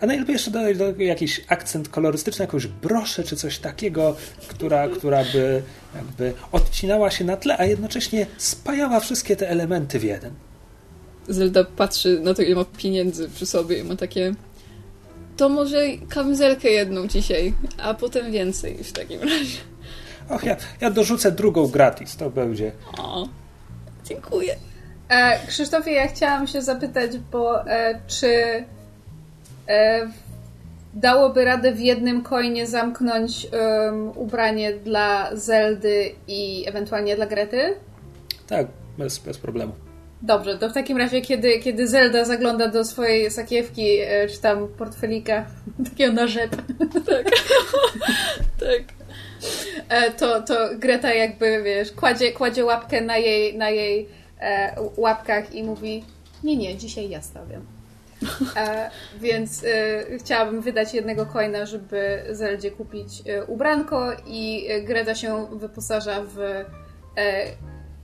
A najlepiej jeszcze dodać do tego jakiś akcent kolorystyczny, jakąś broszę czy coś takiego, która, która by jakby odcinała się na tle, a jednocześnie spajała wszystkie te elementy w jeden. Zelda patrzy na to, ile ma pieniędzy przy sobie i ma takie to może kamizelkę jedną dzisiaj, a potem więcej w takim razie. Och, ja, ja dorzucę drugą gratis, to będzie. O, dziękuję. E, Krzysztofie, ja chciałam się zapytać, bo e, czy e, dałoby radę w jednym coinie zamknąć ubranie dla Zeldy i ewentualnie dla Grety? Tak, bez, bez problemu. Dobrze, to w takim razie, kiedy, kiedy Zelda zagląda do swojej sakiewki, e, czy tam portfelika, takiego na rzep, Tak. e, to, to Greta jakby, wiesz, kładzie, kładzie łapkę na jej, na jej e, łapkach i mówi nie, nie, dzisiaj ja stawiam. E, więc e, chciałabym wydać jednego coina, żeby Zeldzie kupić e, ubranko i Greta się wyposaża w...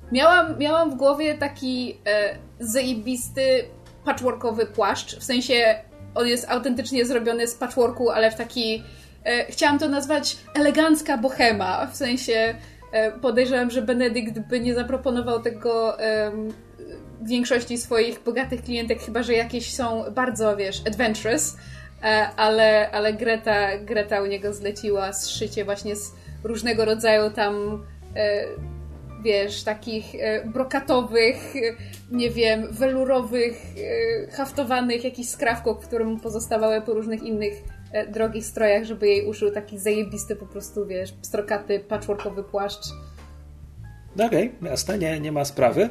E, miałam, miałam w głowie taki e, zajebisty patchworkowy płaszcz, w sensie on jest autentycznie zrobiony z patchworku, ale w taki... E, chciałam to nazwać elegancka bohema, w sensie e, podejrzewam, że Benedykt by nie zaproponował tego większości swoich bogatych klientek, chyba że jakieś są bardzo, wiesz, adventurous, e, ale, ale Greta, Greta u niego zleciła zszycie właśnie z różnego rodzaju tam wiesz, takich e, brokatowych, e, nie wiem, welurowych, e, haftowanych jakichś skrawków, które mu pozostawały po różnych innych drogich strojach, żeby jej uszył taki zajebisty po prostu, wiesz, strokaty, patchworkowy płaszcz. Okej, okay, jasne, nie, nie ma sprawy.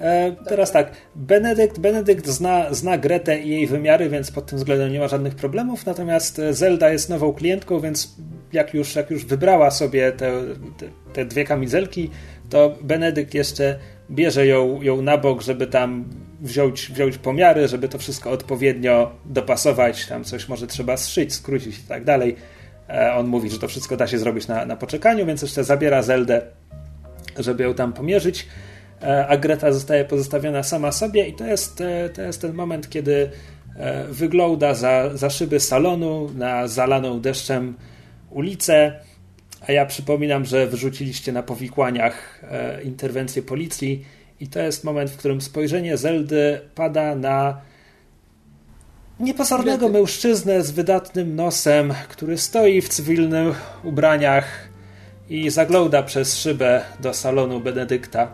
E, teraz tak, Benedykt, Benedykt zna, zna Gretę i jej wymiary, więc pod tym względem nie ma żadnych problemów, natomiast Zelda jest nową klientką, więc jak już, jak już wybrała sobie te, te, te dwie kamizelki, to Benedykt jeszcze bierze ją, ją na bok, żeby tam wziąć, wziąć pomiary, żeby to wszystko odpowiednio dopasować, tam coś może trzeba zszyć, skrócić i tak dalej. E, on mówi, że to wszystko da się zrobić na, na poczekaniu, więc jeszcze zabiera Zeldę, żeby ją tam pomierzyć, e, a Greta zostaje pozostawiona sama sobie i to jest, e, to jest ten moment, kiedy wygląda za, za szyby salonu na zalaną deszczem ulicę a ja przypominam, że wyrzuciliście na powikłaniach e, interwencję policji i to jest moment, w którym spojrzenie Zeldy pada na niepozornego mężczyznę z wydatnym nosem, który stoi w cywilnych ubraniach i zagląda przez szybę do salonu Benedykta.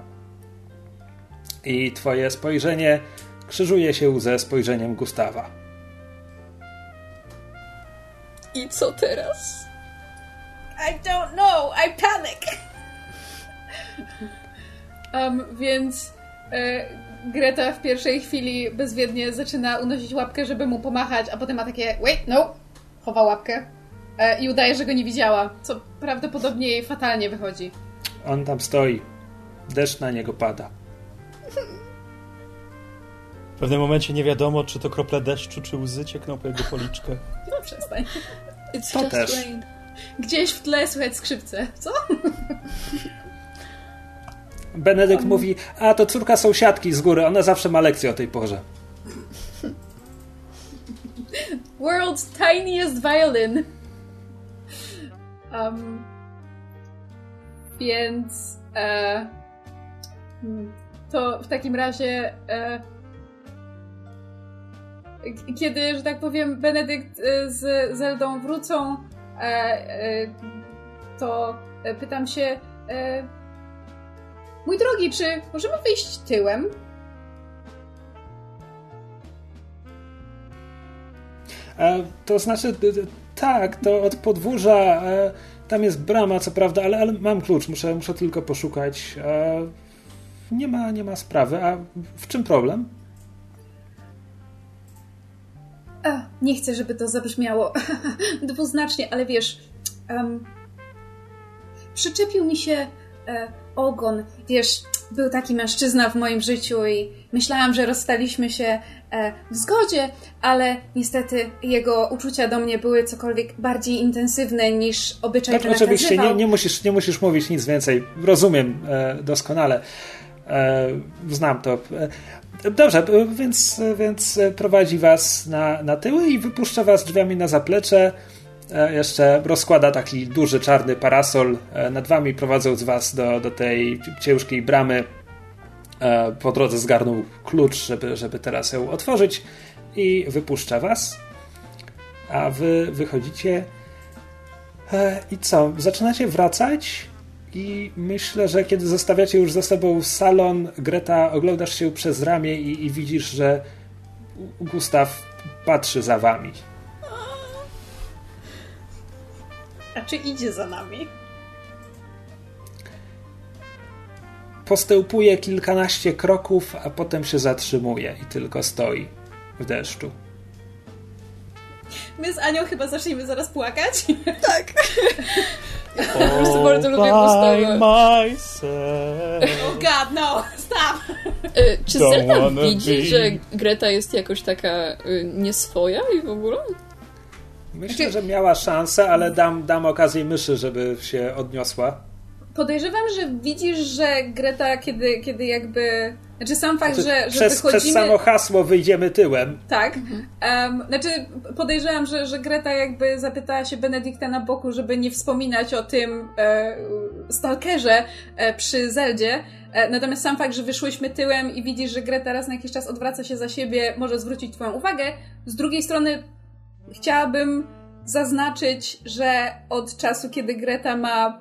I twoje spojrzenie krzyżuje się ze spojrzeniem Gustawa. I co teraz? I don't know, I panic. Um, więc e, Greta w pierwszej chwili bezwiednie zaczyna unosić łapkę, żeby mu pomachać, a potem ma takie wait, no, chowa łapkę e, i udaje, że go nie widziała, co prawdopodobnie jej fatalnie wychodzi. On tam stoi. Deszcz na niego pada. W pewnym momencie nie wiadomo, czy to krople deszczu, czy łzy ciekną po jego policzkach. No przestań. It's to też. Rain. Gdzieś w tle słychać skrzypce. Co? Benedykt mówi, a to córka sąsiadki z góry, ona zawsze ma lekcję o tej porze. World's tiniest violin. Um, więc e, hmm, to w takim razie e, kiedy, że tak powiem, Benedykt e, z Zeldą wrócą, to pytam się, e, mój drogi, czy możemy wyjść tyłem? To znaczy, tak, to od podwórza. Tam jest brama, co prawda, ale, ale mam klucz, muszę, muszę tylko poszukać. Nie ma, nie ma sprawy. A w czym problem? A, nie chcę, żeby to zabrzmiało dwuznacznie, ale wiesz, um, przyczepił mi się e, ogon. Wiesz, był taki mężczyzna w moim życiu i myślałam, że rozstaliśmy się e, w zgodzie, ale niestety jego uczucia do mnie były cokolwiek bardziej intensywne niż obyczaj tak, Oczywiście, nie, nie, musisz, nie musisz mówić nic więcej. Rozumiem e, doskonale. E, znam to. E, Dobrze, więc, więc prowadzi was na, na tyły i wypuszcza was drzwiami na zaplecze. E, jeszcze rozkłada taki duży czarny parasol e, nad wami, prowadząc was do, do tej ciężkiej bramy. E, po drodze zgarnął klucz, żeby, żeby teraz ją otworzyć i wypuszcza was. A wy wychodzicie. I co? Zaczynacie wracać i myślę, że kiedy zostawiacie już ze sobą salon, Greta, oglądasz się przez ramię i, i widzisz, że Gustaw patrzy za wami. A czy idzie za nami? Postępuje kilkanaście kroków, a potem się zatrzymuje i tylko stoi w deszczu. My z Anią chyba zaczniemy zaraz płakać. Tak. Po prostu bardzo lubię Gustawę. Oh god, no! Stop! Y, czy Zelda widzi, be. że Greta jest jakoś taka y, nieswoja i w ogóle? Myślę, znaczy- że miała szansę, ale dam, dam okazję myszy, żeby się odniosła. Podejrzewam, że widzisz, że Greta, kiedy, kiedy jakby Znaczy sam fakt, Znaczy, że, że przez, wychodzimy... przez samo hasło wyjdziemy tyłem. Tak. Um, znaczy, podejrzewam, że, że Greta jakby zapytała się Benedykta na boku, żeby nie wspominać o tym e, stalkerze e, przy Zeldzie. E, natomiast sam fakt, że wyszłyśmy tyłem i widzisz, że Greta raz na jakiś czas odwraca się za siebie, może zwrócić Twoją uwagę. Z drugiej strony, chciałabym zaznaczyć, że od czasu, kiedy Greta ma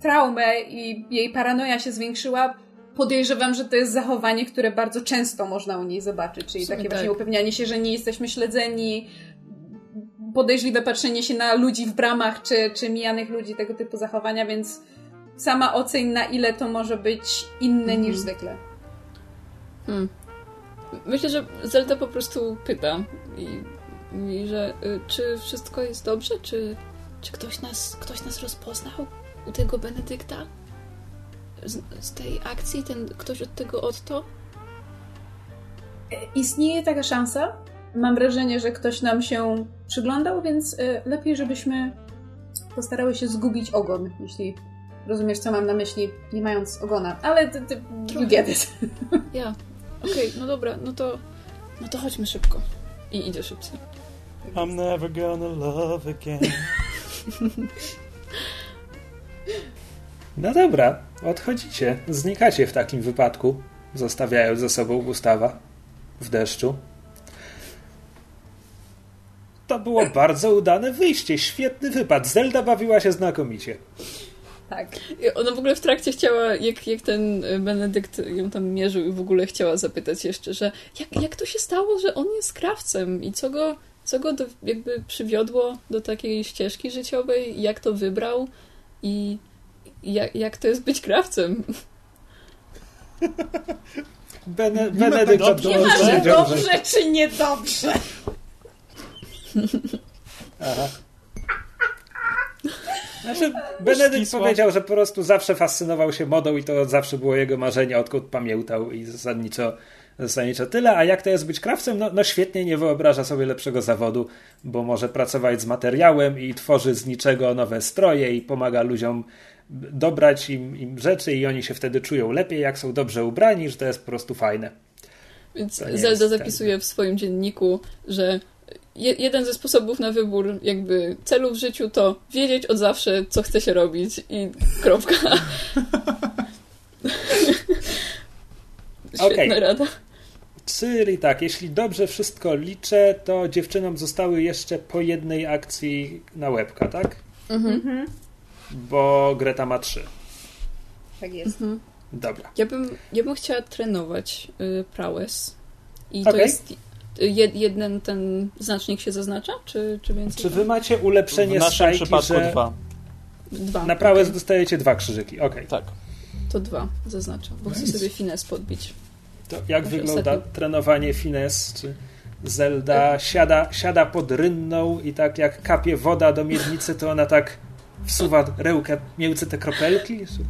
traumę i jej paranoja się zwiększyła, podejrzewam, że to jest zachowanie, które bardzo często można u niej zobaczyć, czyli takie tak. właśnie upewnianie się, że nie jesteśmy śledzeni, podejrzliwe patrzenie się na ludzi w bramach, czy, czy mijanych ludzi, tego typu zachowania, więc sama oceń, na ile to może być inne niż zwykle. Hmm. Myślę, że Zelda po prostu pyta i mówi, że y, czy wszystko jest dobrze, czy, czy ktoś, nas, ktoś nas rozpoznał u tego Benedykta? Z, z tej akcji, ten ktoś od tego Otto? Istnieje taka szansa. Mam wrażenie, że ktoś nam się przyglądał, więc y, lepiej, żebyśmy postarały się zgubić ogon, jeśli rozumiesz, co mam na myśli, nie mając ogona. Ale ty, ty. Ja. Okej, no dobra, no to, no to chodźmy szybko. I idzie szybciej. I'm never gonna love again. No dobra, odchodzicie. Znikacie w takim wypadku, zostawiając za sobą Gustawa w deszczu. To było bardzo udane wyjście, świetny wypad. Zelda bawiła się znakomicie. Tak. Ona w ogóle w trakcie chciała, jak, jak ten y, Benedykt ją tam mierzył i w ogóle chciała zapytać jeszcze, że jak, jak to się stało, że on jest krawcem i co go, co go do, jakby przywiodło do takiej ścieżki życiowej, jak to wybrał i jak, jak to jest być krawcem. Bene, Nie ma Benedykt tak od dobrze. dołu Nie ma, że powiedział, że... dobrze czy niedobrze. Aha. Znaczy, Benedykt powiedział, że po prostu zawsze fascynował się modą i to zawsze było jego marzenie, odkąd pamiętał i zasadniczo, zasadniczo tyle. A jak to jest być krawcem? No, no świetnie, nie wyobraża sobie lepszego zawodu, bo może pracować z materiałem i tworzy z niczego nowe stroje i pomaga ludziom dobrać im, im rzeczy i oni się wtedy czują lepiej, jak są dobrze ubrani, że to jest po prostu fajne. Więc Zelda zapisuje w swoim dzienniku, że je, jeden ze sposobów na wybór jakby celu w życiu to wiedzieć od zawsze, co chce się robić i kropka. Świetna Okej. rada. Czyli tak, jeśli dobrze wszystko liczę, to dziewczynom zostały jeszcze po jednej akcji na łebka, tak? Mhm. Bo Greta ma trzy. Tak jest. Mhm. Dobra. Ja bym, ja bym chciała trenować y, prowess. I to Okej. jest y, jed, jeden ten znacznik się zaznacza, czy, czy więcej? Czy wy macie ulepszenie W szajki, przypadku że dwa. Dwa. na prałes okej. dostajecie dwa krzyżyki? Okej. Tak. To dwa zaznaczam, bo chcę sobie fines podbić. To jak Może wygląda ostatni- trenowanie fines? Czy Zelda siada, siada pod rynną i tak jak kapie woda do miednicy, to ona tak wsuwa rełkę między te kropelki? Czy-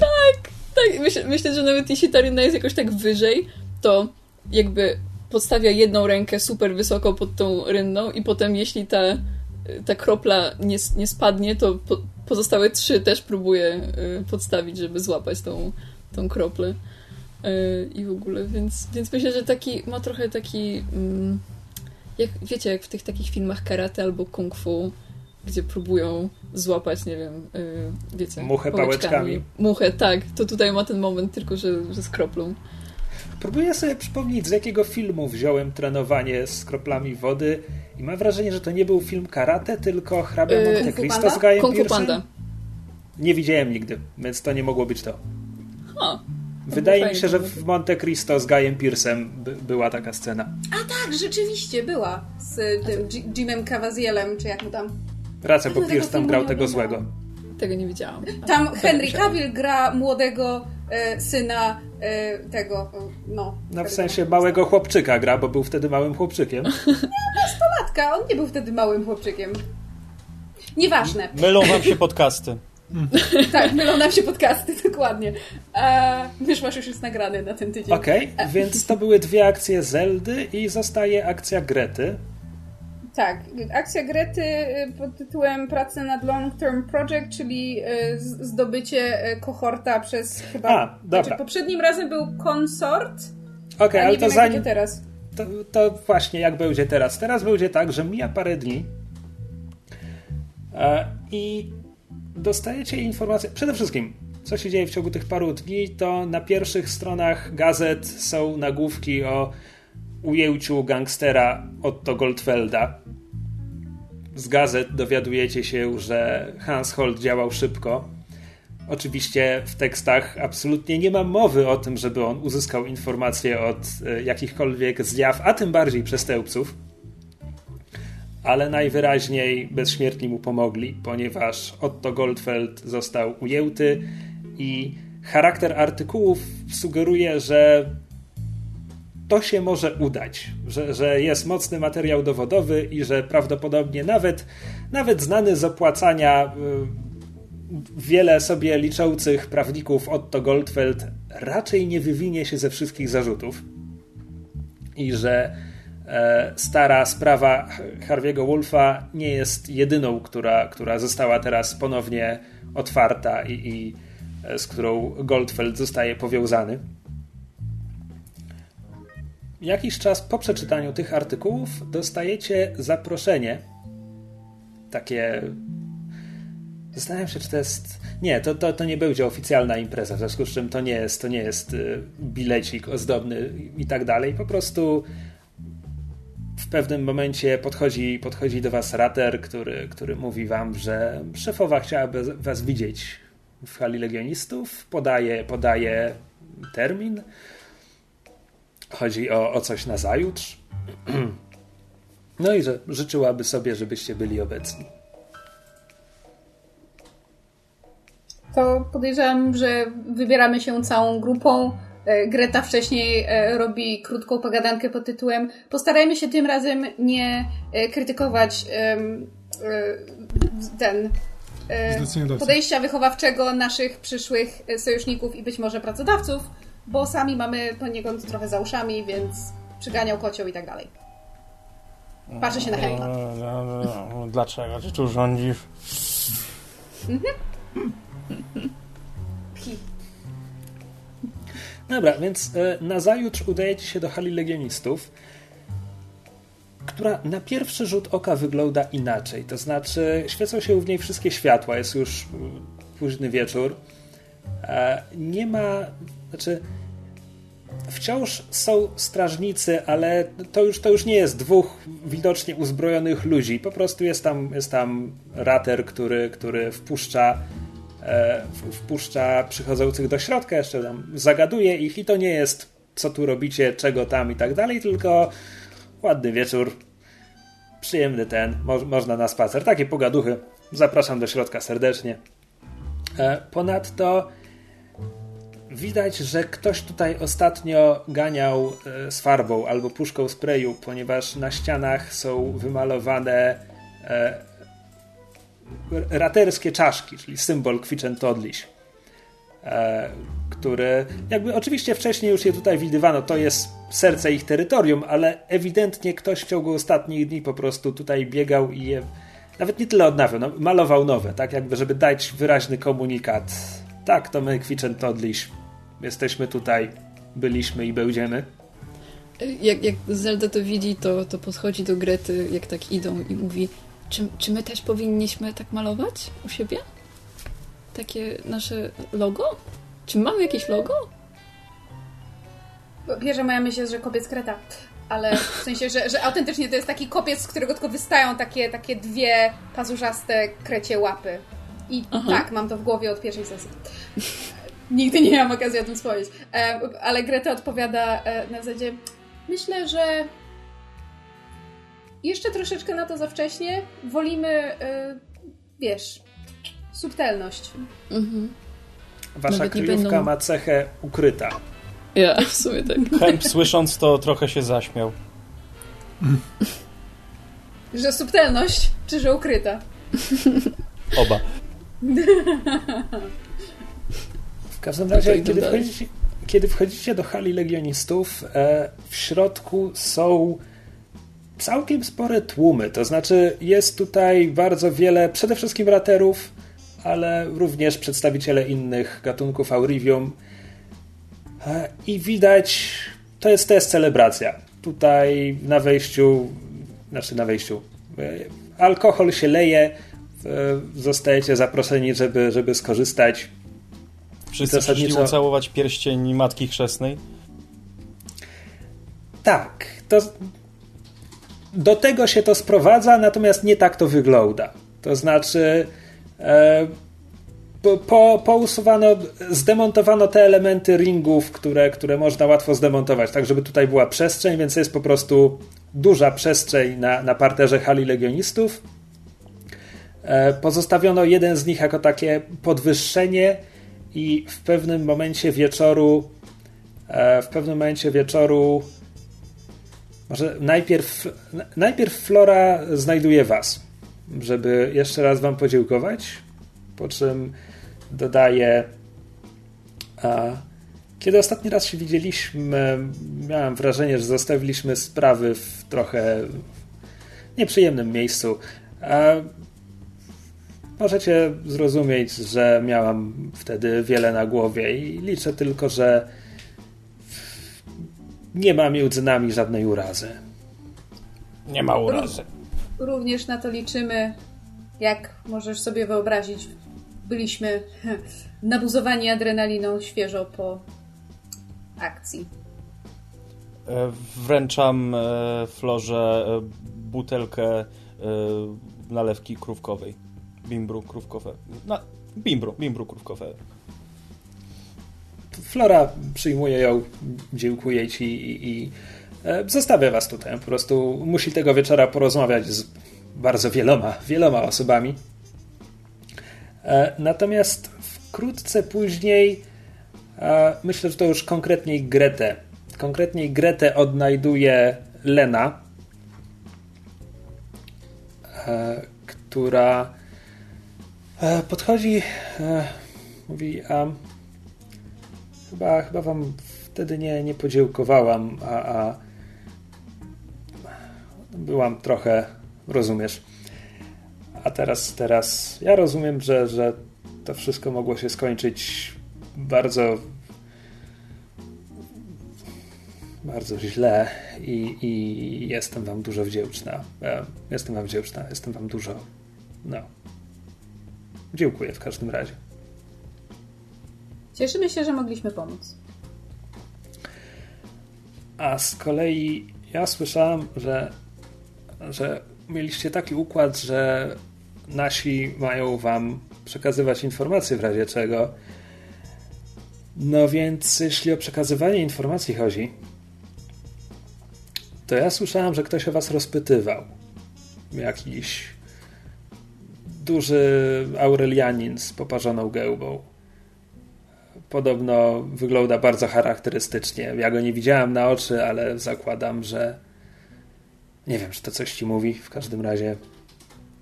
Tak, myślę, myślę, że nawet jeśli ta rynna jest jakoś tak wyżej, to jakby podstawia jedną rękę super wysoko pod tą rynną i potem jeśli ta, ta kropla nie, nie spadnie, to po, pozostałe trzy też próbuje y, podstawić, żeby złapać tą, tą kroplę. Y, I w ogóle, więc, więc myślę, że taki ma trochę taki mm, jak wiecie, jak w tych takich filmach karate albo kung fu, gdzie próbują złapać, nie wiem, y, wiecie, Muchę pałeczkami. Muchę, tak. To tutaj ma ten moment tylko, że, że z kroplą. Próbuję sobie przypomnieć, z jakiego filmu wziąłem trenowanie z kroplami wody i mam wrażenie, że to nie był film karate, tylko hrabia Yy, Monte Cristo z Guyem Kung Fu. Panda. Nie widziałem nigdy, więc to nie mogło być to. Ha, Wydaje mi się, że w Monte Cristo z Guyem Pearce'em by, była taka scena. Tak, rzeczywiście była. Z tym G- Jimem Cavazielem, czy jak mu tam. Racja, bo Pierce tam grał nie tego złego. tego nie widziałam. Tam Henry. Cavill gra młodego e, syna e, tego, e, no. No w sensie małego chłopczyka gra, bo był wtedy małym chłopczykiem. Matka, on nie był wtedy małym chłopczykiem. Nieważne. Mylą wam się podcasty. Tak, mylą nam się podcasty, dokładnie. E, Wyszłaś już jest nagrany na ten tydzień. Okej, więc to były dwie akcje Zeldy i zostaje akcja Grety. Tak, akcja Grety y, pod tytułem Praca nad Long Term Project, czyli y, zdobycie y, kohorta przez chyba... A, dobra. Znaczy, poprzednim razem był konsort, Okej, okay, ale to wiem, zanim... Teraz. To, to, właśnie jak będzie teraz. Teraz będzie tak, że mija parę dni e, i dostajecie informacje. Przede wszystkim, co się dzieje w ciągu tych paru dni, to na pierwszych stronach gazet są nagłówki o ujęciu gangstera Otto Goldfelda. Z gazet dowiadujecie się, że Hans Holt działał szybko. Oczywiście w tekstach absolutnie nie ma mowy o tym, żeby on uzyskał informacje od e, jakichkolwiek zjaw, a tym bardziej przestępców. Ale najwyraźniej bezśmiertni mu pomogli, ponieważ Otto Goldfeld został ujęty i charakter artykułów sugeruje, że to się może udać, że, że jest mocny materiał dowodowy i że prawdopodobnie nawet, nawet znany z opłacania y, wiele sobie liczących prawników Otto Goldfeld raczej nie wywinie się ze wszystkich zarzutów i że e, stara sprawa Harvey'ego Wolfa nie jest jedyną, która, która została teraz ponownie otwarta i, i z którą Goldfeld zostaje powiązany. Jakiś czas po przeczytaniu tych artykułów dostajecie zaproszenie. Takie. Zastanawiam się, czy to jest. Nie, to, to, to nie będzie oficjalna impreza, w związku z czym to nie jest, to nie jest y, bilecik ozdobny i tak dalej. Po prostu w pewnym momencie podchodzi, podchodzi do was rater, który, który mówi wam, że szefowa chciałaby was widzieć w hali legionistów. Podaje, podaje termin Chodzi o, o coś na zajutrz. No i że życzyłaby sobie, żebyście byli obecni. To podejrzewam, że wybieramy się całą grupą. E, Greta wcześniej e, robi krótką pogadankę pod tytułem Postarajmy się tym razem nie e, krytykować ten podejścia wychowawczego naszych przyszłych sojuszników i być może pracodawców bo sami mamy poniekąd trochę za uszami, więc przyganiał kocioł i tak dalej. Patrzę się na. No, no, no, dlaczego ty tu rządzisz? Mhm. Dobra, więc e, na zajutrz udajecie się do hali legionistów, która na pierwszy rzut oka wygląda inaczej. To znaczy, świecą się w niej wszystkie światła, jest już późny wieczór. E, nie ma, znaczy, wciąż są strażnicy, ale to już, to już nie jest dwóch widocznie uzbrojonych ludzi. Po prostu jest tam, jest tam rater, który, który wpuszcza, e, wpuszcza przychodzących do środka, jeszcze tam zagaduje ich i to nie jest co tu robicie, czego tam i tak dalej, tylko ładny wieczór, przyjemny ten, mo można na spacer. Takie pogaduchy. Zapraszam do środka serdecznie. E, ponadto Widać, że ktoś tutaj ostatnio ganiał e, z farbą albo puszką sprayu, ponieważ na ścianach są wymalowane e, raterskie czaszki, czyli symbol Kwiczętodliś, e, który jakby oczywiście wcześniej już je tutaj widywano, to jest serce ich terytorium, ale ewidentnie ktoś w ciągu ostatnich dni po prostu tutaj biegał i je nawet nie tyle odnawiał, no, malował nowe, tak jakby, żeby dać wyraźny komunikat. Tak, to my Kwiczętodliś Jesteśmy tutaj, byliśmy i będziemy. Jak, jak Zelda to widzi, to, to podchodzi do Grety, jak tak idą i mówi czy, czy my też powinniśmy tak malować u siebie? Takie nasze logo? Czy mamy jakieś logo? Pierwsza moja myśl jest, że kopiec kreta. Ale w sensie, że, że autentycznie to jest taki kopiec, z którego tylko wystają takie, takie dwie pazurzaste krecie łapy. I Aha. tak, mam to w głowie od pierwszej sesji. Nigdy nie miałam okazji o tym wspomnieć. E, ale Greta odpowiada e, na zasadzie myślę, że jeszcze troszeczkę na to za wcześnie. Wolimy, e, wiesz, subtelność. Mhm. Wasza Nawet kryjówka będą... ma cechę ukryta. Ja, w sumie tak. Hemp słysząc to trochę się zaśmiał. Że subtelność, czy że ukryta? Oba. W każdym razie, kiedy wchodzicie, kiedy wchodzicie do hali legionistów, e, w środku są całkiem spore tłumy. To znaczy, jest tutaj bardzo wiele, przede wszystkim raterów, ale również przedstawiciele innych gatunków Aurivium. E, I widać to jest, to jest celebracja. Tutaj na wejściu, znaczy na wejściu, e, alkohol się leje, zostajecie zaproszeni, żeby, żeby skorzystać. Wszyscy zasadniczo... przyszli ucałować pierścień Matki Chrzestnej? Tak, to do tego się to sprowadza, natomiast nie tak to wygląda. To znaczy, e, po, pousuwano, zdemontowano te elementy ringów, które, które można łatwo zdemontować, tak żeby tutaj była przestrzeń, więc jest po prostu duża przestrzeń na, na parterze hali legionistów. E, pozostawiono jeden z nich jako takie podwyższenie i w pewnym momencie wieczoru e, w pewnym momencie wieczoru może najpierw, najpierw Flora znajduje was, żeby jeszcze raz wam podziękować, po czym dodaje kiedy ostatni raz się widzieliśmy, miałem wrażenie, że zostawiliśmy sprawy w trochę nieprzyjemnym miejscu. A, możecie zrozumieć, że miałam wtedy wiele na głowie i liczę tylko, że nie ma między nami żadnej urazy. Nie ma urazy. Również na to liczymy. Jak możesz sobie wyobrazić, byliśmy nabuzowani adrenaliną świeżo po akcji. E, wręczam e, Florze e, butelkę nalewki krówkowej. Bimbru krówkowe. Na, bimbru, bimbru krówkowe. Flora przyjmuje ją, dziękuję ci i, i zostawię was tutaj. Po prostu musi tego wieczora porozmawiać z bardzo wieloma, wieloma osobami. Natomiast wkrótce później myślę, że to już konkretniej Gretę. Konkretniej Gretę odnajduje Lena, która podchodzi, mówi, a chyba, chyba wam wtedy nie, nie podziękowałam, a, a byłam trochę, rozumiesz. A teraz, teraz ja rozumiem, że, że to wszystko mogło się skończyć bardzo bardzo źle i, i jestem wam dużo wdzięczna. E, jestem wam wdzięczna, jestem wam dużo no. Dziękuję w każdym razie. Cieszymy się, że mogliśmy pomóc. A z kolei ja słyszałam, że, że mieliście taki układ, że nasi mają wam przekazywać informacje w razie czego. No więc, jeśli o przekazywanie informacji chodzi, to ja słyszałem, że ktoś o was rozpytywał. Jakiś duży Aurelianin z poparzoną gębą. Podobno wygląda bardzo charakterystycznie. Ja go nie widziałem na oczy, ale zakładam, że nie wiem, czy to coś ci mówi w każdym razie.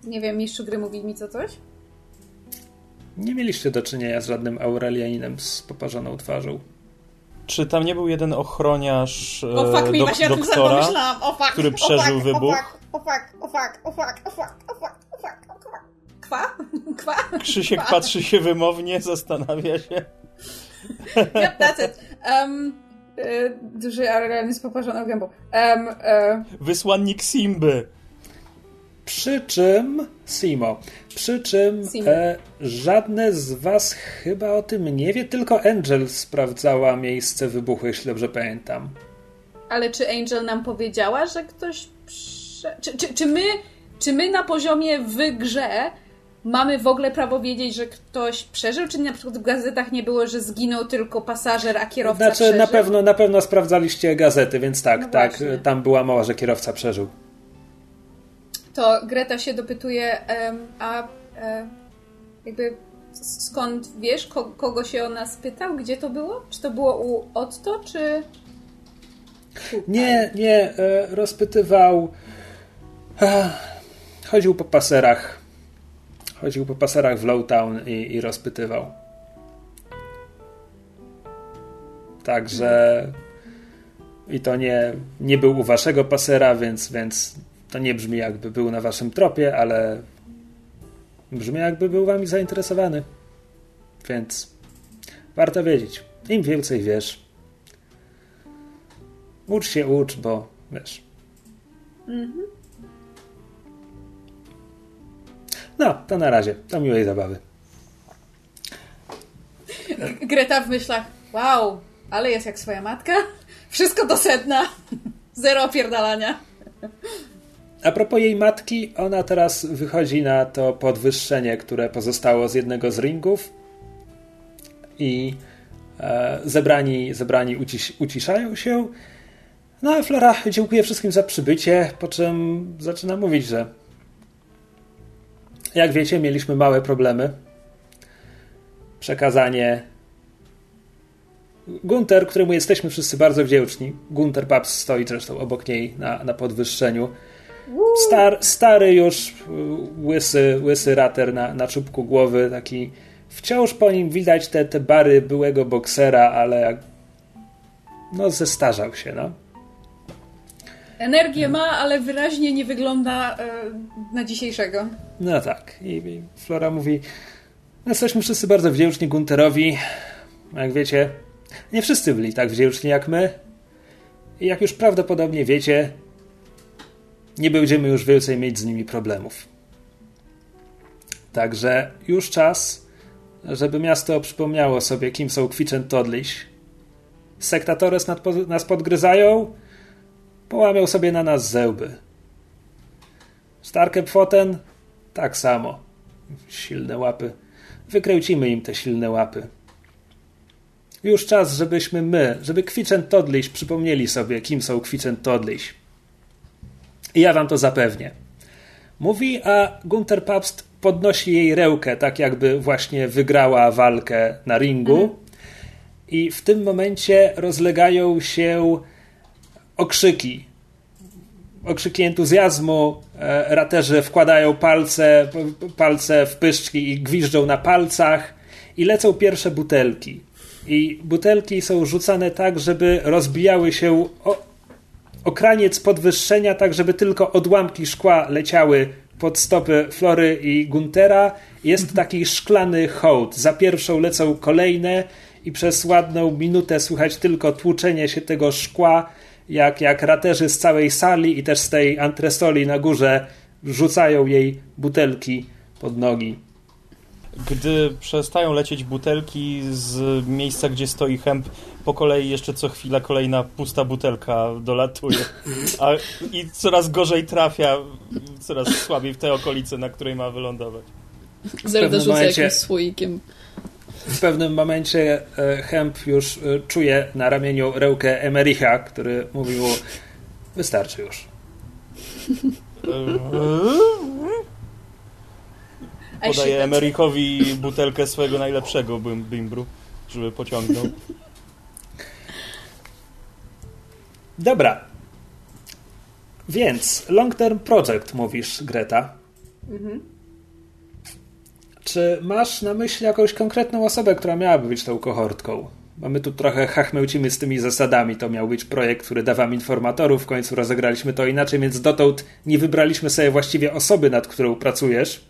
Nie wiem, mistrzu gry mówi mi co coś? Nie mieliście do czynienia z żadnym Aurelianinem z poparzoną twarzą. Czy tam nie był jeden ochroniarz o, fuck, dok ja doktora, o, fuck, który przeżył o, fuck, wybuch? O fuck, o fuck, o fuck, o fuck, o fuck, o fuck, o fuck. Kwa? Kwa? Krzysiek Kwa? patrzy się wymownie, zastanawia się. Yep, that's it. Um, y, duży Aurelian z poparzoną gębą. Um, y... Wysłannik Simby. Przy czym, Simo, przy czym e, żadne z was chyba o tym nie wie, tylko Angel sprawdzała miejsce wybuchu, jeśli dobrze pamiętam. Ale czy Angel nam powiedziała, że ktoś. Prze... Czy, czy, czy, my, czy my na poziomie w grze mamy w ogóle prawo wiedzieć, że ktoś przeżył? Czy na przykład w gazetach nie było, że zginął tylko pasażer, a kierowca znaczy, przeżył? Na pewno, na pewno sprawdzaliście gazety, więc tak, no tak. Właśnie. Tam była mała, że kierowca przeżył to Greta się dopytuje, a jakby skąd wiesz, kogo się o nas pytał? Gdzie to było? Czy to było u Otto, czy... Tutaj? Nie, nie, e, rozpytywał... Chodził po paserach. Chodził po paserach w Lowtown i, i rozpytywał. Także... I to nie, nie był u waszego pasera, więc, więc to nie brzmi jakby był na waszym tropie, ale brzmi jakby był wami zainteresowany. Więc warto wiedzieć. Im więcej wiesz, ucz się, ucz, bo wiesz. Mhm. No, to na razie. To miłej zabawy. Greta w myślach, wow, ale jest jak swoja matka. Wszystko do sedna. Zero opierdalania. A propos jej matki, ona teraz wychodzi na to podwyższenie, które pozostało z jednego z ringów i e, zebrani, zebrani ucisz, uciszają się. No a Flora dziękuję wszystkim za przybycie, po czym zaczyna mówić, że jak wiecie, mieliśmy małe problemy. Przekazanie Gunter, któremu jesteśmy wszyscy bardzo wdzięczni. Gunter Paps stoi zresztą obok niej na, na podwyższeniu. Star, stary już łysy, łysy rater na, na czubku głowy, taki wciąż po nim widać te, te bary byłego boksera, ale no zestarzał się, no. Energię ma, ale wyraźnie nie wygląda e, na dzisiejszego. No tak. I, Flora mówi: Jesteśmy wszyscy bardzo wdzięczni Gunterowi. Jak wiecie, nie wszyscy byli tak wdzięczni jak my. I jak już prawdopodobnie wiecie, nie będziemy już więcej mieć z nimi problemów. Także już czas, żeby miasto przypomniało sobie, kim są Kwiczen Todliś. Sektatores nas podgryzają, połamią sobie na nas zęby. Starke Pfoten tak samo. Silne łapy. Wykręcimy im te silne łapy. Już czas, żebyśmy my, żeby Kwiczen Todliś przypomnieli sobie, kim są Kwiczen Todliś. I ja wam to zapewnię. Mówi, a Gunter Papst podnosi jej rełkę, tak jakby właśnie wygrała walkę na ringu. Mhm. I w tym momencie rozlegają się okrzyki. Okrzyki entuzjazmu. E, raterzy wkładają palce, palce w pyszczki i gwiżdżą na palcach. I lecą pierwsze butelki. I butelki są rzucane tak, żeby rozbijały się o, okraniec podwyższenia, tak żeby tylko odłamki szkła leciały pod stopy Flory i Guntera. Jest mhm. taki szklany hołd. Za pierwszą lecą kolejne i przez ładną minutę słychać tylko tłuczenie się tego szkła, jak, jak raterzy z całej sali i też z tej antresoli na górze rzucają jej butelki pod nogi. Gdy przestają lecieć butelki z miejsca, gdzie stoi hemp, po kolei jeszcze co chwila kolejna pusta butelka dolatuje. A, I coraz gorzej trafia, coraz słabiej w te okolice, na której ma wylądować. Zelda rzuca momencie... jakimś słoikiem. W pewnym momencie e, Hemp już e, czuje na ramieniu rełkę Emericha, który mówił wystarczy już. Podaje Emerichowi butelkę swojego najlepszego bimbru, żeby pociągnął. Dobra. Więc long term project mówisz, Greta. Mhm. Czy masz na myśli jakąś konkretną osobę, która miałaby być tą kohortką? Mamy tu trochę hachmełcimy z tymi zasadami. To miał być projekt, który da wam informatorów. W końcu rozegraliśmy to inaczej, więc dotąd nie wybraliśmy sobie właściwie osoby, nad którą pracujesz.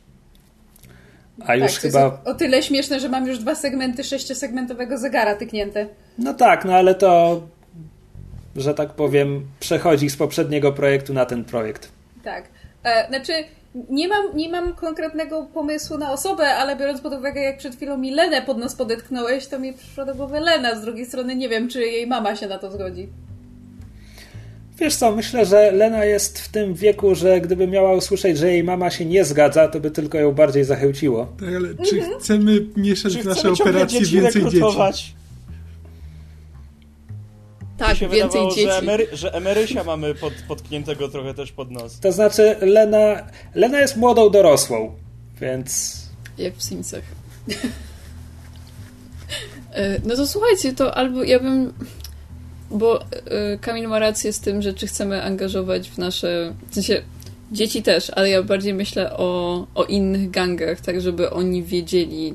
A już tak, chyba. o tyle śmieszne, że mam już dwa segmenty sześciosegmentowego zegara tyknięte. No tak, no ale to, że tak powiem, przechodzi z poprzedniego projektu na ten projekt. Tak. E, znaczy, nie mam, nie mam konkretnego pomysłu na osobę, ale biorąc pod uwagę, jak przed chwilą mi Lenę pod nos podetknąłeś, to mi przyszła do głowy Lena. Z drugiej strony nie wiem, czy jej mama się na to zgodzi. Wiesz co, myślę, że Lena jest w tym wieku, że gdyby miała usłyszeć, że jej mama się nie zgadza, to by tylko ją bardziej zachęciło. Tak, ale czy mhm. chcemy mieszać czy w nasze operacje więcej rekrutować? dzieci? Tak, się więcej wydawało, dzieci. Że, emery, że emerysia mamy pod, podkniętego trochę też pod nos. To znaczy, Lena, Lena jest młodą dorosłą, więc. Jak w Simsach. E, no to słuchajcie, to albo ja bym. Bo y, Kamil ma rację z tym, że czy chcemy angażować w nasze. W sensie dzieci też, ale ja bardziej myślę o, o innych gangach, tak żeby oni wiedzieli,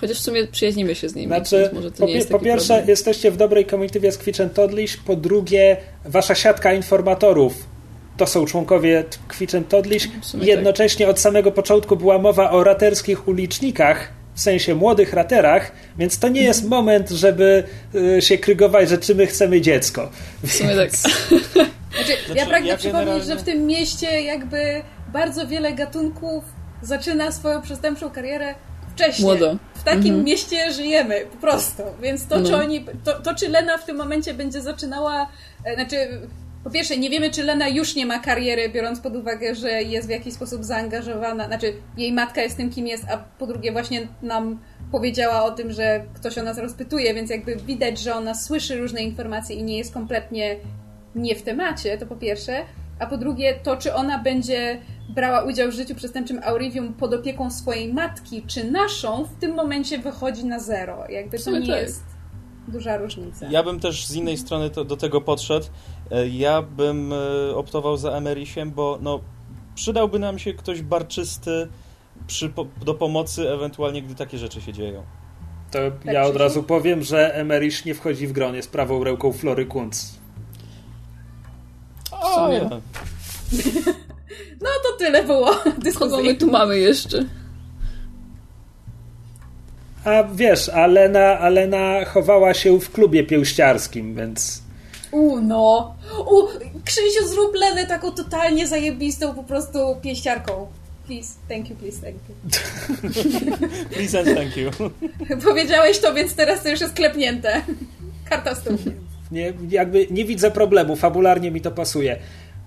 Chociaż w sumie przyjaźnimy się z nimi. Znaczy, po, po, pierwsze, problem. jesteście w dobrej komitywie z Kwicz Todlish, po drugie, wasza siatka informatorów to są członkowie Kwicz Todlish. Jednocześnie tak. od samego początku była mowa o raterskich ulicznikach, w sensie młodych raterach, więc to nie jest moment, żeby y, się krygować, że czy my chcemy dziecko. W sumie tak. Znaczy, Znaczy, ja pragnę ja przypomnieć, generalnie- że w tym mieście jakby bardzo wiele gatunków zaczyna swoją przestępczą karierę wcześniej. Młodo. W takim Mhm. mieście żyjemy, po prostu. Więc to, No. czy oni, to, to, czy Lena w tym momencie będzie zaczynała, e, znaczy, po pierwsze, nie wiemy, czy Lena już nie ma kariery, biorąc pod uwagę, że jest w jakiś sposób zaangażowana, znaczy, jej matka jest tym, kim jest, a po drugie, właśnie nam powiedziała o tym, że ktoś o nas rozpytuje, więc jakby widać, że ona słyszy różne informacje i nie jest kompletnie nie w temacie, to po pierwsze. A po drugie, to czy ona będzie brała udział w życiu przestępczym Aurivium pod opieką swojej matki, czy naszą, w tym momencie wychodzi na zero. Jakby to nie tak. jest duża różnica. Ja bym też z innej strony to, do tego podszedł. E, Ja bym e, optował za Emerisiem, bo no, przydałby nam się ktoś barczysty przy, do pomocy, ewentualnie gdy takie rzeczy się dzieją. To Tak, ja od razu powiem, że Emerish nie wchodzi w gron, jest prawą ręką Flory Kunz. Nie. No to tyle było Kogo tu mamy jeszcze? A wiesz, Alena, Alena chowała się w klubie pięściarskim, więc U, no. U, Krzysiu, zrób Lenę taką totalnie zajebistą po prostu pieściarką. Please, thank you, please, thank you. Please and thank you. Powiedziałeś to, więc teraz to już jest klepnięte. Karta w stół. Nie, jakby nie widzę problemu, fabularnie mi to pasuje.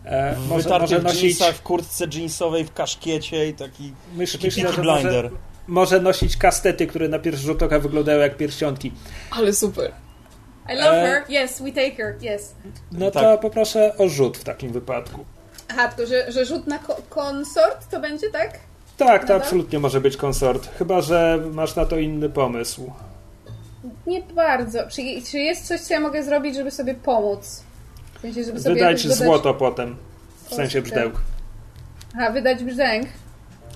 E, W może, może nosić, jeansach, w kurtce jeansowej, w kaszkiecie i taki myśl, taki myślę, że może, Blinder. może nosić kastety, które na pierwszy rzut oka wyglądają jak pierścionki. Ale super. I love E. her. Yes, we take her. Yes. No to Tak. poproszę o rzut w takim wypadku. Aha, tylko że, że rzut na ko- konsort to będzie, tak? Tak, to Dobra. absolutnie może być konsort. Chyba, że masz na to inny pomysł. Nie bardzo. Czy, czy jest coś, co ja mogę zrobić, żeby sobie pomóc? W sensie, żeby sobie Wydać dodać... złoto potem. W sensie brzdęk. Aha, wydać brzdęk.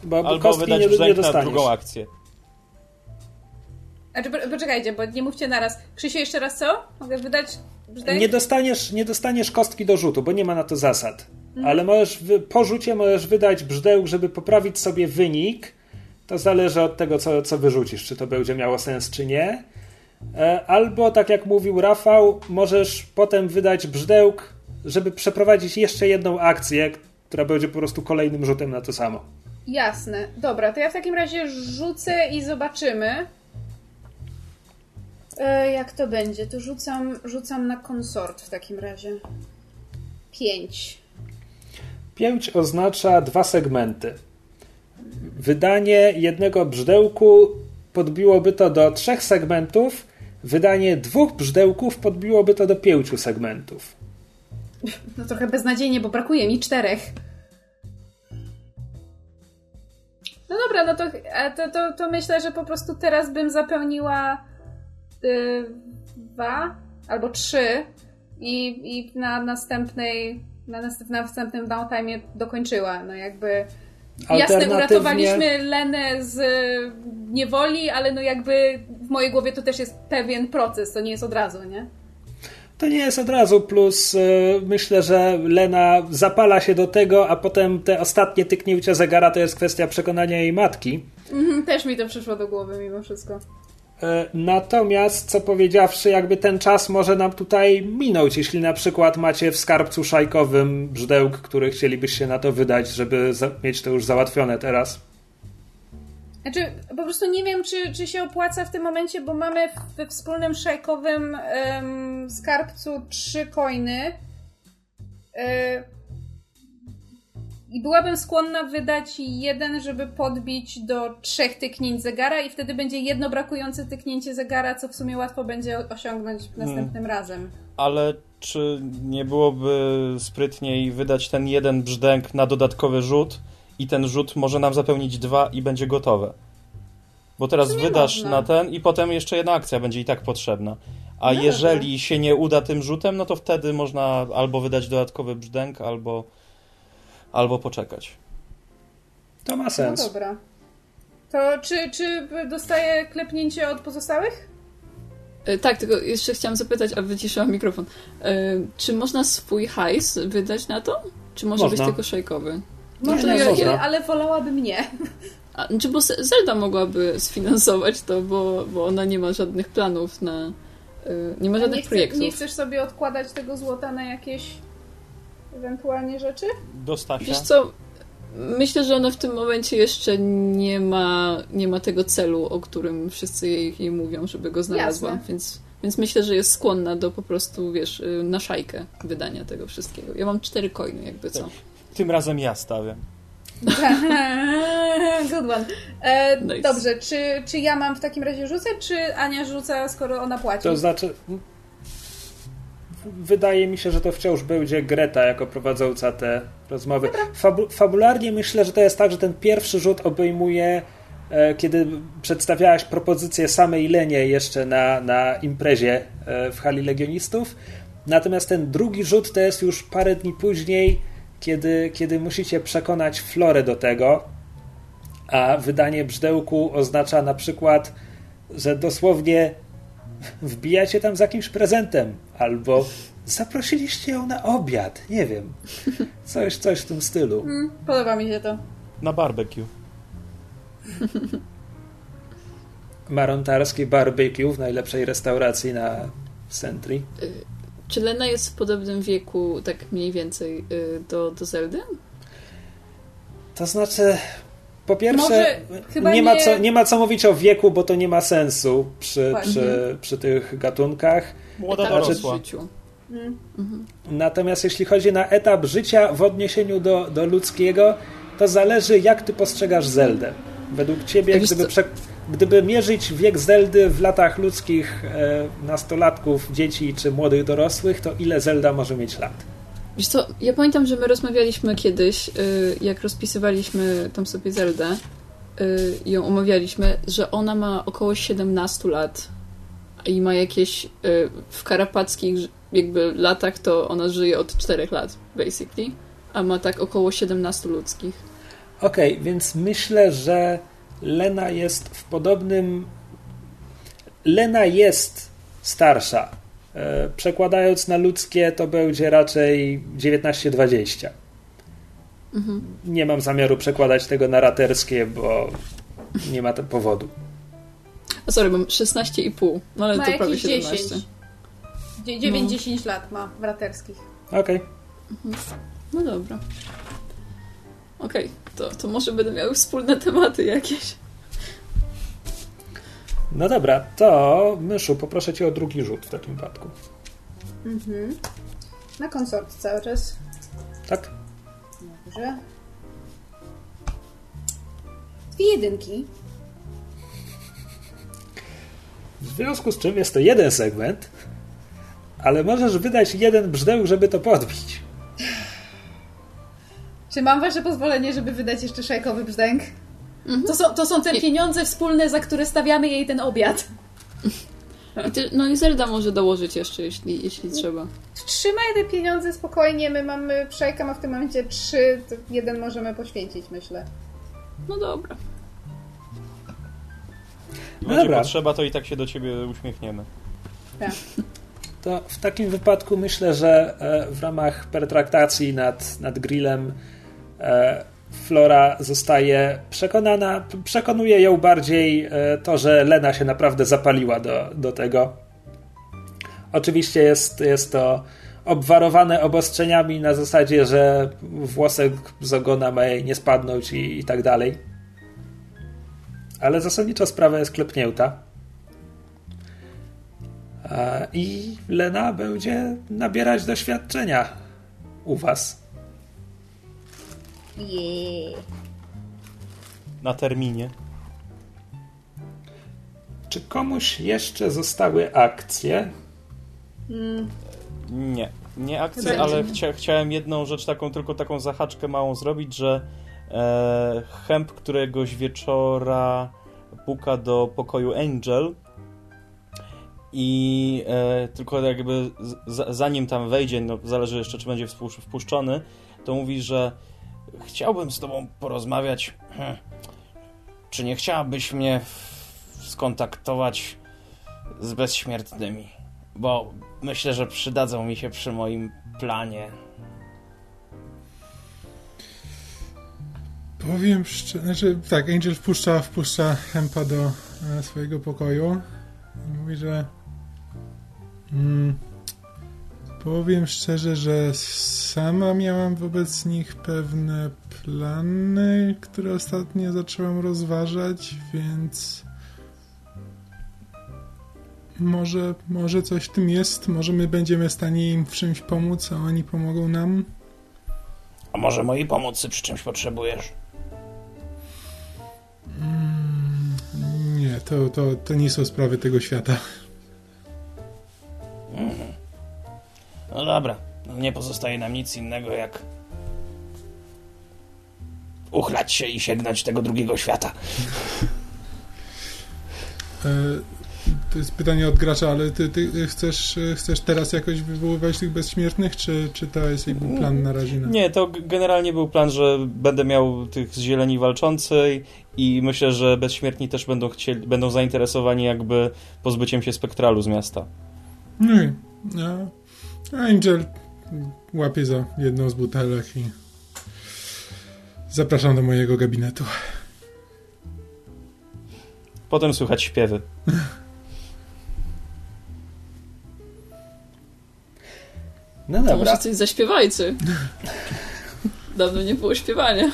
Bo Albo kostki wydać nie, nie brzęk na drugą akcję. Znaczy, po- poczekajcie, bo nie mówcie naraz. Krzysiu, jeszcze raz co? Mogę wydać brzdęk? Nie dostaniesz, nie dostaniesz kostki do rzutu, bo nie ma na to zasad. Mhm. Ale możesz wy, po rzucie możesz wydać brzdęk, żeby poprawić sobie wynik. To zależy od tego, co, co wyrzucisz, czy to będzie miało sens, czy nie. E, Albo, tak jak mówił Rafał, możesz potem wydać brzdęk, żeby przeprowadzić jeszcze jedną akcję, która będzie po prostu kolejnym rzutem na to samo. Jasne. Dobra, to ja w takim razie rzucę i zobaczymy. E, jak to będzie? To rzucam, rzucam na konsort w takim razie. Pięć. 5 oznacza dwa segmenty. Wydanie jednego brzdełku podbiłoby to do trzech segmentów, wydanie dwóch brzdełków podbiłoby to do pięciu segmentów. No trochę beznadziejnie, bo brakuje mi czterech. No dobra, no to, to, to, to myślę, że po prostu teraz bym zapełniła y, dwa albo trzy i, i na następnej na, następ, na następnym downtime dokończyła. No jakby jasne, uratowaliśmy Lenę z niewoli, ale no jakby w mojej głowie to też jest pewien proces, to nie jest od razu, nie? To nie jest od razu, plus e, myślę, że Lena zapala się do tego, a potem te ostatnie tyknięcia zegara to jest kwestia przekonania jej matki. Mhm, też mi to przyszło do głowy mimo wszystko. E, Natomiast, co powiedziawszy, jakby ten czas może nam tutaj minąć, jeśli na przykład macie w skarbcu szajkowym brzdełk, który chcielibyście na to wydać, żeby mieć to już załatwione teraz. Znaczy, po prostu nie wiem, czy, czy się opłaca w tym momencie, bo mamy we wspólnym szajkowym em, skarbcu trzy coiny. E, I byłabym skłonna wydać jeden, żeby podbić do trzech tyknięć zegara i wtedy będzie jedno brakujące tyknięcie zegara, co w sumie łatwo będzie osiągnąć następnym razem. Ale czy nie byłoby sprytniej wydać ten jeden brzdęk na dodatkowy rzut i ten rzut może nam zapełnić dwa i będzie gotowe? Bo teraz wydasz można. na ten i potem jeszcze jedna akcja będzie i tak potrzebna. A No jeżeli się nie uda tym rzutem, no to wtedy można albo wydać dodatkowy brzdęk, albo, albo poczekać. To ma No sens. dobra. To czy, czy dostaję klepnięcie od pozostałych? E, Tak, tylko jeszcze chciałam zapytać, a wyciszyłam mikrofon. E, czy można swój hajs wydać na to? Czy może Można. być tylko szejkowy? Nie, można. ale wolałabym nie. A, czy bo Zelda mogłaby sfinansować to, bo, bo ona nie ma żadnych planów na. Y, nie ma żadnych nie projektów. Nie chcesz sobie odkładać tego złota na jakieś ewentualnie rzeczy? Do Stasia. Wiesz co? Myślę, że ona w tym momencie jeszcze nie ma, nie ma tego celu, o którym wszyscy jej, jej mówią, żeby go znalazła. Jasne. Więc, więc myślę, że jest skłonna do po prostu, wiesz, y, na szajkę wydania tego wszystkiego. Ja mam cztery coiny, jakby co. Tym razem ja stawiam. Good one. E, Nice. Dobrze, czy, czy ja mam w takim razie rzucać, czy Ania rzuca, skoro ona płaci? To znaczy. Wydaje mi się, że to wciąż będzie Greta jako prowadząca te rozmowy. Fabu fabularnie myślę, że to jest tak, że ten pierwszy rzut obejmuje, e, kiedy przedstawiałaś propozycję samej Lenie jeszcze na, na imprezie e, w hali legionistów. Natomiast ten drugi rzut to jest już parę dni później, kiedy, kiedy musicie przekonać Florę do tego. A wydanie brzdełku oznacza na przykład, że dosłownie wbijacie tam z jakimś prezentem, albo zaprosiliście ją na obiad, nie wiem. Coś, coś w tym stylu. Mm, podoba mi się to. Na barbecue. Marontarski barbecue w najlepszej restauracji na Sentry. Czy Lena jest w podobnym wieku, tak mniej więcej, y, do, do Zeldy? To znaczy, po pierwsze, Może nie, ma nie- co, nie ma co mówić o wieku, bo to nie ma sensu przy, przy, przy tych gatunkach. Młoda Etap dorosła. w życiu. Mm. Natomiast jeśli chodzi na etap życia w odniesieniu do, do ludzkiego, to zależy, jak ty postrzegasz Zeldę. Według ciebie, Wiesz gdyby, prze, gdyby mierzyć wiek Zeldy w latach ludzkich e, nastolatków, dzieci czy młodych dorosłych, to ile Zelda może mieć lat? Wiesz co, ja pamiętam, że my rozmawialiśmy kiedyś, y, jak rozpisywaliśmy tam sobie Zeldę y, ją omawialiśmy, że ona ma około 17 lat i ma jakieś y, w karapackich jakby latach to ona żyje od 4 lat, basically, a ma tak około 17 ludzkich. Okej, więc myślę, że Lena jest w podobnym. Lena jest starsza. E, Przekładając na ludzkie, to będzie raczej 19-20. Nie mam zamiaru przekładać tego na raterskie, bo nie ma to powodu. A sorry, mam 16,5, no ale Ma to prawie jakieś 17. 10. Dzie- No. 9-10 lat ma w raterskich. Okej. No dobra. Okej, to, to może będą miały wspólne tematy jakieś. No dobra, to Myszu, poproszę cię o drugi rzut w takim wypadku. Mhm. Na konsort cały czas. Tak? Dobrze. Dwie jedynki. W związku z czym jest to jeden segment, ale możesz wydać jeden brzdęk, żeby to podbić. Czy mam wasze pozwolenie, żeby wydać jeszcze szajkowy brzdęk? To, są, to są te pieniądze wspólne, za które stawiamy jej ten obiad. I ty, no i Zelda może dołożyć jeszcze, jeśli, jeśli trzeba. Trzymaj te pieniądze spokojnie. My mamy, szajka ma w tym momencie trzy, to jeden możemy poświęcić, myślę. No dobra. Będzie Dobra. potrzeba, to i tak się do ciebie uśmiechniemy. Tak. To w takim wypadku myślę, że e, w ramach pertraktacji nad, nad grillem e, Flora zostaje przekonana, przekonuje ją bardziej e, to, że Lena się naprawdę zapaliła do, do tego. Oczywiście jest, jest to obwarowane obostrzeniami na zasadzie, że włosek z ogona ma jej nie spadnąć i, i tak dalej. Ale zasadniczo sprawa jest klepnięta. E, I Lena będzie nabierać doświadczenia u was. Yeah. Na terminie. Czy komuś jeszcze zostały akcje? Nie. Nie akcje, Chyba ale chcia, chciałem jedną rzecz taką, tylko taką zahaczkę małą zrobić, że e, Hemp któregoś wieczora puka do pokoju Angel i e, tylko jakby z, zanim tam wejdzie, no zależy jeszcze czy będzie wpusz- wpuszczony, to mówi, że chciałbym z tobą porozmawiać. Hm. Czy nie chciałabyś mnie skontaktować z bezśmiertnymi? Bo myślę, że przydadzą mi się przy moim planie. Powiem szczerze, znaczy, tak, Angel wpuszcza, wpuszcza Hempa do e, swojego pokoju i mówi, że mm, powiem szczerze, że sama miałam wobec nich pewne plany, które ostatnio zacząłem rozważać, więc może, może coś w tym jest, może my będziemy w stanie im w czymś pomóc, a oni pomogą nam. A może mojej pomocy przy czymś potrzebujesz? Mm, nie, to, to, to nie są sprawy tego świata. Mm. No dobra, no nie pozostaje nam nic innego jak uchlać się i sięgnąć tego drugiego świata. E, to jest pytanie od gracza, ale ty, ty chcesz, chcesz teraz jakoś wywoływać tych bezśmiertnych, czy, czy to jest jakby plan na razie? Nie, to generalnie był plan, że będę miał tych z zieleni walczącej i myślę, że bezśmiertni też będą, chcieli, będą zainteresowani jakby pozbyciem się spektralu z miasta. Nie. No, Angel łapie za jedną z butelek i zapraszam do mojego gabinetu. Potem słychać śpiewy. No dobra. To może coś zaśpiewajcie. Dawno nie było śpiewania.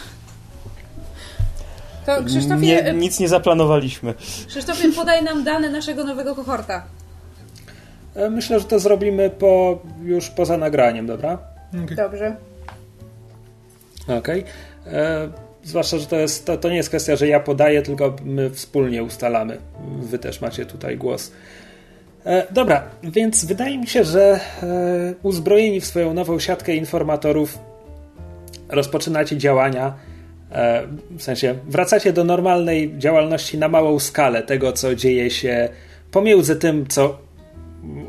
To Krzysztofie... Nie, nic nie zaplanowaliśmy. Krzysztofie, podaj nam dane naszego nowego kohorta. E, myślę, że to zrobimy po, już poza nagraniem, dobra? Okay. Dobrze. Okej. Okay. E, zwłaszcza, że to, jest, to, to nie jest kwestia, że ja podaję, tylko my wspólnie ustalamy. Wy też macie tutaj głos. E, dobra, więc wydaje mi się, że e, uzbrojeni w swoją nową siatkę informatorów rozpoczynacie działania. E, w sensie wracacie do normalnej działalności na małą skalę tego, co dzieje się pomiędzy tym, co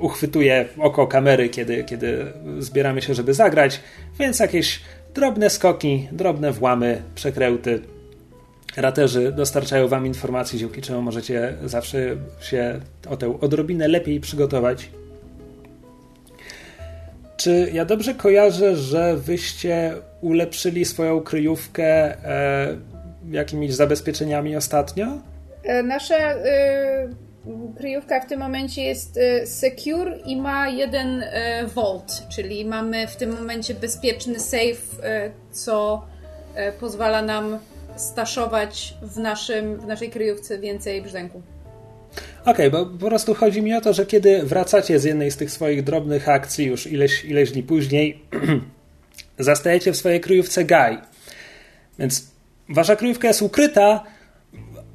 uchwytuje oko kamery, kiedy, kiedy zbieramy się, żeby zagrać, więc jakieś drobne skoki, drobne włamy, przekręty, Raterzy dostarczają Wam informacji, dzięki czemu możecie zawsze się o tę odrobinę lepiej przygotować. Czy ja dobrze kojarzę, że Wyście ulepszyli swoją kryjówkę e, jakimiś zabezpieczeniami ostatnio? E, nasza y, kryjówka w tym momencie jest y, secure i ma jeden y, vault, czyli mamy w tym momencie bezpieczny safe, co pozwala nam staszować w, naszym, w naszej kryjówce więcej brzęku. Okej, okay, bo po prostu chodzi mi o to, że kiedy wracacie z jednej z tych swoich drobnych akcji już ileś, ileś dni później, zastajecie w swojej kryjówce Gaj. Więc wasza kryjówka jest ukryta,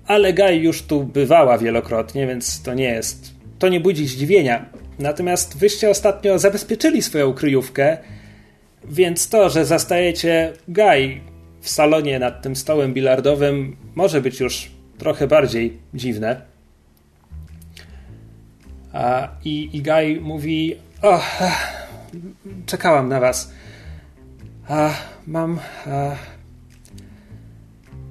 ale Gaj już tu bywała wielokrotnie, więc to nie jest, to nie budzi zdziwienia. Natomiast wyście ostatnio zabezpieczyli swoją kryjówkę, więc to, że zastajecie Gaj w salonie nad tym stołem bilardowym może być już trochę bardziej dziwne. A, i, I mówi: O, czekałam na was. A, mam. A,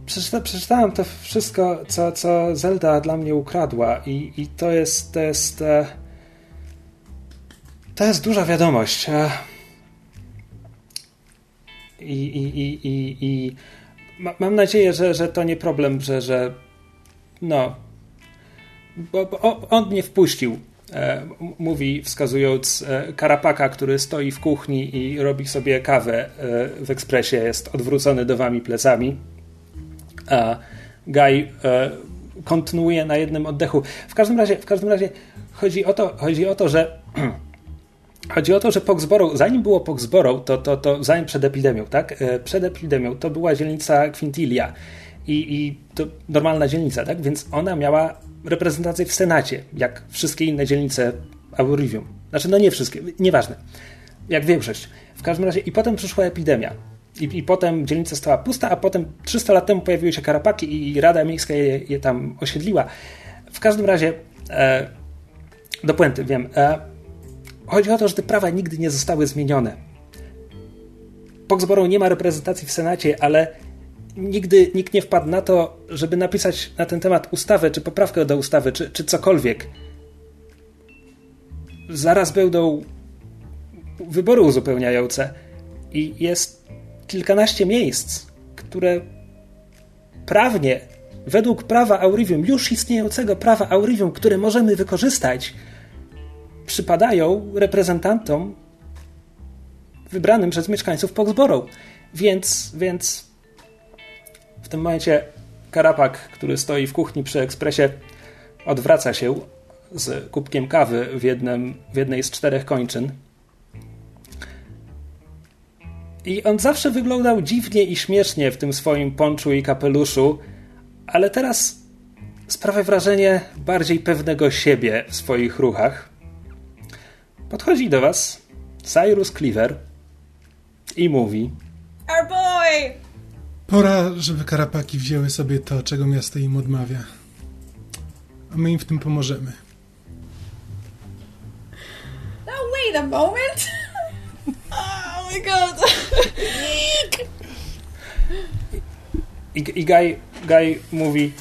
przeczyta, przeczytałam to wszystko, co, co Zelda dla mnie ukradła, i, i to jest. To jest. E, to jest duża wiadomość. E, i, i, i, i, i mam nadzieję, że, że to nie problem, że, że no. Bo, bo on mnie wpuścił, e, mówi wskazując Karapaka, który stoi w kuchni i robi sobie kawę w ekspresie, jest odwrócony do wami plecami. A Guy e, kontynuuje na jednym oddechu. W każdym razie, w każdym razie chodzi o to, chodzi o to że Chodzi o to, że Poxborough, zanim było Poxborough, to, to, to zanim przed epidemią, tak? E, przed epidemią to była dzielnica Quintilia i, i to normalna dzielnica, tak? Więc ona miała reprezentację w Senacie, jak wszystkie inne dzielnice Aurivium. Znaczy, no nie wszystkie, nieważne. Jak większość. W każdym razie, i potem przyszła epidemia. I, I potem dzielnica stała pusta, a potem 300 lat temu pojawiły się karapaki i Rada Miejska je, je tam osiedliła. W każdym razie, e, do puenty, wiem. E, Chodzi o to, że te prawa nigdy nie zostały zmienione. Foxborough nie ma reprezentacji w Senacie, ale nigdy nikt nie wpadł na to, żeby napisać na ten temat ustawę, czy poprawkę do ustawy, czy, czy cokolwiek. Zaraz będą wybory uzupełniające i jest kilkanaście miejsc, które prawnie, według prawa Aurivium, już istniejącego prawa Aurivium, które możemy wykorzystać, przypadają reprezentantom wybranym przez mieszkańców Foxborough. Więc, więc w tym momencie Karapak, który stoi w kuchni przy ekspresie, odwraca się z kubkiem kawy w, jednym, w jednej z czterech kończyn. I on zawsze wyglądał dziwnie i śmiesznie w tym swoim ponczu i kapeluszu, ale teraz sprawia wrażenie bardziej pewnego siebie w swoich ruchach. Podchodzi do was Cyrus Cleaver i mówi: Our boy! Pora, żeby karapaki wzięły sobie to, czego miasto im odmawia. A my im w tym pomożemy. Now wait a moment! My god! I, i Guy, Guy mówi: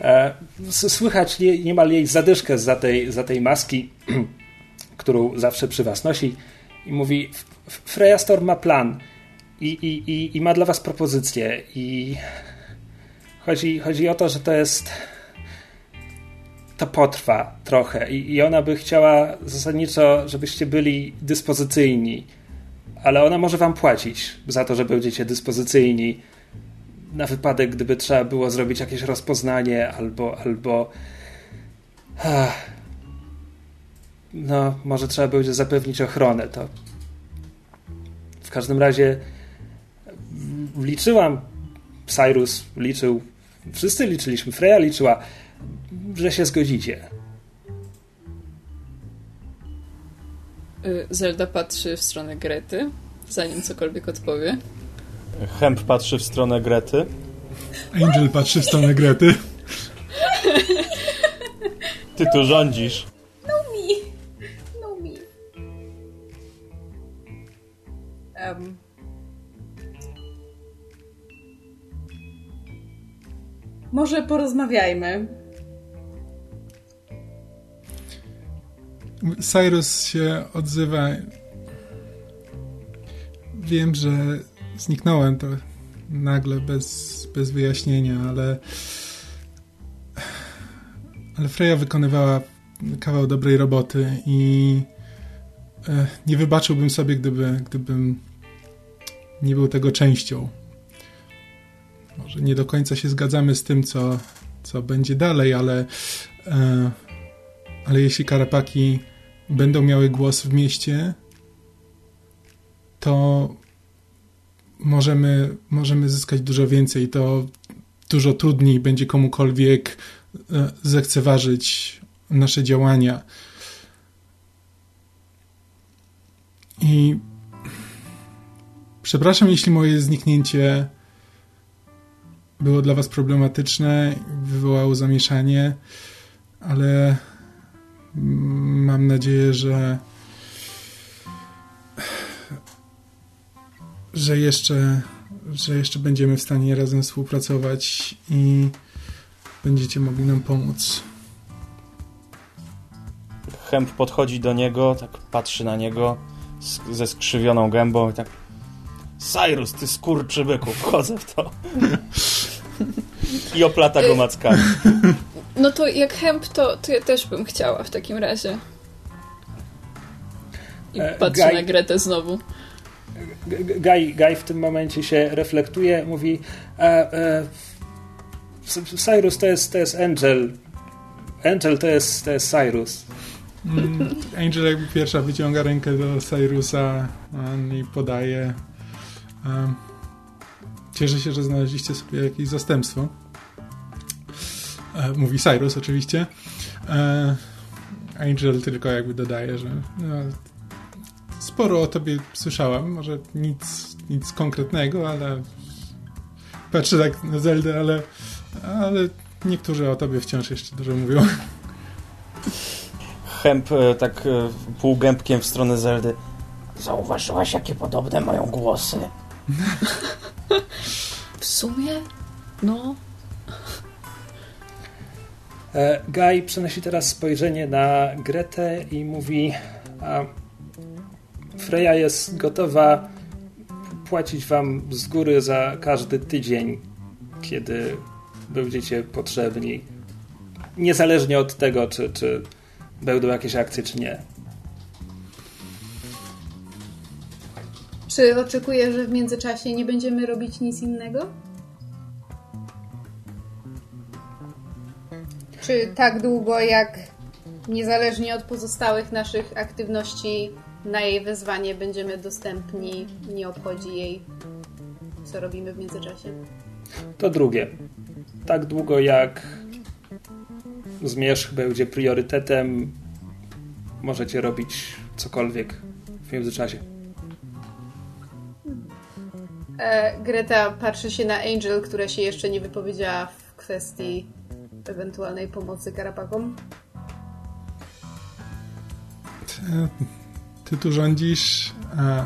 e, Słychać nie, niemal jej zadyszkę za tej, za tej maski, którą zawsze przy was nosi. I mówi: "F- F- Freya Storm ma plan i, i, i, i ma dla was propozycję. I chodzi, chodzi o to, że to jest. To potrwa trochę. I, I ona by chciała zasadniczo, żebyście byli dyspozycyjni. Ale ona może wam płacić za to, że będziecie dyspozycyjni na wypadek, gdyby trzeba było zrobić jakieś rozpoznanie albo, albo no, może trzeba będzie zapewnić ochronę. To w każdym razie mm, liczyłam, Cyrus liczył, wszyscy liczyliśmy, Freya liczyła, że się zgodzicie. Zelda patrzy w stronę Grety, zanim cokolwiek odpowie. Hemp patrzy w stronę Grety. Angel patrzy w stronę Grety. Ty tu rządzisz. No me! No me. Um. Może porozmawiajmy. Cyrus się odzywa. Wiem, że zniknąłem to nagle, bez, bez wyjaśnienia, ale. Ale Freya wykonywała kawał dobrej roboty i e, nie wybaczyłbym sobie, gdyby, gdybym nie był tego częścią. Może nie do końca się zgadzamy z tym, co, co będzie dalej, ale, e, ale jeśli karapaki będą miały głos w mieście, to możemy, możemy zyskać dużo więcej. To dużo trudniej będzie komukolwiek e, zlekceważyć nasze działania. I przepraszam, jeśli moje zniknięcie było dla Was problematyczne, wywołało zamieszanie, ale mam nadzieję, że że jeszcze że jeszcze będziemy w stanie razem współpracować i będziecie mogli nam pomóc. Hemp podchodzi do niego, tak patrzy na niego z, ze skrzywioną gębą i tak Cyrus, ty skurczybyku, wchodzę w to. I oplata go mackami. No to jak hemp, to, to ja też bym chciała w takim razie. I E, patrzę Gaj- na Gretę znowu. Guy, Guy w tym momencie się reflektuje, mówi e, e, Cyrus to jest, to jest Angel. Angel to jest, to jest Cyrus. Mm, Angel jakby pierwsza wyciąga rękę do Cyrusa i podaje. Um, cieszę się, że znaleźliście sobie jakieś zastępstwo. E, mówi Cyrus oczywiście. E, Angel tylko jakby dodaje, że no, sporo o tobie słyszałem. Może nic, nic konkretnego, ale patrzę tak na Zeldę, ale, ale niektórzy o tobie wciąż jeszcze dużo mówią. Hemp e, tak półgębkiem w stronę Zeldy. Zauważyłaś, jakie podobne mają głosy? W sumie? No. E, Guy przenosi teraz spojrzenie na Gretę i mówi: a, Freya jest gotowa płacić wam z góry za każdy tydzień, kiedy będziecie potrzebni. Niezależnie od tego, czy, czy będą jakieś akcje, czy nie. Czy oczekuję, że w międzyczasie nie będziemy robić nic innego? Czy tak długo, jak niezależnie od pozostałych naszych aktywności na jej wezwanie będziemy dostępni, nie obchodzi jej, co robimy w międzyczasie? To drugie. Tak długo jak zmierzch będzie priorytetem, możecie robić cokolwiek w międzyczasie. E, Greta patrzy się na Angel, która się jeszcze nie wypowiedziała w kwestii ewentualnej pomocy Karapakom. Ty, ty tu rządzisz. A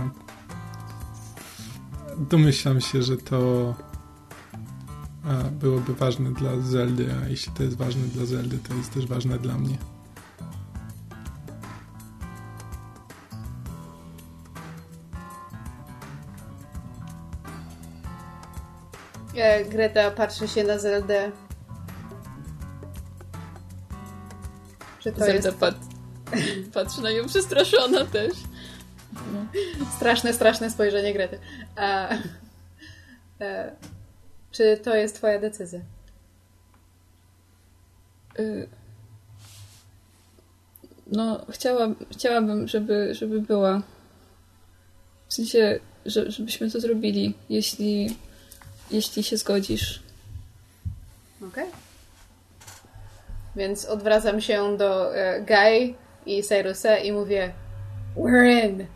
domyślam się, że to a, byłoby ważne dla Zeldy, a jeśli to jest ważne dla Zeldy, to jest też ważne dla mnie. E, Greta patrzy się na Zeldę. Czy to Zelda jest pat... patrzy na nią przestraszona też. straszne, straszne spojrzenie Grety. E, e, czy to jest twoja decyzja? Y, No, chciałam, chciałabym, żeby, żeby była. W sensie, że, żebyśmy to zrobili, jeśli, jeśli się zgodzisz. Okej. Więc odwracam się do e, Guy i Cyrusa i mówię We're in!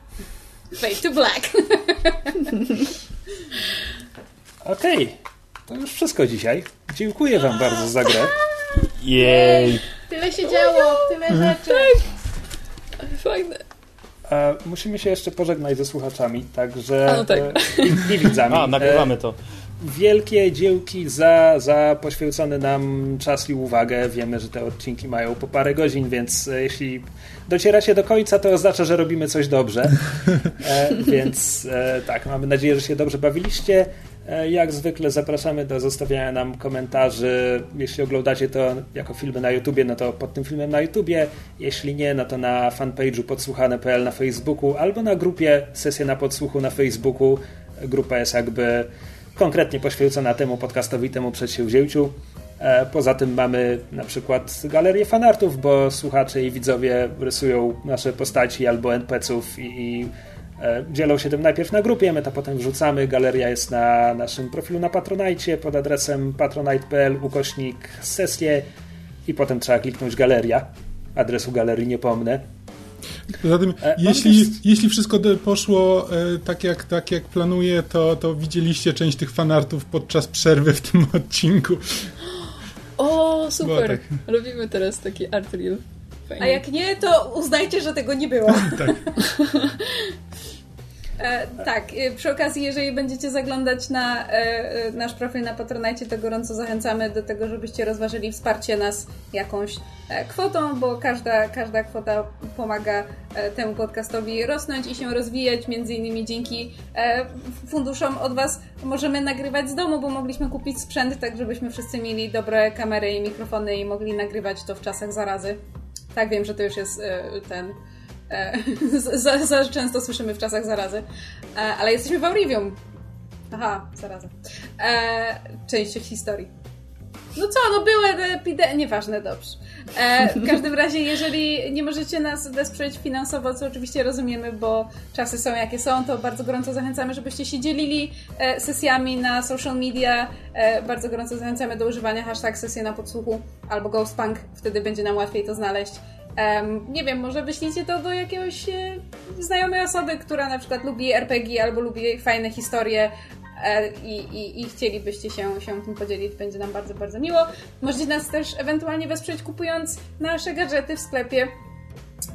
Fade to black! Okej, to już wszystko dzisiaj. Dziękuję Wam bardzo za grę. Jej! Tyle się działo, tyle rzeczy! Ale fajne. E, musimy się jeszcze pożegnać ze słuchaczami, także A, no tak. e, i, i widzami. A, nagrywamy to. Wielkie dziełki za, za poświęcony nam czas i uwagę. Wiemy, że te odcinki mają po parę godzin, więc e, jeśli docieracie do końca, to oznacza, że robimy coś dobrze. E, więc e, tak, mamy nadzieję, że się dobrze bawiliście. E, Jak zwykle zapraszamy do zostawiania nam komentarzy. Jeśli oglądacie to jako filmy na YouTubie, no to pod tym filmem na YouTubie. Jeśli nie, no to na fanpage'u podsłuchane.pl na Facebooku albo na grupie Sesje na Podsłuchu na Facebooku. Grupa jest jakby konkretnie poświęcona temu podcastowi, temu przedsięwzięciu. E, Poza tym mamy na przykład galerię fanartów, bo słuchacze i widzowie rysują nasze postaci albo NPC-ów i, i e, dzielą się tym najpierw na grupie, my to potem wrzucamy. Galeria jest na naszym profilu na Patronite pod adresem patronite.pl ukośnik sesje i potem trzeba kliknąć galeria. Adresu galerii nie pomnę. Poza tym, E, jeśli, też- jeśli wszystko poszło e, tak, jak, tak jak planuję, to, to widzieliście część tych fanartów podczas przerwy w tym odcinku. O, super! tak. Robimy teraz taki art reel. Fajnie. A jak nie, to uznajcie, że tego nie było. Tak. E, tak, e, przy okazji, jeżeli będziecie zaglądać na e, nasz profil na Patronite, to gorąco zachęcamy do tego, żebyście rozważyli wsparcie nas jakąś kwotą, bo każda, każda kwota pomaga temu podcastowi rosnąć i się rozwijać. Między innymi dzięki funduszom od Was możemy nagrywać z domu, bo mogliśmy kupić sprzęt, tak żebyśmy wszyscy mieli dobre kamery i mikrofony i mogli nagrywać to w czasach zarazy. Tak, wiem, że to już jest ten za, za często słyszymy w czasach zarazy. E, ale jesteśmy w Aurivium. Aha, zaraza. E, część historii. No co, no były epidemie, nieważne, dobrze. E, w każdym razie, jeżeli nie możecie nas wesprzeć finansowo, co oczywiście rozumiemy, bo czasy są jakie są, to bardzo gorąco zachęcamy, żebyście się dzielili e, sesjami na social media. E, bardzo gorąco zachęcamy do używania hashtag sesje na podsłuchu albo ghostpunk, wtedy będzie nam łatwiej to znaleźć. Em, nie wiem, może wyślijcie to do jakiegoś e, znajomej osoby, która na przykład lubi RPG albo lubi fajne historie e, i, i, chcielibyście się, się tym podzielić. Będzie nam bardzo, bardzo miło. Możecie nas też ewentualnie wesprzeć kupując nasze gadżety w sklepie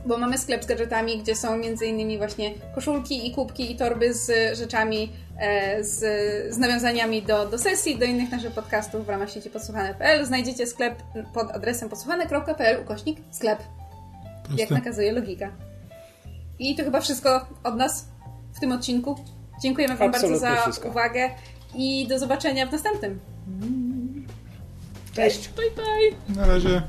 bo mamy sklep z gadżetami, gdzie są innymi właśnie koszulki i kubki i torby z rzeczami, e, z, z nawiązaniami do, do sesji, do innych naszych podcastów w ramach sieci podsłuchane.pl. Znajdziecie sklep pod adresem podsłuchane.pl ukośnik sklep, jak Proste. nakazuje logika. I to chyba wszystko od nas w tym odcinku. Dziękujemy Wam bardzo Absolutnie za wszystko. uwagę i do zobaczenia w następnym. Cześć! Bye bye! Na razie.